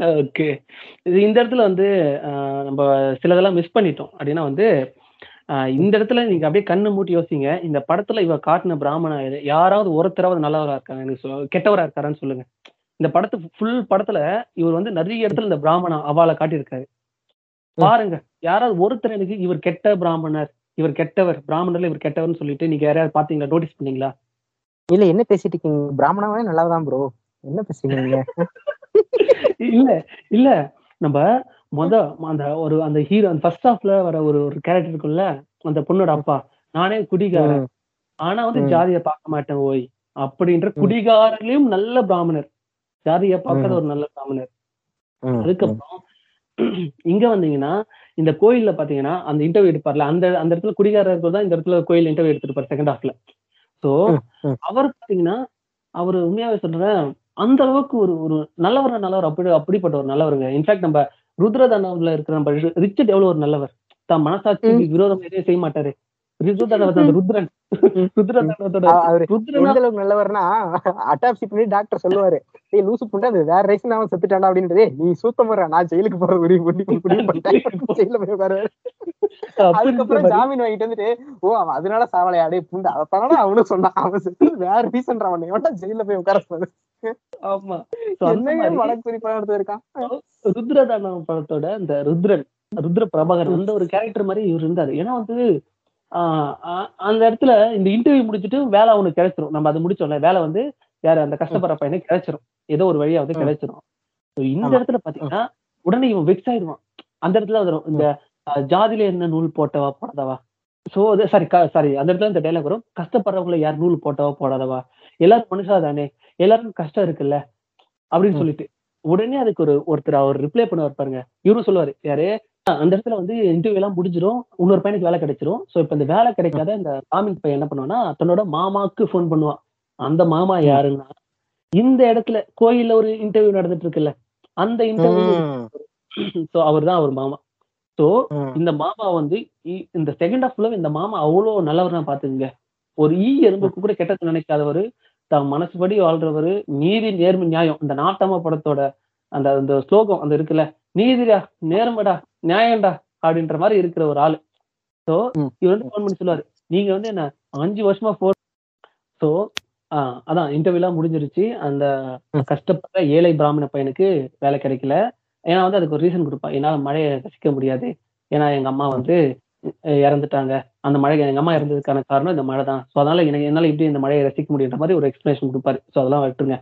ஓகே. இது இந்த இடத்துல வந்து ஆஹ், நம்ம சிலதெல்லாம் மிஸ் பண்ணிட்டோம். அப்படின்னா வந்து ஆஹ், இந்த இடத்துல நீங்க அப்படியே கண்ணு மூட்டி யோசிங்க. இந்த படத்துல இவ காட்டின பிராமண இது யாராவது ஒருத்தராவது நல்லவரா இருக்காங்க. எனக்கு சொல்ல- கெட்டவரா இருக்காரான்னு சொல்லுங்க. இந்த படத்து ஃபுல் படத்துல இவர் வந்து நிறைய இடத்துல இந்த பிராமண அவால காட்டியிருக்காரு. பாருங்க. யாராவது ஒருத்தர் எனக்கு இவர் கெட்ட பிராமணர் இவர் கெட்டவர் பிராமணர்ல இவர் கெட்டவர்னு சொல்லிட்டு நீங்க யாராவது பாத்தீங்களா நோட்டீஸ் பண்ணீங்களா? இல்ல என்ன பேசிட்டு இருக்கீங்க? பிராமணாவே நல்லாதான் ப்ரோ என்ன பேசுறீங்க நீங்க? இல்ல இல்ல. நம்ம மொத அந்த ஒரு அந்த ஹீரோ அந்த ஃபர்ஸ்ட் ஹாஃப்ல வர ஒரு ஒரு கேரக்டர் இருக்குல்ல அந்த பொண்ணோட அப்பா. நானே குடிகாரன். ஆனா வந்து. ஜாதியை பார்க்க மாட்டேன் ஓய். அப்படின்ற குடிகாரர்லயும் நல்ல பிராமணர். ஜாதியை பார்க்காத ஒரு நல்ல பிராமணர். அதுக்கப்புறம் இங்க வந்தீங்கன்னா இந்த கோயில்ல பாத்தீங்கன்னா அந்த இன்டர்வியூ எடுப்பார்ல அந்த அந்த இடத்துல குடிகாரர்கள் தான் இந்த இடத்துல கோயில் இன்டர்வியூ எடுத்திருப்பாரு செகண்ட் ஹாஃப்ல சோ. அவர் பாத்தீங்கன்னா அவர் உண்மையாவே சொல்றேன் அந்த அளவுக்கு ஒரு ஒரு நல்லவர் நல்லவர் அப்படி அப்படிப்பட்ட ஒரு நல்லவருங்க. இன்ஃபேக்ட் நம்ம ருத்ரதானவர்ல இருக்கிற நம்ம ரிச்சர்ட் எவ்வளவு ஒரு நல்லவர்? தான் மனசாட்சிக்கு விரோதம் எதையும் செய்ய மாட்டாரு. ருத்ரன். நல்லவர்னா அட்டாப்சி பண்ணி டாக்டர் சொல்லுவாரு. ஏய் லூசு புண்டை அது வேற ரைஸ் அவன் செத்துட்டான்டா அப்படின்றது "ஏய், நீ சூத்தம் நான் ஜெயிலுக்கு போற முடிவு பண்ணி ஜெயில போய் உட்காருவாரு. அதுக்கப்புறம் ஜாமீன் வாங்கிட்டு வந்துட்டு ஓ அவன் அதனால சாவலையா? டேய் புண்டை அதனால அவனும் சொன்னான். அவன் செத்து வேற ரீசன் அவன் எவன்டா ஜெயில போய் உட்கார ஆமா. So அந்த என்னங்க மாதிரி வழக்கு குறிப்பா எடுத்து இருக்கான் ருத்ரதானவ படத்தோட இந்த ருத்ரன் ருத்ர பிரபாகரன் அந்த ஒரு கேரக்டர் மாதிரி இவர் இருந்தாரு. ஏன்னா வந்து அந்த இடத்துல இந்த இன்டர்வியூ முடிச்சுட்டு வேலை அவனுக்கு கிடைச்சிரும். நம்ம அதை முடிச்சோம்ல வேலை வந்து யாரு? அந்த கஷ்டப்படுற பையனுக்கு கிடைச்சிரும். ஏதோ ஒரு வழியா வந்து. கிடைச்சிரும். இந்த. இடத்துல பாத்தீங்கன்னா உடனே இவன் வெக்ஸ் ஆயிடுவான். அந்த இடத்துல வரும். இந்த ஜாதியில என்ன நூல் போட்டவா போடாதவா? சோ சாரி சாரி அந்த இடத்துல இந்த டைலாக் வரும். கஷ்டப்படுறவங்கள யார் நூல் போட்டவா போடாதவா? எல்லாரும் மனுஷா தானே எல்லாருக்கும் கஷ்டம் இருக்குல்ல? அப்படின்னு. சொல்லிட்டு. உடனே அதுக்கு ஒரு ஒருத்தர் அவர் ரிப்ளை பண்ணுவார் பாருங்க. இவரும் சொல்லுவாரு யாரு "ஆ, அந்த இடத்துல வந்து இன்டர்வியூ எல்லாம் முடிஞ்சிரும். இன்னொரு பையனுக்கு வேலை கிடைச்சிரும். சோ இப்ப இந்த வேலை கிடைக்காத இந்த ராமின் பையன் என்ன பண்ணுவான்னா தன்னோட மாமாக்கு ஃபோன் பண்ணுவான். அந்த மாமா யாருன்னா இந்த இடத்துல கோயில்ல ஒரு இன்டர்வியூ நடந்துட்டு இருக்குல்ல? அந்த இன்டர்வியூ சோ அவர் தான் அவர் மாமா. சோ. இந்த மாமா வந்து இந்த செகண்ட் ஹாஃப்ல இந்த மாமா அவ்வளவு நல்லவர்னா பாத்துங்க ஒரு ஈ எறும்புக்கு கூட கெட்டது நினைக்காதவரு. தன் மனசுபடி வாழ்றவரு நீதி நேர்மை நியாயம். இந்த நாட்டம படத்தோட அந்த அந்த ஸ்லோகம் அந்த இருக்குல்ல நீதிடா நேர்மைடா நியாயம்டா அப்படின்ற மாதிரி இருக்கிற ஒரு ஆளு. சோ. இவர் வந்து ஃபோன் பண்ணி சொல்லுவாரு. நீங்க வந்து என்ன அஞ்சு வருஷமா போ சோ அதான் இன்டர்வியூ எல்லாம் முடிஞ்சிருச்சு. அந்த ம். கஷ்டப்படுற ஏழை பிராமண பையனுக்கு வேலை கிடைக்கல. ஏன்னா வந்து அதுக்கு ஒரு ரீசன் கொடுப்பான் என்னால மழையை ரசிக்க முடியாது. ஏன்னா எங்க அம்மா வந்து இறந்துட்டாங்க. அந்த மழை எங்க அம்மா இறந்ததுக்கான காரணம் இந்த மழை தான் ஸோ அதனால எனக்கு என்னால இப்படி இந்த மழையை ரசிக்க முடியுன்ற மாதிரி ஒரு எக்ஸ்பிளேஷன் கொடுப்பாரு. ஸோ அதெல்லாம் விட்டுருங்க.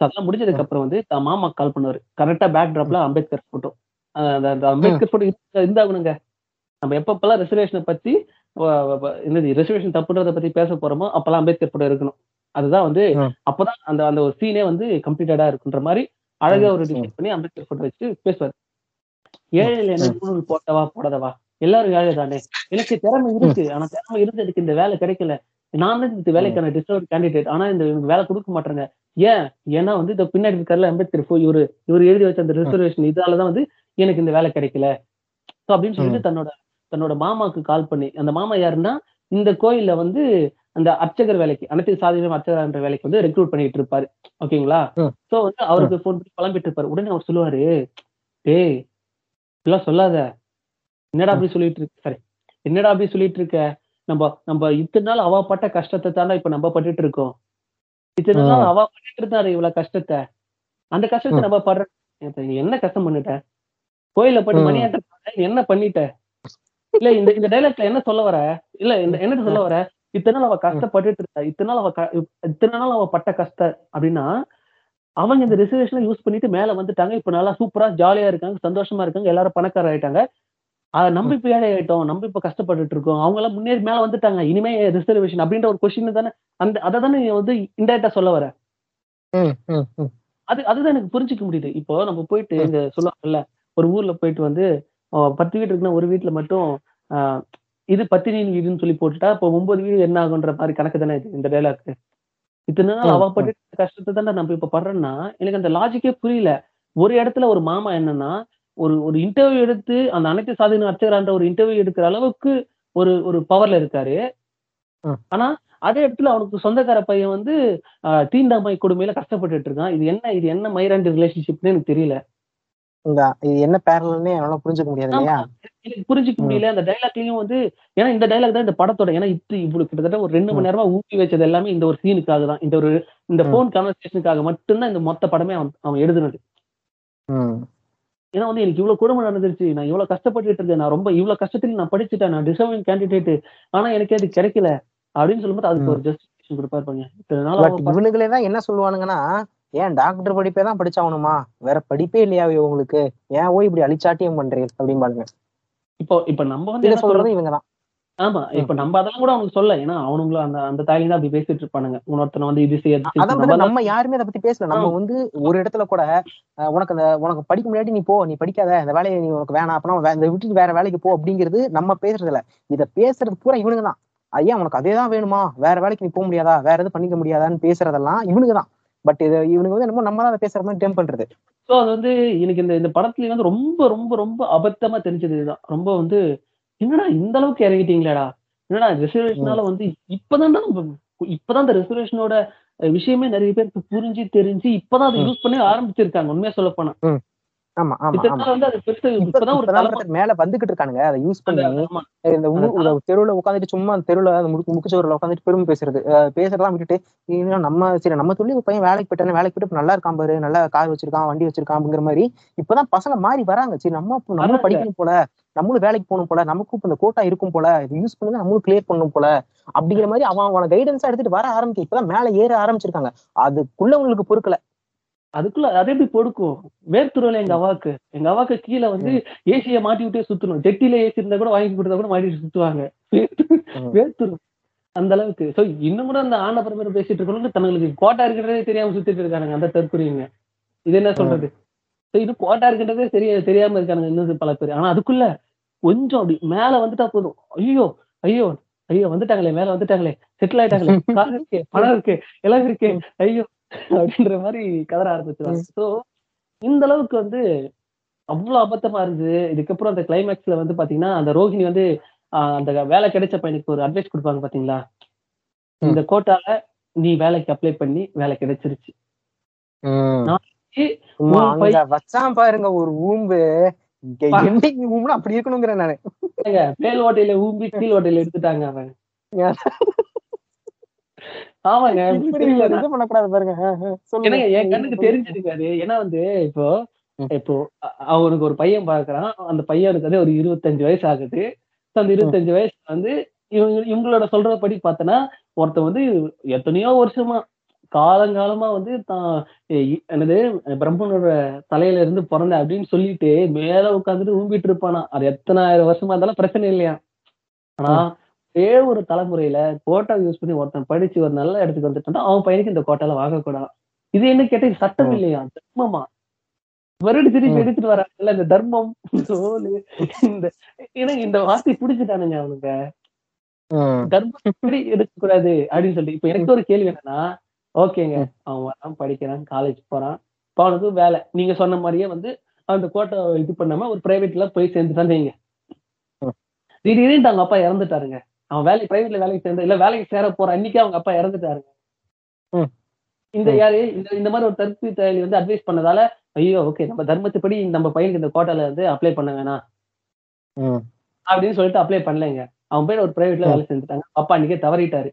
ஸோ அதெல்லாம் முடிஞ்சதுக்கு அப்புறம் வந்து தான் மாமா கால் பண்ணுவாரு. கரெக்டா பேக் ட்ராப்ல அம்பேத்கர் போட்டோ அம்பேத்கர் போட்டோ இருந்தாகணுங்க நம்ம எப்பப்பெல்லாம் ரிசர்வேஷனை பத்தி என்னது ரிசர்வேஷன் தப்புன்றத பத்தி பேச போறோமோ அப்பெல்லாம் அம்பேத்கர் போட்டோ இருக்கணும். அதுதான் வந்து. அப்பதான் அந்த அந்த ஒரு சீனே வந்து கம்ப்ளீட்டடா இருக்குன்ற மாதிரி அழகா ஒரு. டிசைன் பண்ணி அம்பேத்கர் போட்டோ வச்சு பேசுவார். ஏழையில என்ன நூல் போட்டவா போடாதவா? எல்லாரும் ஏழை தானே? எனக்கு திறமை இருக்கு. ஆனா திறமை இருந்து எனக்கு இந்த வேலை கிடைக்கல. நான் தான் இந்த வேலைக்கான டிஸ்டர்ப் கேண்டிடேட் ஆனா இந்த வேலை கொடுக்க மாட்டேங்க ஏன்? ஏன்னா வந்து இந்த பின்னாடி இருக்காருல அம்பேத்கர் போ இவரு இவர் எழுதி வச்ச அந்த ரிசர்வேஷன் இதாலதான் வந்து எனக்கு இந்த வேலை கிடைக்கல. So அப்படின்னு சொல்லிட்டு தன்னோட தன்னோட மாமாக்கு கால் பண்ணி அந்த மாமா யாருன்னா இந்த கோயில்ல வந்து அந்த அர்ச்சகர் வேலைக்கு அனைத்து சாதியிலும் அர்ச்சகர்ன்ற வேலைக்கு வந்து ரெக்ரூட் பண்ணிட்டு இருப்பாரு. ஓகேங்களா. சோ வந்து அவருக்கு ஃபோன் பண்ணி புலம்பிட்டு இருப்பாரு. உடனே அவர் சொல்லுவாரு டேய் இதெல்லாம் சொல்லாத. என்னடா அப்படி சொல்லிட்டு இருக்க? சரி. என்னடா அப்படி சொல்லிட்டு இருக்க? நம்ம நம்ம இத்தனை நாள் அவ பட்ட கஷ்டத்தை தானே இப்ப நம்ம பட்டுட்டு இருக்கோம். இத்தனை நாள் அவ பட்டுட்டு இருந்தாரு இவ்வளவு கஷ்டத்தை. அந்த கஷ்டத்தை. நம்ம படுற என்ன கஷ்டம் பண்ணிட்ட? கோயில போயிட்டு ம். மணி என்ன பண்ணிட்ட? இல்ல இந்த இந்த டைலாக்ல என்ன சொல்ல வர? இல்ல இந்த என்ன சொல்ல வர? இத்தனை நாள் அவ கஷ்டப்பட்டுட்டு இருக்கா இத்தனை நாள் அவ இத்தனை நாள் அவ பட்ட கஷ்டம் அப்படின்னா அவங்க இந்த ரிசர்வேஷனை யூஸ் பண்ணிட்டு மேல வந்துட்டாங்க. இப்ப நல்லா சூப்பரா ஜாலியா இருக்காங்க சந்தோஷமா இருக்காங்க எல்லாரும் பணக்காரர் ஆயிட்டாங்க. ஆஹ் நம்ம இப்ப ஏழை ஆயிட்டோம் நம்ம இப்ப கஷ்டப்பட்டுட்டு இருக்கோம் அவங்க எல்லாம் முன்னேறி மேல வந்துட்டாங்க இனிமே ரிசர்வேஷன் அப்படின்ற ஒரு கொஸ்டின் தானே அந்த அதை தானே நீ வந்து இன்டெரக்டா சொல்ல வர. அது அதுதான் எனக்கு புரிஞ்சுக்க முடியுது. இப்போ நம்ம போயிட்டு இந்த சொல்லுவாங்கல்ல ஒரு ஊர்ல போயிட்டு வந்து பத்து வீடு இருக்குன்னா ஒரு வீட்டுல மட்டும் ஆஹ் இது பத்தினியின் வீடுன்னு சொல்லி போட்டுட்டா இப்போ ஒன்பது வீடு என்ன ஆகுன்ற மாதிரி கணக்கு தானே இது இந்த டைலாக் இத்தனை நாள் அவ. பட்டு கஷ்டத்தை தானே நம்ம இப்ப படுறோம்னா எனக்கு அந்த லாஜிக்கே புரியல. ஒரு இடத்துல ஒரு மாமா என்னன்னா ஒரு ஒரு இன்டர்வியூ எடுத்து அந்த அனைத்து சாதனை அர்ச்சகரான்ற ஒரு இன்டர்வியூ எடுக்கிற அளவுக்கு ஒரு ஒரு பவர்ல இருக்காரு. ஆனா அதே இடத்துல அவனுக்கு சொந்தக்கார பையன் வந்து தீண்டாமை கொடுமையில கஷ்டப்பட்டுட்டு இருக்கான். இது என்ன இது என்ன மைராண்டி ரிலேஷன்ஷிப்னு எனக்கு தெரியல. இது என்ன பேரல்னே என்னால புரிஞ்சுக்க முடியாது இல்லையா. எனக்கு புரிஞ்சுக்க முடியல. அந்த டைலாக்லயும் வந்து ஏன்னா இந்த டைலாக் தான் இந்த படத்தோட ஏன்னா இது இவ்வளவு கிட்டத்தட்ட ஒரு ரெண்டு மணி நேரமா ஊக்கி வச்சது எல்லாமே இந்த ஒரு சீனுக்காக தான். இந்த ஒரு இந்த. போன் கான்வர்சேஷனுக்காக மட்டும்தான் இந்த மொத்த படமே அவன் அவன் எழுதுனது. ஏன்னா வந்து எனக்கு இவ்வளவு கொடுமை நடந்துருச்சு நான் இவ்வளவு கஷ்டப்பட்டுட்டு இருக்கேன் நான் ரொம்ப இவ்வளவு கஷ்டத்துல நான் படிச்சுட்டேன் நான் டிசர்விங் கேண்டிடேட் ஆனா எனக்கு அது கிடைக்கல. அப்படின்னு சொல்லும்போது அதுக்கு ஒரு ஜஸ்டிஃபிகேஷன் கொடுப்பாரு பாருங்க. இத்தனை நாள் பட் அவன் ப- இவனுங்களே தான் என்ன சொல்லுவானுங்கன்னா ஏன் டாக்டர் படிப்பே தான் படிச்சாகணுமா? வேற படிப்பே இல்லையா உங்களுக்கு? ஏன் ஓய் இப்படி அழிச்சாட்டியம் பண்றீங்க? அப்படிம்பாருங்க இப்போ இப்ப நம்ம வந்து சொல்றது சொல்றது இவங்க தான். ஆமா இப்ப நம்ம அதெல்லாம் கூட அவனுக்கு சொல்ல ஏன்னா அவனுங்களும் அந்த அந்த தாயில தான் அப்படி பேசிட்டு இருப்பானுங்க. இன்னொருத்தனை வந்து இது அதான் நம்ம யாருமே அதை பத்தி பேசல. நம்ம வந்து ஒரு இடத்துல கூட உனக்கு அந்த உனக்கு படிக்க முன்னாடி நீ போ நீ படிக்காத இந்த வேலையை நீ உனக்கு வேணாம். அப்படின்னா இந்த விட்டுட்டு வேற வேலைக்கு போ அப்படிங்கிறது நம்ம பேசுறது இல்ல இத பேசுறது பூரா இவனுங்க தான் ஐயா உனக்கு அதே தான் வேணுமா? வேற வேலைக்கு நீ போக முடியாதா? வேற எதுவும் பண்ணிக்க முடியாதான்னு பேசுறதெல்லாம் இவனுங்க தான் பட் இது இவனுங்க வந்து என்னமோ நம்ம தான் அதை பேசுற மாதிரி டெம் பண்றது. சோ அது வந்து எனக்கு இந்த இந்த படத்துல வந்து ரொம்ப ரொம்ப ரொம்ப அபத்தமா தெரிஞ்சது இதுதான். ரொம்ப வந்து என்னடா இந்த அளவுக்கு இறங்கிட்டீங்களேடா? என்னடா ரிசர்வேஷனால வந்து இப்பதான் நம்ம இப்பதான் இந்த ரிசர்வேஷனோட விஷயமே நிறைய பேருக்கு புரிஞ்சு தெரிஞ்சு இப்பதான் அதை. யூஸ் பண்ணி ஆரம்பிச்சிருக்காங்க உண்மையா சொல்ல போனா. மேல வந்துகிட்டு இருக்கானுங்க அதை யூஸ் பண்ணி இந்த தெருவுல உட்காந்துட்டு சும்மா அந்த தெருவுல முக்கு முக்குச்சவரில் உட்காந்துட்டு பெருமை பேசுறது. பேசுறதெல்லாம் விட்டுட்டு நம்ம சரி நம்ம சொல்லி பையன் வேலைக்கு போயிட்டானே வேலைக்கு போயிட்டு நல்லா இருக்கான் பாரு நல்லா கார் வச்சிருக்கான் வண்டி வச்சிருக்கான் அப்படிங்கிற மாதிரி இப்பதான் பசங்க மாறி வராங்க. சரி நம்ம வராங்க. படிக்கணும் போல. நம்மளும் வேலைக்கு போகணும் போல நமக்கும் இந்த கோட்டா இருக்கும் போல இது யூஸ் பண்ணுங்க நம்மளும் கிளியர் பண்ணணும் போல அப்படிங்கிற மாதிரி அவன் அவன கைடன்ஸா எடுத்துட்டு வர ஆரம்பிக்க இப்பதான் மேல ஏற ஆரம்பிச்சிருக்காங்க. அதுக்குள்ள உங்களுக்கு பொறுக்கல. அதுக்குள்ள அது எப்படி பொடுக்கும் வேர்த்துருவல எங்க அவாக்கு. எங்க அவாக்கு கீழே வந்து ஏசிய மாட்டி விட்டே சுத்தணும். ஜெட்டில ஏசி இருந்தா கூட வாங்கி கொடுத்தா கூட மாட்டிட்டு சுத்துவாங்க. ம். வேர்த்துரும் அந்த அளவுக்கு. சோ இன்னும் கூட அந்த ஆன பரம்பரை பேசிட்டு இருக்கணும் தங்களுக்கு கோட்டா இருக்கிறதே தெரியாம சுத்திட்டு இருக்கானுங்க அந்த தற்கொலைங்க. இது என்ன சொல்றது? இன்னும் கோட்டா இருக்கின்றதே தெரிய தெரியாம இருக்கானுங்க இன்னும் பல பேர். ஆனா அதுக்குள்ள கொஞ்சம் அப்படி மேல வந்துட்டா போதும். ஐயோ ஐயோ ஐயோ வந்துட்டாங்களே மேல வந்துட்டாங்களே செட்டில் ஆயிட்டாங்களே கார் இருக்கு பணம் இருக்கு எல்லாம் இருக்கு ஐயோ அப்படின்ற மாதிரி கதற ஆரம்பிச்சிருவாங்க சோ இந்த அளவுக்கு வந்து அவ்வளவு அபத்தமா இருந்தது. இதுக்கப்புறம் அந்த கிளைமேக்ஸ்ல வந்து பாத்தீங்கன்னா அந்த ரோஹிணி வந்து அந்த வேலை கிடைச்ச பையனுக்கு ஒரு அட்வைஸ் கொடுப்பாங்க பாத்தீங்களா? இந்த கோட்டால நீ வேலைக்கு அப்ளை பண்ணி வேலை கிடைச்சிருச்சு. பாருங்க ஒரு ஊம்பு. அப்படி இருக்கணுங்கிறேன் நானு. மேல் ஓட்டையில ஊம்பி கீழ் ஓட்டையில எடுத்துட்டாங்க அவன். ஆமாங்க இது பண்ணக்கூடாது பாருங்க. சொல்லுங்க. என் கண்ணுக்கு தெரிஞ்சிருக்கு அது ஏன்னா வந்து இப்போ. இப்போ அவனுக்கு ஒரு பையன் பாக்குறான். அந்த பையனுக்கு வந்து ஒரு இருபத்தஞ்சு வயசு ஆகுது. அந்த இருபத்தஞ்சு வயசு வந்து இவங்க இவங்களோட சொல்றபடி பார்த்தனா ஒருத்தன் வந்து எத்தனையோ வருஷமா காலங்காலமா வந்து தான் என்னது பிரம்மனோட தலையில இருந்து பிறந்த அப்படின்னு சொல்லிட்டு மேல உட்காந்துட்டு ஊம்பிட்டு இருப்பானா. அது எத்தனாயிரம் வருஷமா இருந்தாலும் பிரச்சனை இல்லையா? ஆனா ஒரே ஒரு தலைமுறையில கோட்டா யூஸ் பண்ணி ஒருத்தன் படிச்சு ஒரு நல்ல இடத்துக்கு வந்துட்டான் அவன் பையனுக்கு இந்த கோட்டால வாங்கக்கூடாது இது என்ன கேட்டா சட்டம். இல்லையா? தர்மமா? மறுபடியும் திருப்பி. எடுத்துட்டு வராங்கல்ல இந்த தர்மம். சோலு இந்த ஏன்னா இந்த வார்த்தை பிடிச்சிட்டானுங்க அவனுங்க. தர்மம் எப்படி எடுக்கக்கூடாது அப்படின்னு சொல்லிட்டு இப்ப எனக்கு ஒரு கேள்வி என்னன்னா ஓகேங்க. அவன் வரான் படிக்கிறான் காலேஜ் போறான். இப்ப அவனுக்கு வேலை. நீங்க சொன்ன மாதிரியே வந்து அந்த கோட்டை இது பண்ணாம ஒரு பிரைவேட்ல போய் சேர்ந்துட்டான் வைங்க. திடீர்னு அவங்க அப்பா இறந்துட்டாருங்க. அவன் வேலைக்கு பிரைவேட்ல வேலைக்கு சேர்ந்த இல்ல வேலைக்கு சேர போற அன்னைக்கே அவங்க அப்பா இறந்துட்டாருங்க. இந்த. யாரு இந்த இந்த மாதிரி ஒரு தற்பி தயாரி வந்து அட்வைஸ் பண்ணதால ஐயோ ஓகே நம்ம தர்மத்துப்படி நம்ம பையனுக்கு இந்த கோட்டால வந்து அப்ளை பண்ண வேணாம். அப்படின்னு சொல்லிட்டு அப்ளை பண்ணலைங்க. அவன் போய் ஒரு பிரைவேட்ல. வேலை செஞ்சுட்டாங்க. அப்பா அன்னைக்கே தவறிட்டாரு.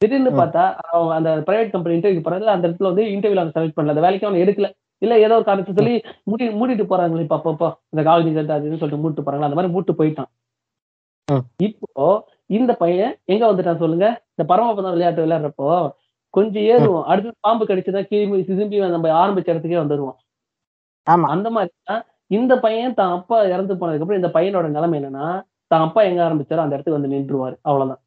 திடீர்னு. பார்த்தா அவன் அந்த பிரைவேட் கம்பெனி இன்டர்வியூ போறதுல அந்த இடத்துல வந்து இன்டர்வியூல அவன் செலக்ட் பண்ணல. அந்த வேலைக்கு அவன் எடுக்கல. இல்ல ஏதோ ஒரு காரணத்தை சொல்லி மூடி மூடிட்டு போறாங்களே இப்ப அப்பப்போ. இந்த காலேஜ் அதுன்னு சொல்லிட்டு மூட்டு போறாங்களா அந்த மாதிரி மூட்டு போயிட்டான். இப்போ இந்த பையன் எங்க வந்துட்டான் சொல்லுங்க? இந்த பரமபதம் விளையாட்டு விளையாடுறப்போ கொஞ்சம் ஏறுவோம். அடுத்து பாம்பு கடிச்சுதான் கீழே திரும்பி நம்ம ஆரம்பிச்ச இடத்துக்கே வந்துருவோம் ஆமா. அந்த மாதிரி தான் இந்த பையன் தான் அப்பா இறந்து போனதுக்கு அப்புறம் இந்த பையனோட நிலைமை என்னன்னா தான் அப்பா எங்க ஆரம்பிச்சாரோ அந்த இடத்துக்கு வந்து நின்றுவாரு. அவ்வளவுதான்.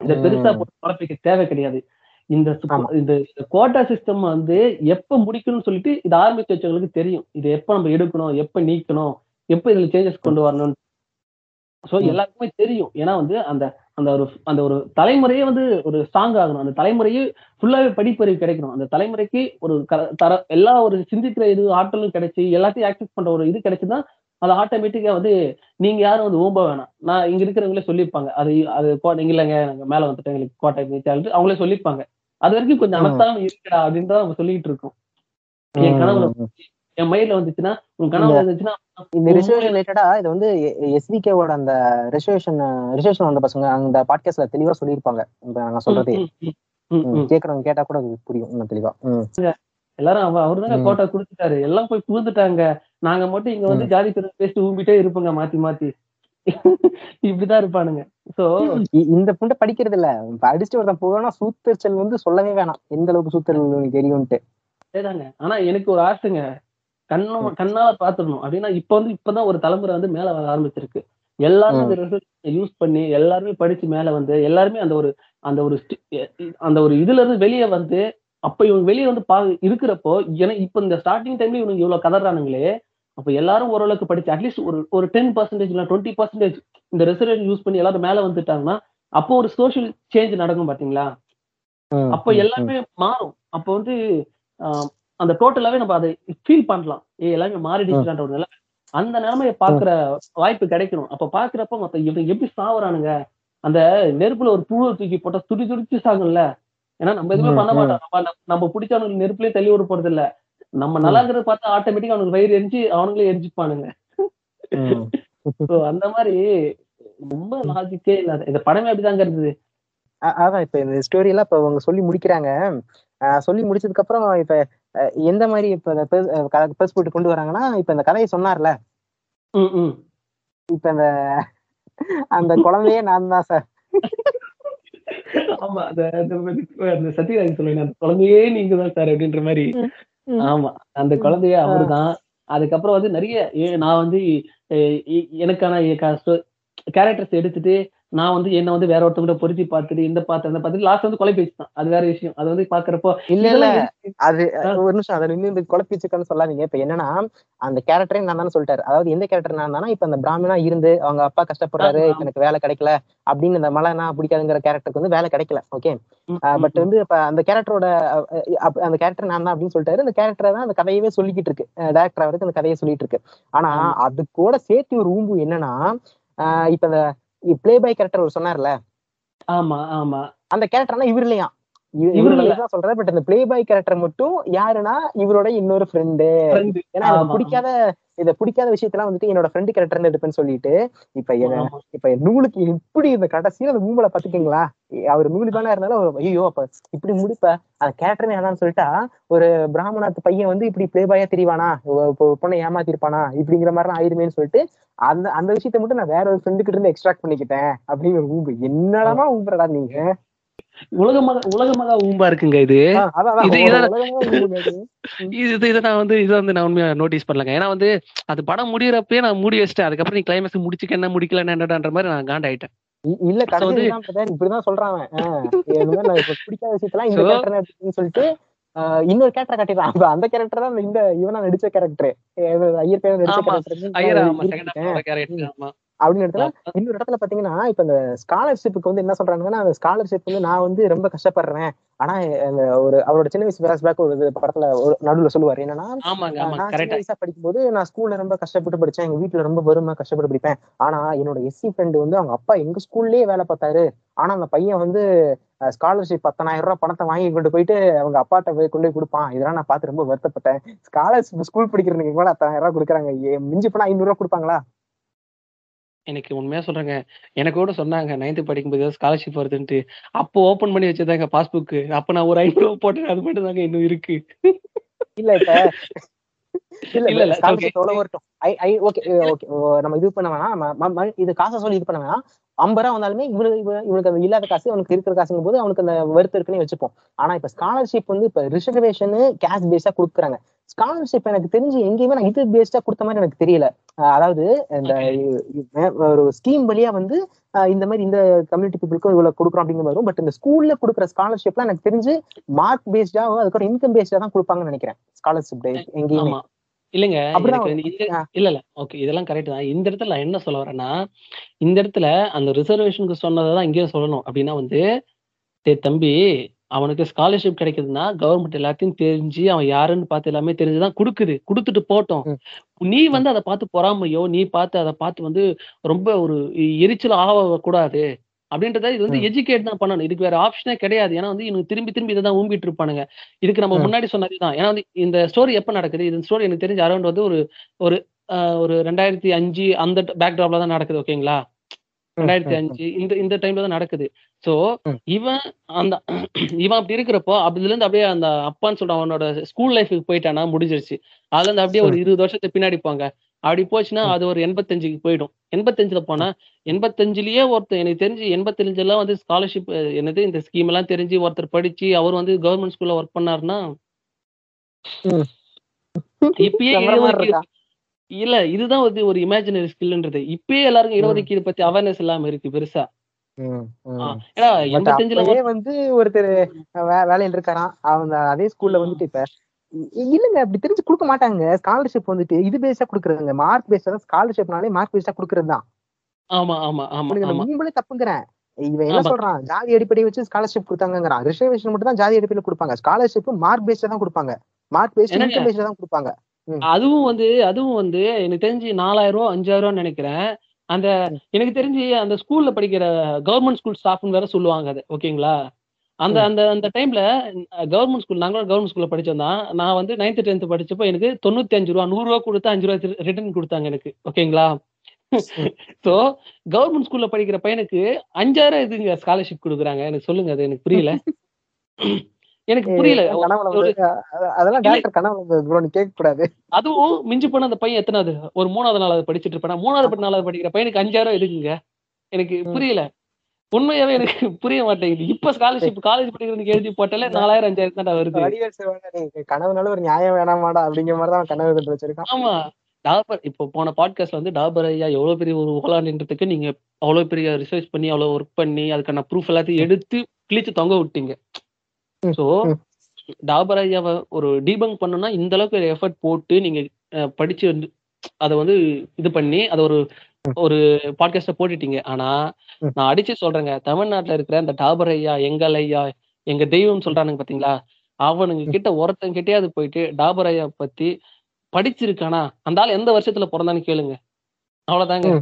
இந்த பெருசா குழப்பிக்க தேவை கிடையாது. இந்த. இந்த கோட்டா சிஸ்டம் வந்து எப்ப முடிக்கணும்னு சொல்லிட்டு இது ஆரம்பிச்சு வச்சவங்களுக்கு தெரியும். இது எப்ப நம்ம எடுக்கணும் எப்ப நீக்கணும் எப்ப இதுல சேஞ்சஸ் கொண்டு வரணும் சோ ம். எல்லாருக்குமே தெரியும். ஏன்னா வந்து அந்த அந்த ஒரு அந்த ஒரு தலைமுறையே வந்து ஒரு ஸ்ட்ராங் ஆகணும். அந்த தலைமுறையே ஃபுல்லாவே படிப்பறிவு கிடைக்கணும். அந்த தலைமுறைக்கு ஒரு தர எல்லா ஒரு சிந்திக்கிற இது ஆற்றலும் கிடைச்சி எல்லாத்தையும் ஆக்சஸ் பண்ற ஒரு இது கிடைச்சுதான் அது ஆட்டோமேட்டிக்கா வந்து நீங்க யாரும் வந்து ஊம்ப வேணாம் நான் இங்க இருக்கிறவங்களே சொல்லியிருப்பாங்க அது அது கோ- நீங்க இல்லைங்க நாங்க மேல வந்துட்டோம் எங்களுக்கு கோட்டை மீச்சாலிட்டு அவங்களே சொல்லியிருப்பாங்க அது வரைக்கும் கொஞ்சம். அனத்தாம இருக்குடா அப்படின்னு தான் நம்ம சொல்லிட்டு இருக்கோம் என் கனவுல. என் மைண்ட்ல வந்துச்சுன்னா உன் கனவு வந்துச்சுன்னா இந்த ரிசர்வேஷன் ரிலேட்டடா இது வந்து எஸ்விகேவோட அந்த ரிசர்வேஷன் ரிசர்வேஷன் வந்த பசங்க அந்த பாட்காஸ்ட்ல தெளிவா சொல்லியிருப்பாங்க நாங்க சொல்றது. கேக்குறவங்க கேட்டா கூட புரியும் தெளிவா. எல்லாரும் அவ அவரு ம். கோட்டா குடுத்துட்டாரு. எல்லாம் போய் புகுந்துட்டாங்க. நாங்க மட்டும் இங்க வந்து ஜாதி பெரும் பேசிட்டு ஊம்பிட்டே இருப்போங்க மாத்தி மாத்தி. இப்படிதான் இருப்பானுங்க. சோ இந்த புண்டை படிக்கிறது இல்ல. அடிச்சுட்டு ஒருத்தன் போனா சூத்தரிச்சல் வந்து சொல்லவே வேணாம். எந்த அளவுக்கு சூத்தரிச்சல் தெரியும்ட்டு அதேதாங்க. ஆனா எனக்கு ஒரு ஆசைங்க. கண்ணு கண்ணால பாத்துடணும். அப்படின்னா இப்ப வந்து இப்பதான் ஒரு தலைமுறை வந்து மேல வர ஆரம்பிச்சிருக்கு. எல்லாரும் ரிசல்ட் யூஸ் பண்ணி எல்லாருமே படிச்சு மேல வந்து எல்லாருமே அந்த ஒரு அந்த ஒரு அந்த ஒரு இதுல இருந்து வெளியே வந்து அப்ப இவங்க வெளியே வந்து பா இருக்கிறப்போ எனக்கு இப்ப இந்த ஸ்டார்டிங் டைம்ல இவங்க இவ்வளவு கதறானுங்களே அப்ப எல்லாரும் ஓரளவுக்கு படிச்சு அட்லீஸ்ட் ஒரு ஒரு டென் பர்சன்டேஜ் இல்ல டுவெண்ட்டி பர்சன்டேஜ் இந்த ரிசர்வேஷன் யூஸ் பண்ணி எல்லாரும் மேல வந்துட்டாங்கன்னா அப்போ ஒரு சோஷியல் சேஞ்ச் நடக்கும் பாத்தீங்களா? அப்போ எல்லாமே மாறும். அப்போ வந்து ஆஹ், அந்த டோட்டலாவே நம்ம அதை ஃபீல் பண்ணலாம். ஏ எல்லாமே மாறிடுச்சுன்ற ஒரு நிலைமை. அந்த நிலைமையை பாக்குற வாய்ப்பு கிடைக்கணும். அப்ப பாக்குறப்ப மத்த இவங்க எப்படி சாவுறானுங்க? அந்த நெருப்புல ஒரு புழு தூக்கி போட்டா துடி துடிச்சு சாகும்ல. ஏன்னா நம்ம எதுவுமே பண்ண. மாட்டோம். நம்ம நம்ம- நம்ம பிடிச்சவனுக்கு நெருப்புலயே தள்ளி விட போறது இல்ல. நம்ம நல்லா இருக்கிறத பார்த்தா ஆட்டோமேட்டிக்கா அவனுக்கு வயிறு எரிஞ்சு அவனுங்களே எரிஞ்சுப்பானுங்க. அந்த மாதிரி ரொம்ப லாஜிக்கே இல்லாத இந்த படமே அப்படிதாங்க இருந்தது. அதான் இப்ப இந்த ஸ்டோரி எல்லாம் இப்ப அவங்க சொல்லி முடிக்கிறாங்க. அஹ் சொல்லி முடிச்சதுக்கு அப்புறம் இப்ப எந்த மாதிரி இப்ப பெர்ஸ் போட்டு கொண்டு வராங்கன்னா இப்ப இந்த கதையை சொன்னார்ல. ம் ம். இப்ப இந்த அந்த குழந்தையே நான் தான் சார். ஆமா அந்த அந்த- சத்யராஜ் அந்த குழந்தையே நீங்க தான் சார் அப்படின்ற மாதிரி. ஆமா அந்த குழந்தையே அவருதான். அதுக்கப்புறம் வந்து நிறைய நான் வந்து எனக்கான கேரக்டர்ஸ் எடுத்துட்டு நான் வந்து என்ன வந்து வேற ஒருத்தவங்க பொருத்தி பார்த்துட்டு இந்த பார்த்து அந்த பார்த்துட்டு லாஸ்ட் வந்து கொலை பேச்சு தான் அது வேற விஷயம். அது வந்து பாக்குறப்போ இல்ல இல்ல? அது. ஒரு நிமிஷம் அதை நின்று இந்த குழப்பிச்சுக்கன்னு சொல்லாதீங்க. இப்ப என்னன்னா அந்த கேரக்டரே நான் தானே சொல்லிட்டாரு. அதாவது எந்த கேரக்டர் நான் தானே இப்ப அந்த பிராமணா இருந்து அவங்க அப்பா கஷ்டப்படுறாரு எனக்கு வேலை கிடைக்கல அப்படின்னு இந்த மலைனா பிடிக்காதுங்கிற கேரக்டருக்கு வந்து வேலை கிடைக்கல ஓகே பட் வந்து இப்ப அந்த கேரக்டரோட அந்த கேரக்டர் நான் தான் அப்படின்னு சொல்லிட்டாரு. அந்த கேரக்டர் தான் அந்த கதையவே சொல்லிக்கிட்டு இருக்கு. டேரக்டர் அவருக்கு அந்த கதையை சொல்லிட்டு இருக்கு. ஆனா. அது கூட சேர்த்து ஒரு ஊம்பு என்னன்னா ஆஹ் இப்ப இந்த பிளே பை கேரக்டர் ஒரு சொன்னார்ல? ஆமா ஆமா. அந்த கேரக்டர்னா இவர் இல்லையா இவரு சொல்றாரு பட் அந்த பிளே பாய் கேரக்டர் மட்டும் யாருன்னா இவரோட இன்னொரு ஃப்ரெண்டு friend. ஏன்னா பிடிக்காத இத பிடிக்காத விஷயத்தெல்லாம் வந்துட்டு என்னோட ஃப்ரெண்டு கேரக்டர் இருந்து எடுப்பேன்னு சொல்லிட்டு இப்ப. இப்ப நூலுக்கு இப்படி இந்த கடைசியில அந்த மூமலை பாத்துக்கீங்களா அவர் நூலு தானே இருந்தாலும் ஐயோ அப்ப இப்படி முடிப்ப. அந்த கேரக்டர் என்னன்னு சொல்லிட்டா ஒரு பிராமணத்து பையன் வந்து இப்படி பிளே பாயா தெரியவானா பொண்ணை ஏமாத்திருப்பானா? இப்படிங்கிற மாதிரி ஆயிருமேன்னு சொல்லிட்டு அந்த அந்த விஷயத்த மட்டும் நான் வேற ஒரு ஃப்ரெண்டு கிட்ட இருந்து எக்ஸ்ட்ராக்ட் பண்ணிக்கிட்டேன். அப்படிங்கிற ஊம்பு. என்னடா ஊம்புறடா நீங்க உலகமாக உலகமாக ஊம்பா இருக்குங்க இது. இது- இது. நான் வந்து இதை வந்து நான் உண்மையா நோட்டீஸ் பண்ணலங்க. ஏன்னா வந்து அது படம் முடியறப்பயே நான் மூடி வச்சிட்டேன். அதுக்கப்புறம் நீ கிளைமேக்ஸ் முடிச்சுக்க என்ன முடிக்கல என்னடான்ற மாதிரி நான் காண்டாயிட்டேன். இல்ல இப்படிதான் சொல்றான் பிடிக்காத விஷயத்தெல்லாம் இந்த கேரக்டர் சொல்லிட்டு இன்னொரு கேரக்டர் அப்ப அந்த கேரக்டர் தான் இந்த இவனா நடிச்ச கேரக்டர் ஐயர் பேர் நடிச்ச கேரக்டர் அப்படின்னு இடத்துல இன்னொரு இடத்துல பாத்தீங்கன்னா இப்ப இந்த ஸ்காலர்ஷிப்புக்கு வந்து என்ன சொல்றாங்கன்னா அந்த ஸ்காலர்ஷிப் வந்து நான் வந்து ரொம்ப கஷ்டப்படுறேன். ஆனா அந்த ஒரு அவரோட சின்ன வயசு பேக் ஒரு படத்துல ஒரு நடுவுல சொல்லுவாரு என்னன்னா நான் சின்ன வயசா படிக்கும்போது நான் ஸ்கூல்ல ரொம்ப கஷ்டப்பட்டு படிச்சேன். எங்க வீட்டுல ரொம்ப வறுமை கஷ்டப்பட்டு படிப்பேன். ஆனா என்னோட எஸ்சி ஃப்ரெண்டு வந்து அவங்க அப்பா எங்க ஸ்கூல்லயே வேலை பார்த்தாரு. ஆனா அந்த பையன் வந்து ஸ்காலர்ஷிப் பத்தனாயிரம் ரூபாய் பணத்தை வாங்கி கொண்டு போயிட்டு அவங்க அப்பாட்ட போய் கொண்டு போய் கொடுப்பான். இதெல்லாம் நான் பார்த்து ரொம்ப வருத்தப்பட்டேன். ஸ்காலர்ஷிப் ஸ்கூல் படிக்கிறதுக்கு கூட பத்தாயிரம் ரூபாய் கொடுக்குறாங்க? மிஞ்சி போனா ஐநூறு ரூபாய் கொடுப்பாங்களா? எனக்கு உண்மையா சொல்றேங்க. எனக்கு கூட சொன்னாங்க நைன்த் படிக்கும்போது ஸ்காலர்ஷிப் வருதுன்ட்டு. அப்போ ஓபன் பண்ணி வச்சதாங்க பாஸ்புக் அப்ப நான் ஒரு ஐநூறு போட்டேன். அது மட்டும் தாங்க இன்னும் இருக்கு. இல்ல இப்ப இல்ல இல்ல, ஸ்காலர்ஷிப் okay. எவ்வளவு வரட்டும்? ஐ ஐ ஓகே ஓகே நம்ம இது பண்ண வேணாம். இது காசை சொல்லி இது பண்ண வேணாம். ஐம்பது ரூபா வந்தாலுமே இவனுக்கு இவ- இவனுக்கு இல்லாத காசு அவனுக்கு இருக்கிற காசுங்கும் போது அவனுக்கு அந்த வருத்தம் இருக்குன்னு வச்சுப்போம். ஆனா இப்ப ஸ்காலர்ஷிப் வந்து இப்ப ரிசர்வேஷன் கேஷ் பேஸா கொடுக்குறாங்க. ஸ்காலர்ஷிப் எனக்கு தெரிஞ்சு எங்கேயுமே நான் இது பேஸ்டா கொடுத்த மாதிரி எனக்கு தெரியல. அதாவது இந்த ஒரு ஸ்கீம் வழியா வந்து இந்த மாதிரி இந்த கம்யூனிட்டி பீப்புளுக்கு இவ்வளவு கொடுக்குறோம் அப்படிங்கிற மாதிரி வரும் பட் இந்த ஸ்கூல்ல கொடுக்குற ஸ்காலர்ஷிப்லாம் எனக்கு தெரிஞ்சு மார்க் பேஸ்டா அதுக்கப்புறம் இன்கம் பேஸ்டா தான் கொடுப்பாங்கன்னு நினைக்கிறேன். ஸ்காலர்ஷிப் எங்கேயுமே. இல்லைங்க. இல்ல இல்ல. ஓகே இதெல்லாம் கரெக்ட் தான். இந்த இடத்துல நான் என்ன சொல்ல வரேன்னா இந்த இடத்துல அந்த ரிசர்வேஷனுக்கு சொன்னதை தான் இங்கேயும் சொல்லணும். அப்படின்னா வந்து டேய் தம்பி அவனுக்கு ஸ்காலர்ஷிப் கிடைக்குதுன்னா கவர்மெண்ட் எல்லாத்தையும் தெரிஞ்சு அவன் யாருன்னு பார்த்து எல்லாமே தெரிஞ்சுதான் கொடுக்குது. கொடுத்துட்டு போட்டோம். நீ வந்து அதை பார்த்து பொறாமையோ நீ பார்த்து அதை பார்த்து வந்து ரொம்ப ஒரு எரிச்சல் ஆக கூடாது. அப்படின்றத இது வந்து. எஜுகேட் தான் பண்ணணும். இதுக்கு வேற ஆப்ஷனே கிடையாது. ஏன்னா வந்து இவனுக்கு திரும்பி திரும்பி இதை தான் ஊம்பிட்டு இருப்பானுங்க. இதுக்கு நம்ம. முன்னாடி சொன்னது தான். ஏன்னா வந்து இந்த ஸ்டோரி எப்ப நடக்குது? இந்த ஸ்டோரி எனக்கு தெரிஞ்ச அரௌண்ட் வந்து ஒரு ஒரு ஒரு ரெண்டாயிரத்தி அஞ்சு அந்த பேக்ராப்ல தான் நடக்குது ஓகேங்களா ரெண்டாயிரத்தி அஞ்சு இந்த இந்த டைம்ல தான் நடக்குது. சோ. இவன் அந்த இவன் அப்படி இருக்கிறப்போ அதுல இருந்து அப்படியே அந்த அப்பான்னு சொல்ற அவனோட ஸ்கூல் லைஃபுக்கு போயிட்டானா முடிஞ்சிருச்சு. அதுல இருந்து அப்படியே ஒரு இருபது வருஷத்துக்கு பின்னாடி போங்க. அப்படி போச்சுன்னா. அது ஒரு எண்பத்தஞ்சுக்கு போயிடும் எண்பத்தஞ்சுல போனா எண்பத்தஞ்சுலயே ஒருத்தர் எனக்கு தெரிஞ்சு எண்பத்தஞ்சுல எல்லாம் வந்து ஸ்காலர்ஷிப் என்னது இந்த ஸ்கீம் எல்லாம் தெரிஞ்சு ஒருத்தர் படிச்சு அவர் வந்து கவர்மெண்ட் ஸ்கூல்ல ஒர்க் பண்ணாருன்னா. இப்பயே? இல்ல இதுதான் வந்து ஒரு இமேஜினரி ஸ்கில்ன்றது இப்பயே எல்லாருக்கும். இடஒதுக்கீடு பத்தி அவேர்னஸ் இல்லாம இருக்கு பெருசா வந்து ஒருத்தர் வேலையில இருக்காராம் அவங்க அதே ஸ்கூல்ல வந்துட்டு இப்ப இல்லங்க அப்படி தெரிஞ்சு கொடுக்க மாட்டாங்க. ஸ்காலர்ஷிப் வந்துட்டு இது பேஸா கொடுக்குறாங்க மார்க் பேஸா ஸ்காலர்ஷிப்னாலே மார்க் பேஸா கொடுக்கறது தான் ஆமா ஆமா ஆமா மூம்பளே தப்புங்கிறேன். இவன் என்ன. சொல்றான்? ஜாதி அடிப்படை வச்சு ஸ்காலர்ஷிப் கொடுத்தாங்கிறான் ரிசர்வேஷன் மட்டும் தான் ஜாதி அடிப்படையில கொடுப்பாங்க. ஸ்காலர்ஷிப் மார்க் பேஸ்ல தான் கொடுப்பாங்க. Mark paste? இன்கம் பேஸ்ல தான் கொடுப்பாங்க. அதுவும் வந்து அதுவும் வந்து எனக்கு தெரிஞ்சு நாலாயிரம் ரூபா அஞ்சாயிரம் ரூபான்னு நினைக்கிறேன். அந்த எனக்கு தெரிஞ்சு அந்த ஸ்கூல்ல படிக்கிற கவர்மெண்ட் ஸ்கூல் ஸ்டாஃப்னு வேற சொல்லுவாங்க அது. ஓகேங்களா அந்த. அந்த அந்த டைம்ல கவர்மெண்ட் ஸ்கூல் நாங்களும் கவர்மெண்ட் ஸ்கூல்ல படிச்சோம் தான். நான் வந்து நைன்த் டென்த் படிச்சப்போ எனக்கு தொண்ணூத்தி அஞ்சு ரூபா நூறு ரூபா கொடுத்து அஞ்சு ரூபா ரிட்டர்ன் கொடுத்தாங்க எனக்கு. ஓகேங்களா சோ கவர்மெண்ட் ஸ்கூல்ல படிக்கிற பையனுக்கு அஞ்சாயிரம் இதுங்க ஸ்காலர்ஷிப் கொடுக்குறாங்க. எனக்கு சொல்லுங்க அது எனக்கு புரியல. எனக்கு புரியல. அதெல்லாம். டாக்டர் கேட்க கூடாது அதுவும் மிஞ்சி போன அந்த பையன் எத்தனாவது? ஒரு மூணாவது நாளாவது படிச்சிட்டு இருப்பானா? மூணாவது படி நாலாவது படிக்கிற பையனுக்கு அஞ்சாயிரம் எதுக்குங்க? எனக்கு. புரியல. உண்மையாவே எனக்கு புரிய மாட்டேங்குது. இப்ப ஸ்காலர்ஷிப் காலேஜ் படிக்கிறதுக்கு எழுதி போட்டாலே நாலாயிரம் அஞ்சாயிரம் தான் வருது. கனவுனால ஒரு நியாயம் வேணாமாடா அப்படிங்கிற மாதிரி தான் கனவு கண்டு வச்சிருக்கான். ஆமா. டாபர் இப்போ போன பாட்காஸ்ட்ல வந்து டாபர் ஐயா எவ்வளவு பெரிய ஒரு ஓலாண்டுன்றதுக்கு நீங்க அவ்வளவு பெரிய ரிசர்ச் பண்ணி அவ்வளவு ஒர்க் பண்ணி அதுக்கான ப்ரூஃப் எல்லாத்தையும் எடுத்து கிழிச்சு தொங்க விட்டீங்க. சோ. டாபர் ஐயாவை ஒரு டீபங்க் பண்ணணும்னா இந்த அளவுக்கு எஃபர்ட் போட்டு நீங்க படிச்சு வந்து அதை வந்து இது பண்ணி அதை ஒரு ஒரு பாட்காஸ்ட போட்டுட்டீங்க. ஆனா. நான் அடிச்சு சொல்றேங்க. தமிழ்நாட்டுல இருக்கிற அந்த டாபர் ஐயா எங்கள் ஐயா எங்க தெய்வம் சொல்றானுங்க பாத்தீங்களா? அவனுங்க கிட்ட ஒருத்தன் கிட்டயாவது போயிட்டு டாபர் ஐயா பத்தி படிச்சிருக்கானா? அந்த ஆள் எந்த வருஷத்துல பிறந்தான்னு கேளுங்க. அவ்வளவுதாங்க.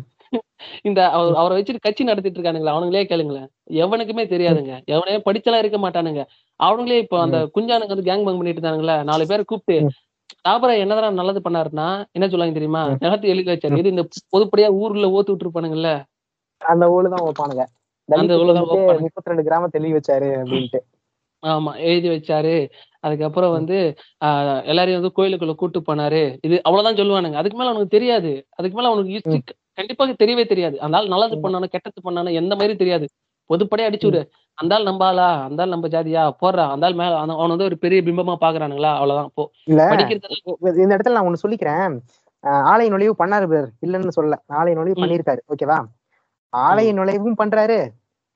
இந்த அவர் அவரை வச்சுட்டு கட்சி நடத்திட்டு இருக்கானுங்களா அவனுங்களே கேளுங்களேன். எவனுக்குமே தெரியாதுங்க. எவனே படிச்செல்லாம் இருக்க மாட்டானுங்க. அவனுங்களே இப்போ அந்த குஞ்சானுங்க வந்து கேங் பங் பண்ணிட்டு இருந்தானுங்களா நாலு பேரை கூப்பிட்டு ம். டாபரா என்னதான் நல்லது பண்ணாருன்னா என்ன சொல்லுவாங்க தெரியுமா? ம். நிலத்து எழுதி வச்சாரு. இது இந்த பொதுப்படியா ஊர்ல ஓத்து விட்டுருப்பானுங்கல்ல? அந்த ஊழு தான் வைப்பானுங்க அந்த தான் வைப்பானுங்க. முப்பத்தி ரெண்டு கிராம தெளிவு வச்சாரு அப்படின்ட்டு. ஆமா எழுதி வச்சாரு. அதுக்கப்புறம் வந்து ஆஹ் எல்லாரையும் வந்து கோயிலுக்குள்ள கூட்டு போனாரு. இது அவ்வளவுதான் சொல்லுவானுங்க. அதுக்கு மேல அவனுக்கு தெரியாது. அதுக்கு மேல அவனுக்கு கண்டிப்பாக தெரியவே தெரியாது. அந்த ஆள் நல்லது. பண்ணானு கெட்டது பண்ணானு எந்த மாதிரி தெரியாது. பொதுப்படியா அடிச்சு விடு. அந்த ஆள் ஆளா அந்த ஆள் நம்ம ஜாதியா? போடுறா. அந்த ஆள் மேல அவன வந்து ஒரு பெரிய பிம்பமா பாக்குறானுங்களா? அவ்வளவுதான். போ. இல்ல. படிக்கிறது இந்த இடத்துல நான் ஒண்ணு சொல்லிக்கிறேன். ஆலய நுழைவு பண்ணாரு பேர் இல்லைன்னு சொல்லல. ஆலய நுழைவு. பண்ணிருக்காரு ஓகேவா? ஆலய நுழைவும் பண்றாரு.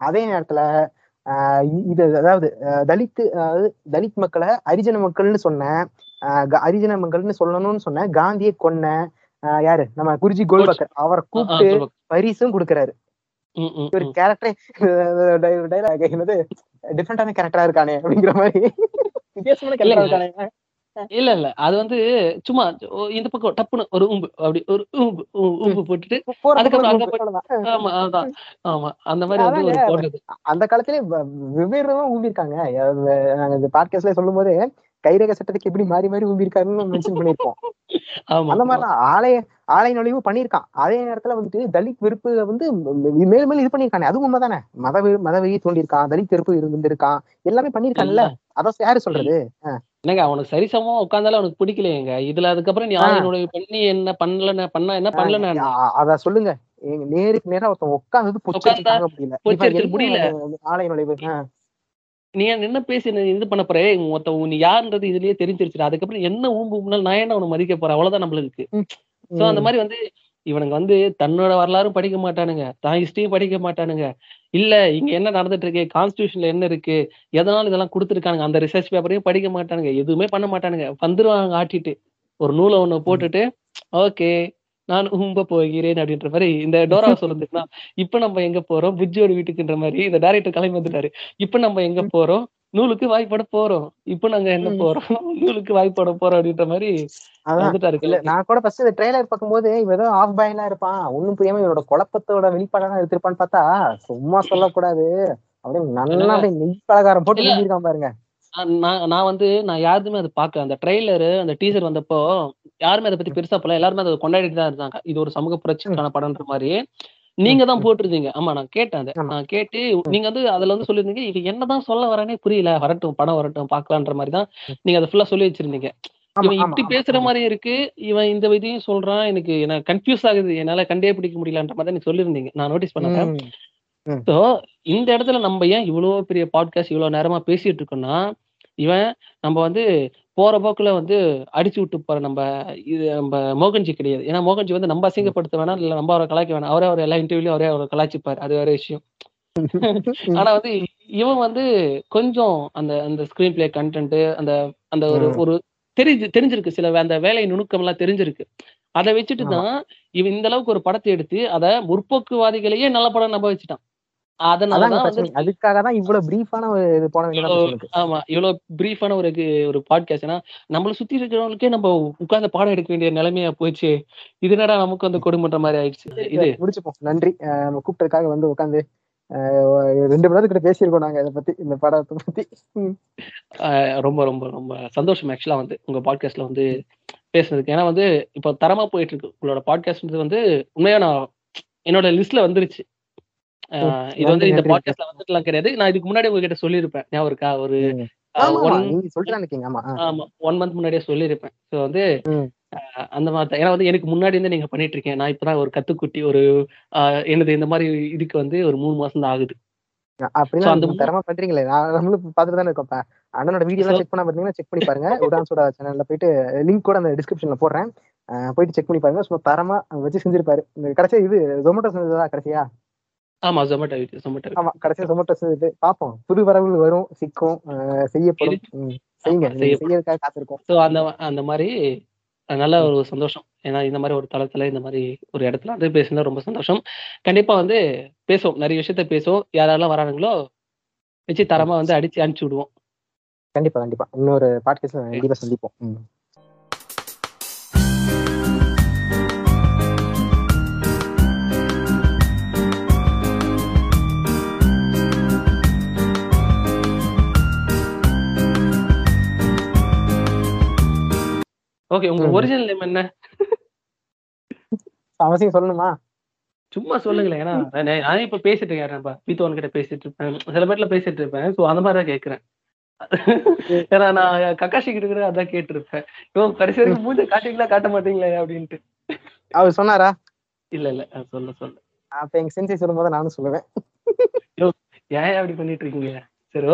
அதே நேரத்துல இது அதாவது அஹ் தலித் அதாவது தலித் மக்களை அரிஜன மக்கள்னு சொன்ன அரிஜன மக்கள்னு சொல்லணும்னு சொன்ன காந்தியை கொன்ன யாரு? நம்ம குருஜி கோல்பக்கர். அவரை கூப்பிட்டு. பரிசும் கொடுக்கறாரு. ஒரு. கேரக்டரே டைலாக் என்னது? டிஃப்ரெண்டான கேரக்டரா இருக்கானே அப்படிங்கிற மாதிரி. வித்தியாசமான கேரக்டரா. இருக்கானே. இல்ல இல்ல. அது வந்து சும்மா இந்த பக்கம் டப்புன்னு ஒரு உம்பு அப்படி ஒரு உம்பு உம்பு போட்டுட்டு போற அதுக்கப்புறம். ஆமா அதான். ஆமா. அந்த மாதிரி வந்து ஒரு அந்த காலத்திலே வ- வெவ்வேறுதான் ஊம்பிருக்காங்க நாங்க இந்த பாட்காஸ்ட்ல சொல்லும் போது கைரேக சட்டத்துக்கு எப்படி மாறி மாறி ஊம்பிருக்காருன்னு மென்ஷன் பண்ணிருப்போம் அந்த மாதிரிதான் ஆலய ஆலய நுழைவு பண்ணிருக்கான் அதே நேரத்துல வந்துட்டு தலித் வெறுப்பு வந்து மேலும் மேலும் இது பண்ணிருக்கானே அது உண்மைதானே? மத மத வெறி தோண்டிருக்கான் தலித் வெறுப்பு இருந்திருக்கான். எல்லாமே பண்ணிருக்கான்ல அத யாரு சொல்றது? என்னங்க அவனுக்கு சரிசமமா உட்காந்தாலும் அவனுக்கு பிடிக்கலையேங்க. இதுல அதுக்கப்புறம் நீ ஆ. ஆயனுடைய பண்ணி என்ன பண்ணல பண்ணா என்ன பண்ணல அத சொல்லுங்க. நேருக்கு நேரா ஒருத்தன் முடியல. முடியல. ஆலய நுழைவு. நீ என்ன பேசி இது பண்ண போற? மொத்த நீ யாருன்றது இதுலயே தெரிஞ்சிருச்சு அதுக்கப்புறம் என்ன ஊம்பு நான் என்ன அவனை மதிக்க போறேன்? அவ்வளவுதான் நம்மளுக்கு. சோ அந்த மாதிரி வந்து இவனுங்க வந்து தன்னோட வரலாறும் படிக்க மாட்டானுங்க. தான் ஹிஸ்டரியும் படிக்க மாட்டானுங்க. இல்ல இங்க என்ன நடந்துட்டு இருக்கு கான்ஸ்டியூஷன்ல என்ன இருக்கு? எதனால இதெல்லாம் கொடுத்துருக்கானுங்க? அந்த ரிசர்ச் பேப்பரையும் படிக்க மாட்டானுங்க. எதுவுமே பண்ண மாட்டானுங்க. வந்துருவாங்க ஆட்டிட்டு. ஒரு நூலை ஒண்ணு போட்டுட்டு ஓகே நான் உம்ப போகிறேன் அப்படின்ற மாதிரி இந்த டோரா சொல்லுதுன்னா இப்ப நம்ம எங்க போறோம்? புஜ்ஜியோட வீட்டுக்குன்ற மாதிரி இந்த டைரக்டர் கிளம்பி வந்துட்டாரு. இப்ப நம்ம எங்க போறோம்? நூலுக்கு வாய்ப்பட போறோம். இப்ப நாங்க என்ன. போறோம்? நூலுக்கு வாய்ப்பட போறோம் அப்படின்ற மாதிரி வந்துட்டாரு. நான் கூட ஃபர்ஸ்ட் இந்த ட்ரெய்லர் பார்க்கும்போது இவன் ஏதோ ஆஃப் பாயிலா இருப்பான். ஒண்ணும் புரியாம இவனோட குழப்பத்தோட வெளிப்பாடா எடுத்திருப்பான்னு பார்த்தா சும்மா சொல்லக்கூடாது. அப்படியே நல்லா அப்படியே நெய் பலகாரம் போட்டு. செஞ்சிருக்கான் பாருங்க. நான் நான் நான் வந்து நான் யாருமே அதை பார்க்கல. அந்த ட்ரெய்லரு அந்த டீசர் வந்தப்போ யாருமே அதை பத்தி பெருசா போல எல்லாருமே அதை கொண்டாடிட்டு தான் இருந்தாங்க. இது ஒரு சமூக புரட்சிக்கான படம்ன்ற மாதிரி நீங்க தான் போட்டிருந்தீங்க. ஆமா நான் கேட்டேன் அதை. நான் கேட்டு நீங்க வந்து அதுல வந்து சொல்லியிருந்தீங்க இது என்னதான் சொல்ல வரேனே புரியல. வரட்டும் படம் வரட்டும் பார்க்கலான்ற மாதிரி தான் நீங்க அதை ஃபுல்லா சொல்லி வச்சிருந்தீங்க. இவன் இப்படி பேசுற. மாதிரி இருக்கு. இவன் இந்த இதையும் சொல்றான். எனக்கு எனக்கு கன்ஃபியூஸ் ஆகுது. என்னால கண்டே பிடிக்க முடியலன்ற மாதிரி தான் நீ சொல்லியிருந்தீங்க. நான் நோட்டீஸ் பண்ணேன். ஸோ இந்த இடத்துல நம்ம ஏன் இவ்வளோ பெரிய பாட்காஸ்ட் இவ்வளோ நேரமா பேசிட்டு இருக்கோம்னா இவன் நம்ம வந்து போற போக்குல வந்து அடிச்சு விட்டு போற நம்ம இது நம்ம மோகன்ஜி கிடையாது. ஏன்னா மோகன்ஜி வந்து நம்ம அசிங்கப்படுத்த வேணாம் இல்ல நம்ம அவரை கலாய்க்க வேணாம். அவரே அவர் எல்லா இன்டர்வியூலயும் அவரே அவரை கலாய்ச்சிப்பார். அது வேற விஷயம். ஆனா வந்து இவன் வந்து கொஞ்சம் அந்த அந்த ஸ்கிரீன் பிளே கண்டென்ட் அந்த அந்த ஒரு. ஒரு தெரிஞ்சு தெரிஞ்சிருக்கு. சில அந்த வேலை நுணுக்கம் எல்லாம் தெரிஞ்சிருக்கு. அதை வச்சுட்டு. தான் இவன் இந்த அளவுக்கு ஒரு படத்தை எடுத்து அதை முற்போக்குவாதிகளையே நல்ல படம் நம்ப வச்சுட்டான். அதுக்காக தான் இவ்வளவு பிரீஃபான ஒரு இது போன வேண்டியதா ஆமா இவ்வளவு பிரீஃபான ஒரு ஒரு பாட்காஸ்ட் ஏன்னா நம்மள சுத்தி இருக்கிறவங்களுக்கே நம்ம உட்கார்ந்து பாடம் எடுக்க வேண்டிய நிலைமையா போச்சு இது என்னடா நமக்கு வந்து கொடுமன்ற மாதிரி ஆயிடுச்சு. இது. முடிச்சுப்போம். நன்றி. கூப்பிட்டதுக்காக வந்து உட்காந்து ரெண்டு மணி நேரத்துக்கிட்ட பேசியிருக்கோம் நாங்க இதை பத்தி இந்த படத்தை பத்தி. ரொம்ப ரொம்ப ரொம்ப சந்தோஷம் ஆக்சுவலா வந்து உங்க பாட்காஸ்ட்ல வந்து பேசுனதுக்கு. ஏன்னா வந்து இப்போ தரமா போயிட்டு இருக்கு உங்களோட பாட்காஸ்ட் வந்து உண்மையா நான் என்னோட லிஸ்ட்ல வந்துருச்சு. இது வந்து இந்த. பாட்காஸ்ட்ல வந்துட்டுலாம் கிடையாது. நான் இதுக்கு முன்னாடி உங்ககிட்ட சொல்லியிருப்பேன் ஞாபகம் இருக்கா ஒரு ஆமா ஒன் மந்த் முன்னாடியே சொல்லியிருப்பேன். ஸோ வந்து அந்த மாதிரி தான் ஏன்னா வந்து எனக்கு முன்னாடி இருந்து நீங்க பண்ணிட்டு இருக்கேன் நான் இப்பதான் ஒரு கத்துக்குட்டி ஒரு என்னது இந்த மாதிரி இதுக்கு வந்து ஒரு மூணு மாசம் தான் ஆகுது. பண்றீங்களே. நான் நம்மளும் பார்த்துட்டு தானே இருக்கோம். இப்ப அண்ணனோட வீடியோ செக் பண்ண பாத்தீங்கன்னா செக் பண்ணி பாருங்க. உடான்ஸோட சேனல்ல போயிட்டு லிங்க் கூட அந்த டிஸ்கிரிப்ஷன்ல போடுறேன். போயிட்டு செக் பண்ணி பாருங்க. சும்மா தரமா வச்சு செஞ்சிருப்பாரு. கடைசியா இது ஜொமேட்டோ செஞ்சதா கடைசியா? ஆமா ஜொமேட்டோ வீடியோ ஜொமேட்டோ ஆமா கடைசியா ஜொமேட்டோ செஞ்சது பார்ப்போம். புது வரவு வரும் சிக்கும் செய்யப்படும். செய்யுங்க. செய்யறதுக்காக காத்திருக்கோம். ஸோ அந்த அந்த மாதிரி நல்ல ஒரு சந்தோஷம். ஏன்னா இந்த மாதிரி ஒரு தளத்துல இந்த மாதிரி ஒரு இடத்துல வந்து பேசுனது ரொம்ப சந்தோஷம். கண்டிப்பா வந்து பேசுவோம். நிறைய விஷயத்த பேசுவோம். யாரெல்லாம் வரானுங்களோ வச்சு தரமா வந்து அடிச்சு அனுப்பிச்சு விடுவோம். கண்டிப்பா கண்டிப்பா. இன்னொரு பாட்காஸ்ட்ல கண்டிப்பா சந்திப்போம். ஓகே உங்க. ஒரிஜினல் நேம் என்ன? அவசியம் சொல்லணுமா? சும்மா சொல்லுங்களேன். ஏன்னா நான் இப்ப பேசிட்டு இருக்கேன் பீத்தோன் கிட்ட பேசிட்டு இருப்பேன். சில பேர்ல பேசிட்டு இருப்பேன். ஸோ அந்த மாதிரி கேட்கறேன் ஏன்னா நான் கக்காஷி கிட்ட கூட அதான் கேட்டிருப்பேன். இவோ கடைசி வரைக்கும் மூஞ்ச காட்டுவீங்களா காட்ட மாட்டீங்களே அப்படின்ட்டு. அவர் சொன்னாரா? இல்ல இல்ல. சொல்ல சொல்ல. அப்ப எங்க சென்சி சொல்லும் போது நானும் சொல்லுவேன். ஏன் அப்படி பண்ணிட்டு இருக்கீங்க? சரி